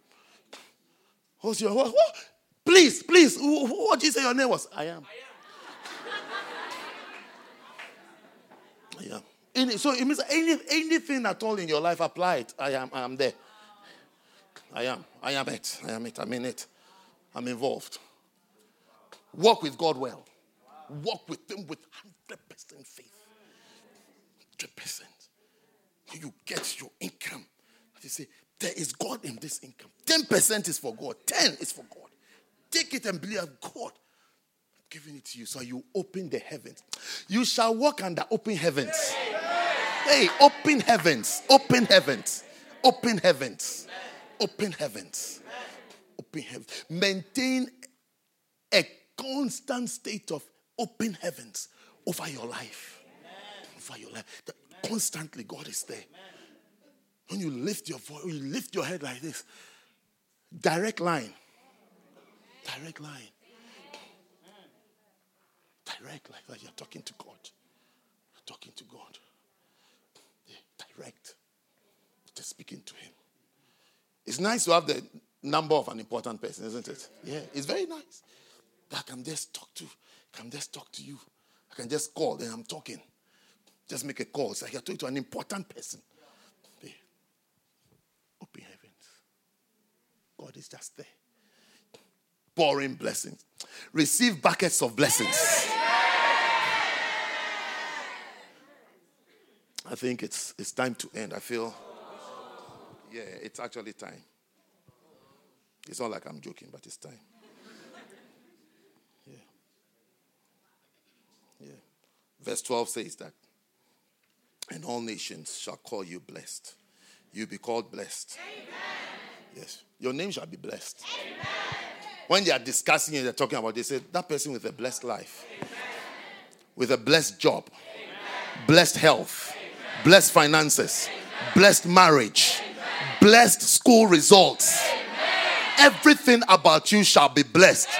What's your what? Please, please. What did you say your name was? I am. I am. I am. So it means any, anything at all in your life, apply it. I am. I am there. I am. I am it. I am it. I'm in it. I'm involved. Walk with God well. Walk with Him with 100% faith. 3%. You get your income, you say, there is God in this income. 10% is for God. 10 is for God. Take it and believe God. Giving it to you so you open the heavens. You shall walk under open heavens. Hey, open heavens. Open heavens. Open heavens. Open heavens. Open heavens. Maintain a constant state of open heavens over your life. Over your life. Constantly, God is there. When you lift your voice, you lift your head like this, direct line. Direct line. Direct like. You're talking to God. You're talking to God. Yeah, direct. Just speaking to Him. It's nice to have the number of an important person, isn't it? Yeah, it's very nice. I can just talk to. Can just talk to you. I can just call, then I'm talking. Just make a call. It's like you're talking to an important person. Open heavens. God is just there. Pouring blessings. Receive buckets of blessings. I think it's it's time to end. I feel yeah, it's actually time. It's not like I'm joking, but it's time. Yeah. Yeah. Verse 12 says that, and all nations shall call you blessed you'll be called blessed. Amen. Yes. Your name shall be blessed. Amen. When they are discussing it, they're talking about, they say, that person with a blessed life, Amen. with a blessed job, blessed health, blessed finances, blessed marriage, blessed school results. Everything about you shall be blessed.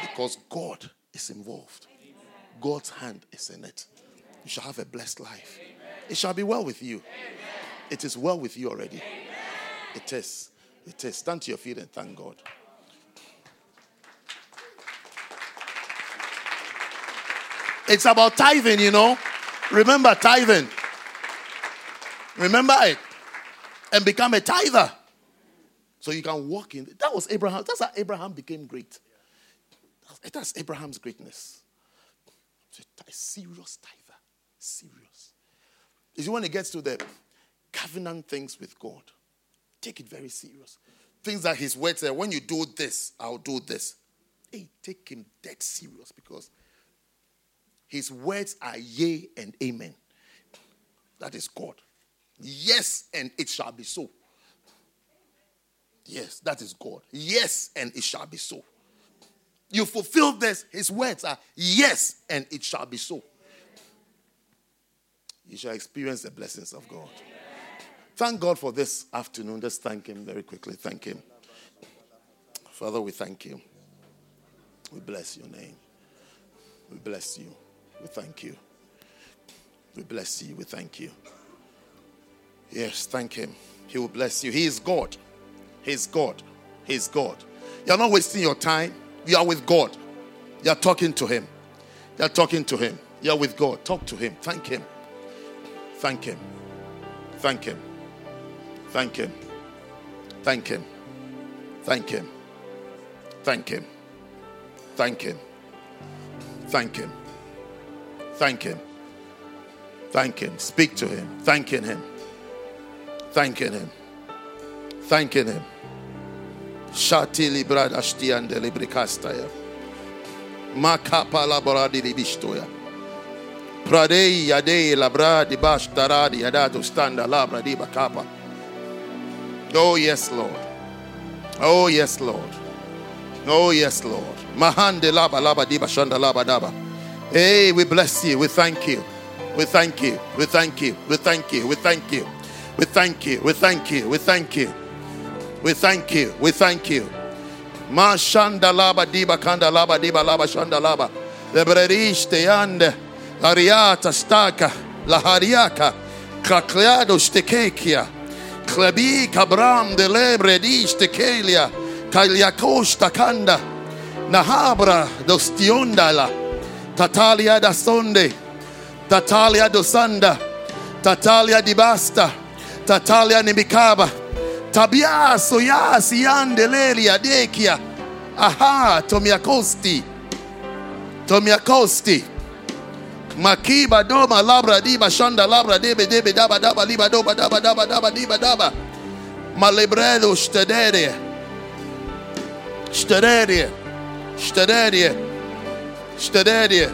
Because God is involved. God's hand is in it. You shall have a blessed life. It shall be well with you. It is well with you already. Amen. It is. It is. Stand to your feet and thank God. It's about tithing, you know. Remember tithing. Remember it. And become a tither. So you can walk in. That was Abraham. That's how Abraham became great. That's Abraham's greatness. A serious tither. Serious. You see, when it gets to the covenant things with God. Take it very serious. Things that His word said, when you do this, I'll do this. Hey, take Him dead serious because His words are yea and amen. That is God. Yes, and it shall be so. Yes, that is God. Yes, and it shall be so. You fulfill this, His words are yes, and it shall be so. You shall experience the blessings of God. Thank God for this afternoon. Just thank Him very quickly. Thank Him. Father, we thank you. We bless your name. We bless you. We thank you. We bless you. We thank you. Yes, thank Him. He will bless you. He is God. He is God. He is God. You're not wasting your time. You are with God. You're talking to Him. You're talking to Him. You're with God. Talk to Him. Thank Him. Thank Him. Thank Him. Thank Him. Thank Him. Thank Him. Thank Him. Thank Him. Thank Him. Thank Him. Thank Him. Speak to Him. Thanking Him. Thanking Him. Thanking Him. Shati librad ashtian de libricastaya. Makapa laboradi libistoya. Pradei yadei labra di bash daradi yadado standa labra di bakapa. Oh, yes, Lord. Oh, yes, Lord. Oh, yes, Lord. Mahande laba laba diba shanda laba daba. Hey, we bless you. We thank you. We thank you. We thank you. We thank you. We thank you. We thank you. We thank you. We thank you. We thank you. We thank you. Ma shanda laba diba kanda laba diba laba shanda laba. Lebreriste yande. Ariata staka. Lahariaka. Kakleado stekekia. Klebi kabram de lebre diste kelia. Kaliakosta kanda. Nahabra dostiondala. Tatalia da sonde. Tatalia dosanda. Tatalia di basta. Tatalia nimikaba. Tabia soyasi yandelelia dekia. Aha, tomiakosti. Tomiakosti. Makiba doma labra diba shanda labra debe debe daba daba liba doba daba daba daba diba daba. Malebredo stedere. Stedere. Stedere. Stedere.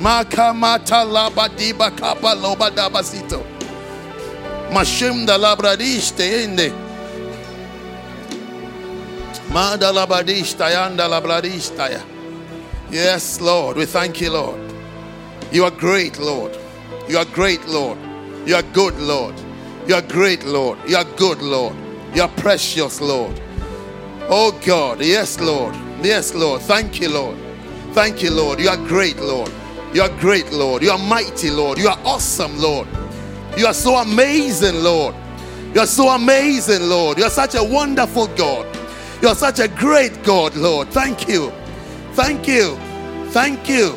Makamata laba diba kapa loba daba. Mashim da labra diste inde. Manda labadista yanda labradista ya. Yes, Lord. We thank you, Lord. You are great, Lord. You are great, Lord. You are good, Lord. You are great, Lord. You are good, Lord. You are precious, Lord. Oh God, yes, Lord. Yes, Lord. Thank you, Lord. Thank you, Lord. You are great, Lord. You are great, Lord. You are mighty, Lord. You are awesome, Lord. You are so amazing, Lord. You are so amazing, Lord. You are such a wonderful God. You are such a great God, Lord. Thank you. Thank you. Thank you.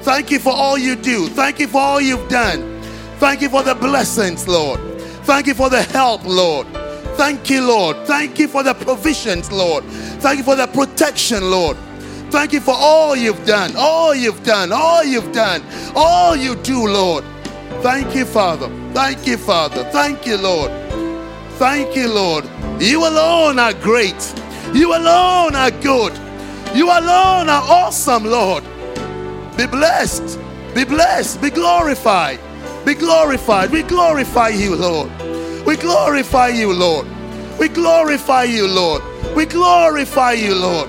Thank you for all you do. Thank you for all you've done. Thank you for the blessings, Lord. Thank you for the help, Lord. Thank you, Lord. Thank you for the provisions, Lord. Thank you for the protection, Lord. Thank you for all you've done, all you've done, all you've done, all you do, Lord. Thank you, Father. Thank you, Father. Thank you, Lord. Thank you, Lord. You alone are great. You alone are good. You alone are awesome, Lord. Be blessed. Be blessed. Be glorified. Be glorified. We glorify you, Lord. We glorify you, Lord. We glorify you, Lord. We glorify you, Lord.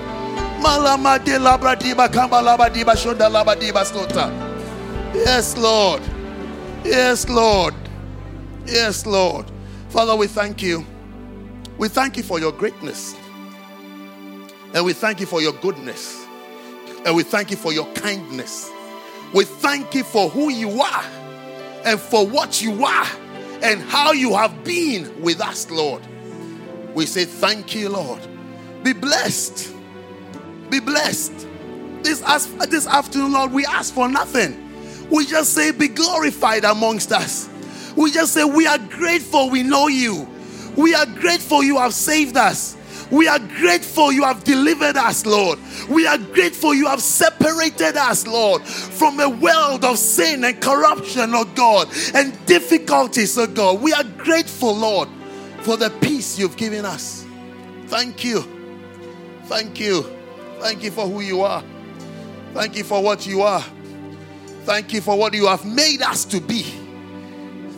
Yes, Lord. Yes, Lord. Yes, Lord. Father, we thank you. We thank you for your greatness. And we thank you for your goodness. And we thank you for your kindness. We thank you for who you are and for what you are and how you have been with us, Lord. We say thank you, Lord. Be blessed. Be blessed. This, this afternoon, Lord, we ask for nothing. We just say, Be glorified amongst us. We just say, We are grateful we know you. We are grateful you have saved us. We are grateful you have delivered us, Lord. We are grateful you have separated us, Lord, from a world of sin and corruption, oh God, and difficulties, oh God. We are grateful, Lord, for the peace you've given us. Thank you. Thank you. Thank you for who you are. Thank you for what you are. Thank you for what you have made us to be.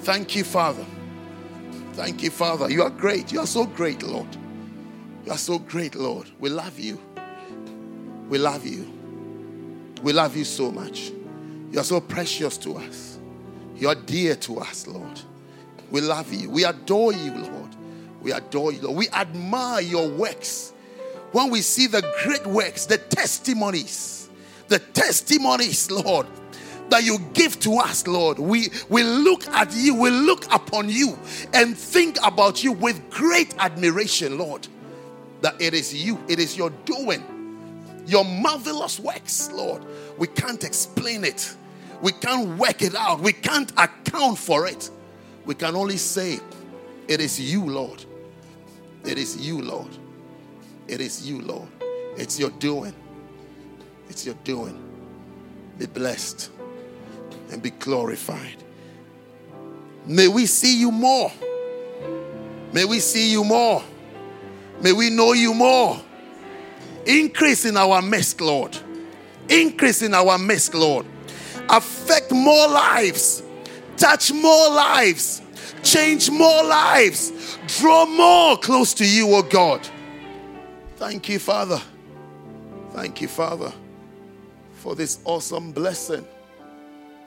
Thank you, Father. Thank you, Father. You are great. You are so great, Lord. You are so great, Lord. We love you. We love you. We love you so much. You are so precious to us. You are dear to us, Lord. We love you. We adore you, Lord. We adore you, Lord. We admire your works. When we see the great works, the testimonies, the testimonies, Lord, that you give to us, Lord. We, we look at you, we look upon you and think about you with great admiration, Lord. That it is you, it is your doing, your marvelous works, Lord. We can't explain it, we can't work it out, we can't account for it. We can only say, It is you, Lord. It is you, Lord. It is you, Lord. It's your doing. It's your doing. Be blessed and be glorified. May we see you more. May we see you more. May we know you more. Increase in our midst, Lord. Increase in our midst, Lord. Affect more lives. Touch more lives. Change more lives. Draw more close to you, oh God. Thank you, Father. Thank you, Father, for this awesome blessing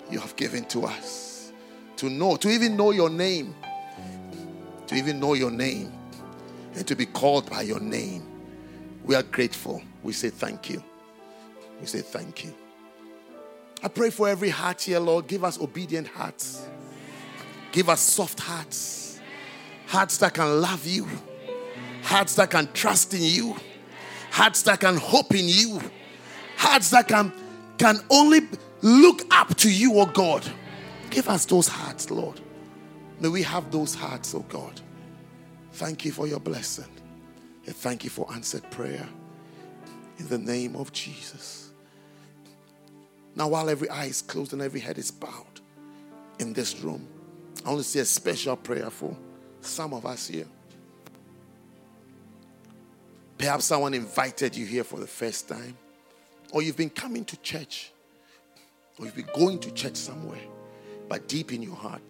you have given to us. To know, to even know your name. To even know your name. And to be called by your name. We are grateful. We say thank you. We say thank you. I pray for every heart here, Lord. Give us obedient hearts. Give us soft hearts. Hearts that can love you. Hearts that can trust in you. Hearts that can hope in you. Hearts that can, can only look up to you, oh God. Give us those hearts, Lord. May we have those hearts, oh God. Thank you for your blessing. And thank you for answered prayer. In the name of Jesus. Now, while every eye is closed and every head is bowed in this room, I want to say a special prayer for some of us here. Perhaps someone invited you here for the first time, or you've been coming to church, or you've been going to church somewhere, but deep in your heart,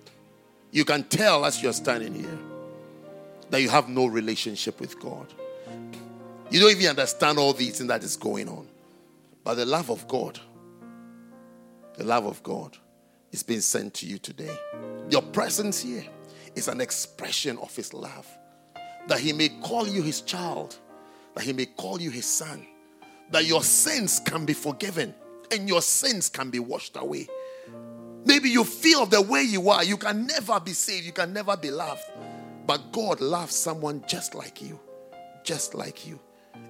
you can tell as you're standing here that you have no relationship with God. You don't even understand all these things that is going on. But the love of God, the love of God is being sent to you today. Your presence here is an expression of His love. That He may call you His child, that He may call you His son, that your sins can be forgiven and your sins can be washed away. Maybe you feel the way you are, you can never be saved, you can never be loved. But God loves someone just like you, just like you.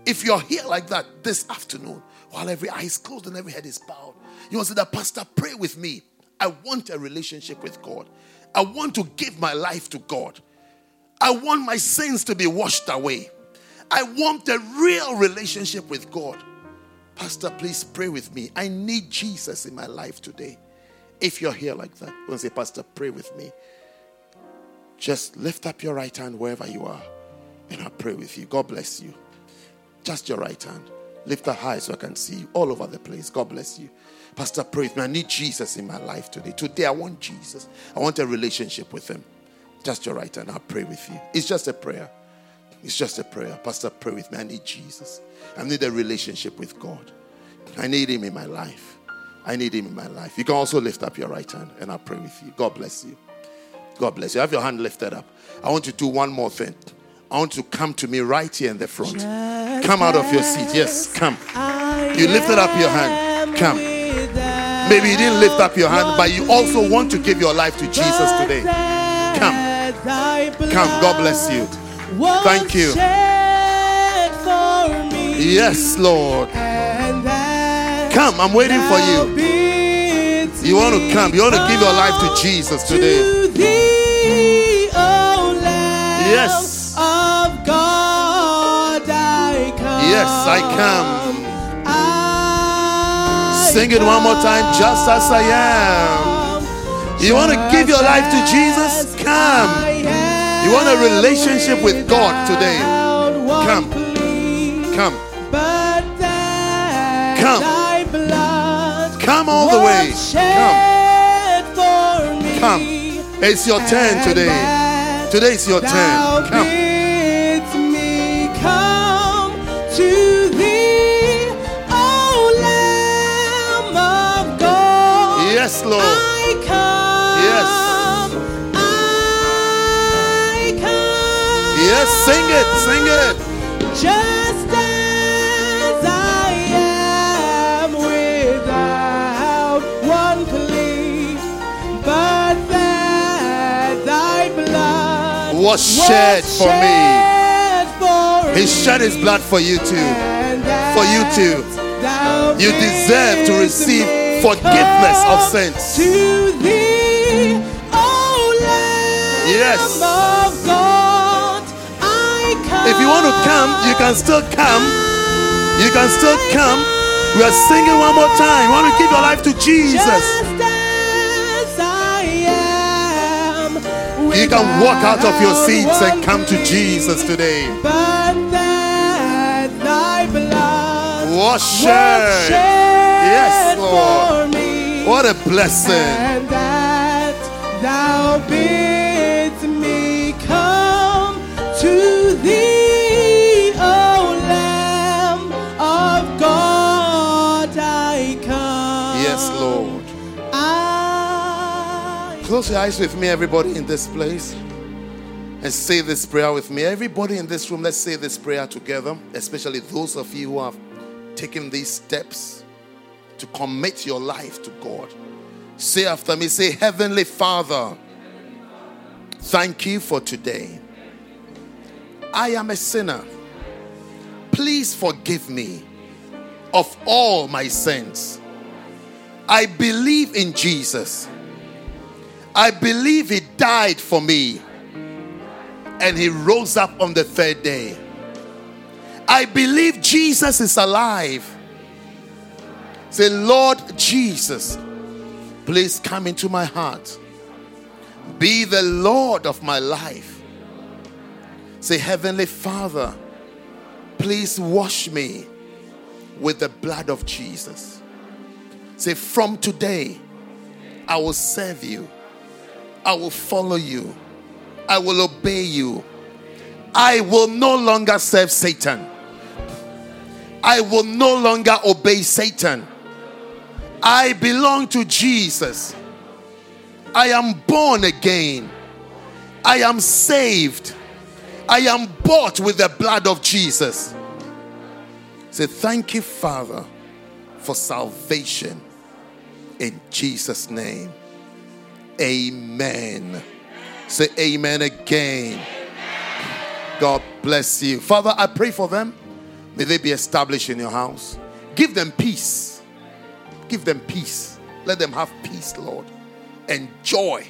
If you're here like that this afternoon, while every eye is closed and every head is bowed, you want to say that, Pastor, pray with me. I want a relationship with God. I want to give my life to God. I want my sins to be washed away. I want a real relationship with God. Pastor, please pray with me. I need Jesus in my life today. If you're here like that, want say, Pastor, pray with me. Just lift up your right hand wherever you are, and I'll pray with you. God bless you. Just your right hand. Lift it high so I can see you all over the place. God bless you. Pastor, pray with me. I need Jesus in my life today. Today, I want Jesus. I want a relationship with Him. Just your right hand. I'll pray with you. It's just a prayer. It's just a prayer. Pastor, pray with me. I need Jesus. I need a relationship with God. I need Him in my life. I need Him in my life. You can also lift up your right hand and I'll pray with you. God bless you. God bless you. Have your hand lifted up. I want you to do one more thing. I want you to come to me right here in the front. Come out of your seat. Yes, come. You lifted up your hand. Come. Maybe you didn't lift up your hand, but you also want to give your life to Jesus today. Come. Come. God bless you. Thank you. Yes, Lord. Come. I'm waiting for you. You want to come. You want to give your life to Jesus today. Yes. Of God, I come. Yes, I come. Sing it one more time, just as I am. You want to give your life to Jesus? Come. You want a relationship with God today? Come. Come. Come. Come all the way. Come. Come. It's your turn today. Today is your turn. Come. bids me Yes, sing it. Sing it. Just as I am without one plea, but that thy blood Was shed for me. for He shed his blood for you too. For you too. You deserve to receive forgiveness of sins. To thee, O Lamb Yes. If you want to come, you can still come. You can still come. We are singing one more time. You want to give your life to Jesus. Just as I am, You can walk out of your seats and come to Jesus today. But that thy blood Was was shed. shed Yes, Lord. What a blessing. Close your eyes with me, everybody in this place, and say this prayer with me. Everybody in this room, let's say this prayer together, especially those of you who have taken these steps to commit your life to God. Say after me, say, Heavenly Father, thank you for today. I am a sinner. Please forgive me of all my sins. I believe in Jesus. I believe he died for me and he rose up on the third day. I believe Jesus is alive Say, Lord Jesus, please come into my heart. Be the Lord of my life. Say, Heavenly Father, please wash me with the blood of Jesus. Say, from today, I will serve you. I will follow you. I will obey you. I will no longer serve Satan. I will no longer obey Satan. I belong to Jesus. I am born again. I am saved. I am bought with the blood of Jesus. Say, Thank you, Father, for salvation. In Jesus' name. Amen. Say amen again. God bless you. Father, I pray for them. May they be established in your house. Give them peace. Give them peace. Let them have peace, Lord, and joy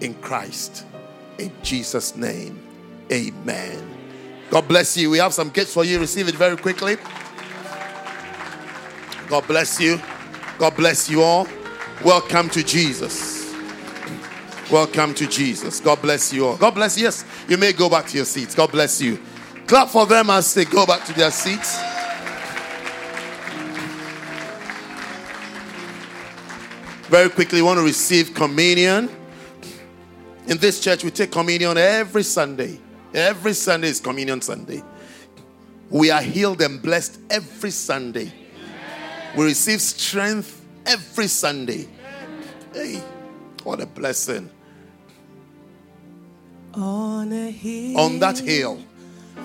in Christ. In Jesus' name, amen. God bless you. We have some gifts for you. Receive it very quickly. God bless you. God bless you all. Welcome to Jesus. Welcome to Jesus. God bless you all. God bless you. Yes, you may go back to your seats. God bless you. Clap for them as they go back to their seats. Very quickly, want to receive communion. In this church, we take communion every Sunday. Every Sunday is Communion Sunday. We are healed and blessed every Sunday. We receive strength every Sunday. Hey, what a blessing. On a hill On that hill,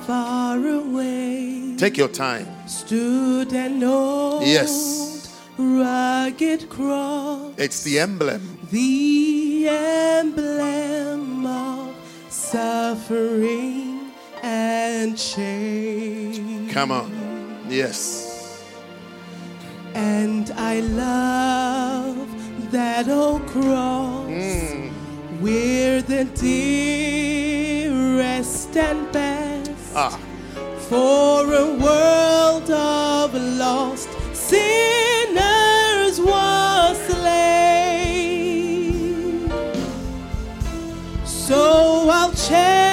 far away take your time. stood an old Yes. rugged cross, It's the emblem. the emblem of suffering and shame. Come on. Yes. And I love that old cross mm. Where the dearest and best Ah. for a world of lost sinners was slain. So I'll cherish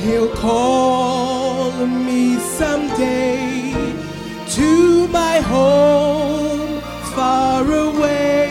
he'll call me someday to my home far away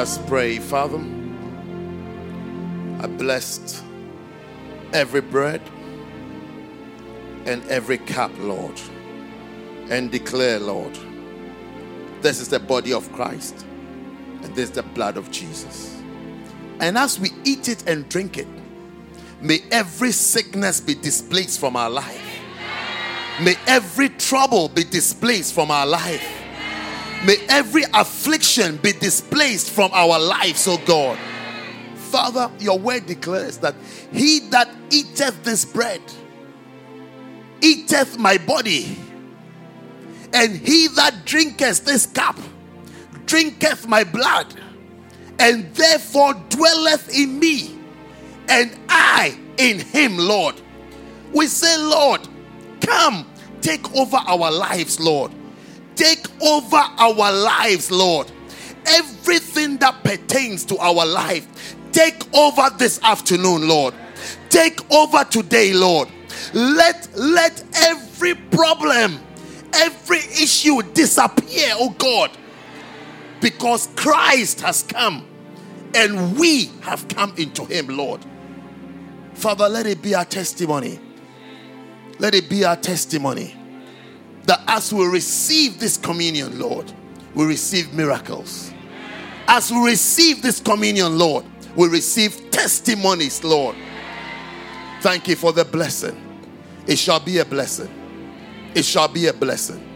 us pray, Father. I blessed every bread and every cup, Lord, and declare, Lord, this is the body of Christ and this is the blood of Jesus. And as we eat it and drink it, may every sickness be displaced from our life. May every trouble be displaced from our life. May every affliction be displaced from our lives, oh God. Father, your word declares that he that eateth this bread eateth my body, and he that drinketh this cup drinketh my blood, and therefore dwelleth in me, and I in him, Lord. We say, Lord, come take over our lives, Lord. Take over our lives, Lord. Everything that pertains to our life, take over this afternoon, Lord. Take over today, Lord. Let let every problem, every issue disappear, oh God. Because Christ has come and we have come into him, Lord. Father, let it be our testimony. Let it be our testimony that as we receive this communion, Lord, we receive miracles. As we receive this communion, Lord, we receive testimonies, Lord. Thank you for the blessing. It shall be a blessing. It shall be a blessing.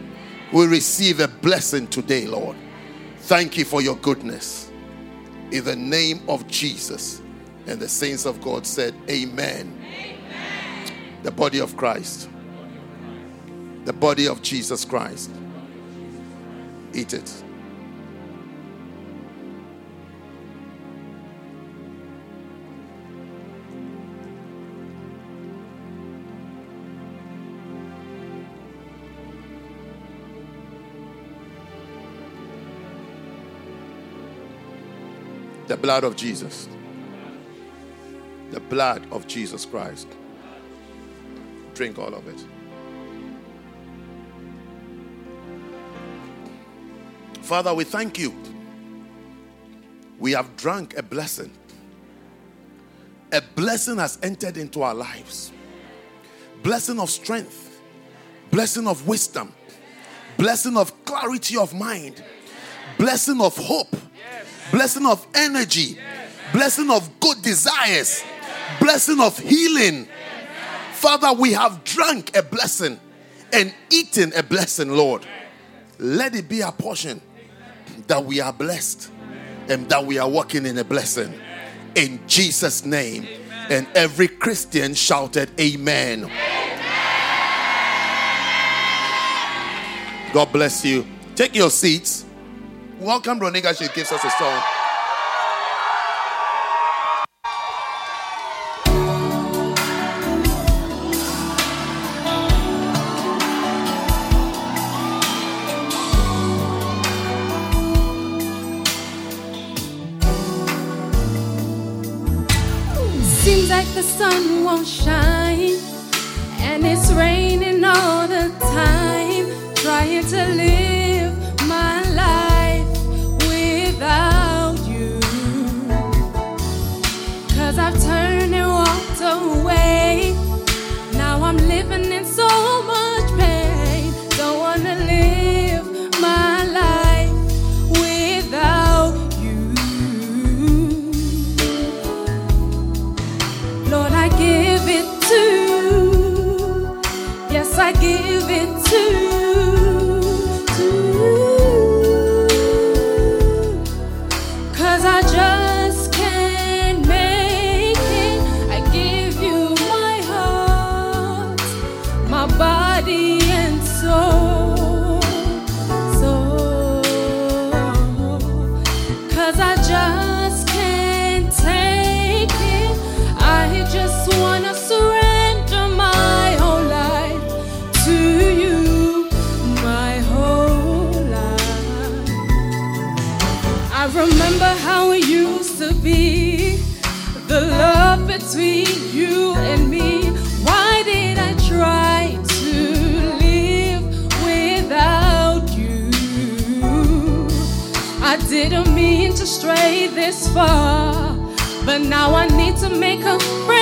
We receive a blessing today, Lord. Thank you for your goodness. In the name of Jesus. And the saints of God said, Amen. Amen. The body of Christ. The body of Jesus Christ. Eat it. The blood of Jesus. The blood of Jesus Christ. Drink all of it. Father, we thank you. We have drunk a blessing. A blessing has entered into our lives. Blessing of strength, blessing of wisdom, blessing of clarity of mind, blessing of hope, blessing of energy, blessing of good desires, blessing of healing. Father, we have drunk a blessing and eaten a blessing, Lord. Let it be a portion that we are blessed and that we are walking in a blessing. In Jesus' name. And every Christian shouted, Amen. God bless you. Take your seats. Welcome, Roniga. She gives us a song. Sun won't shine, and it's raining all the time. Trying to live this far, but now I need to make a brand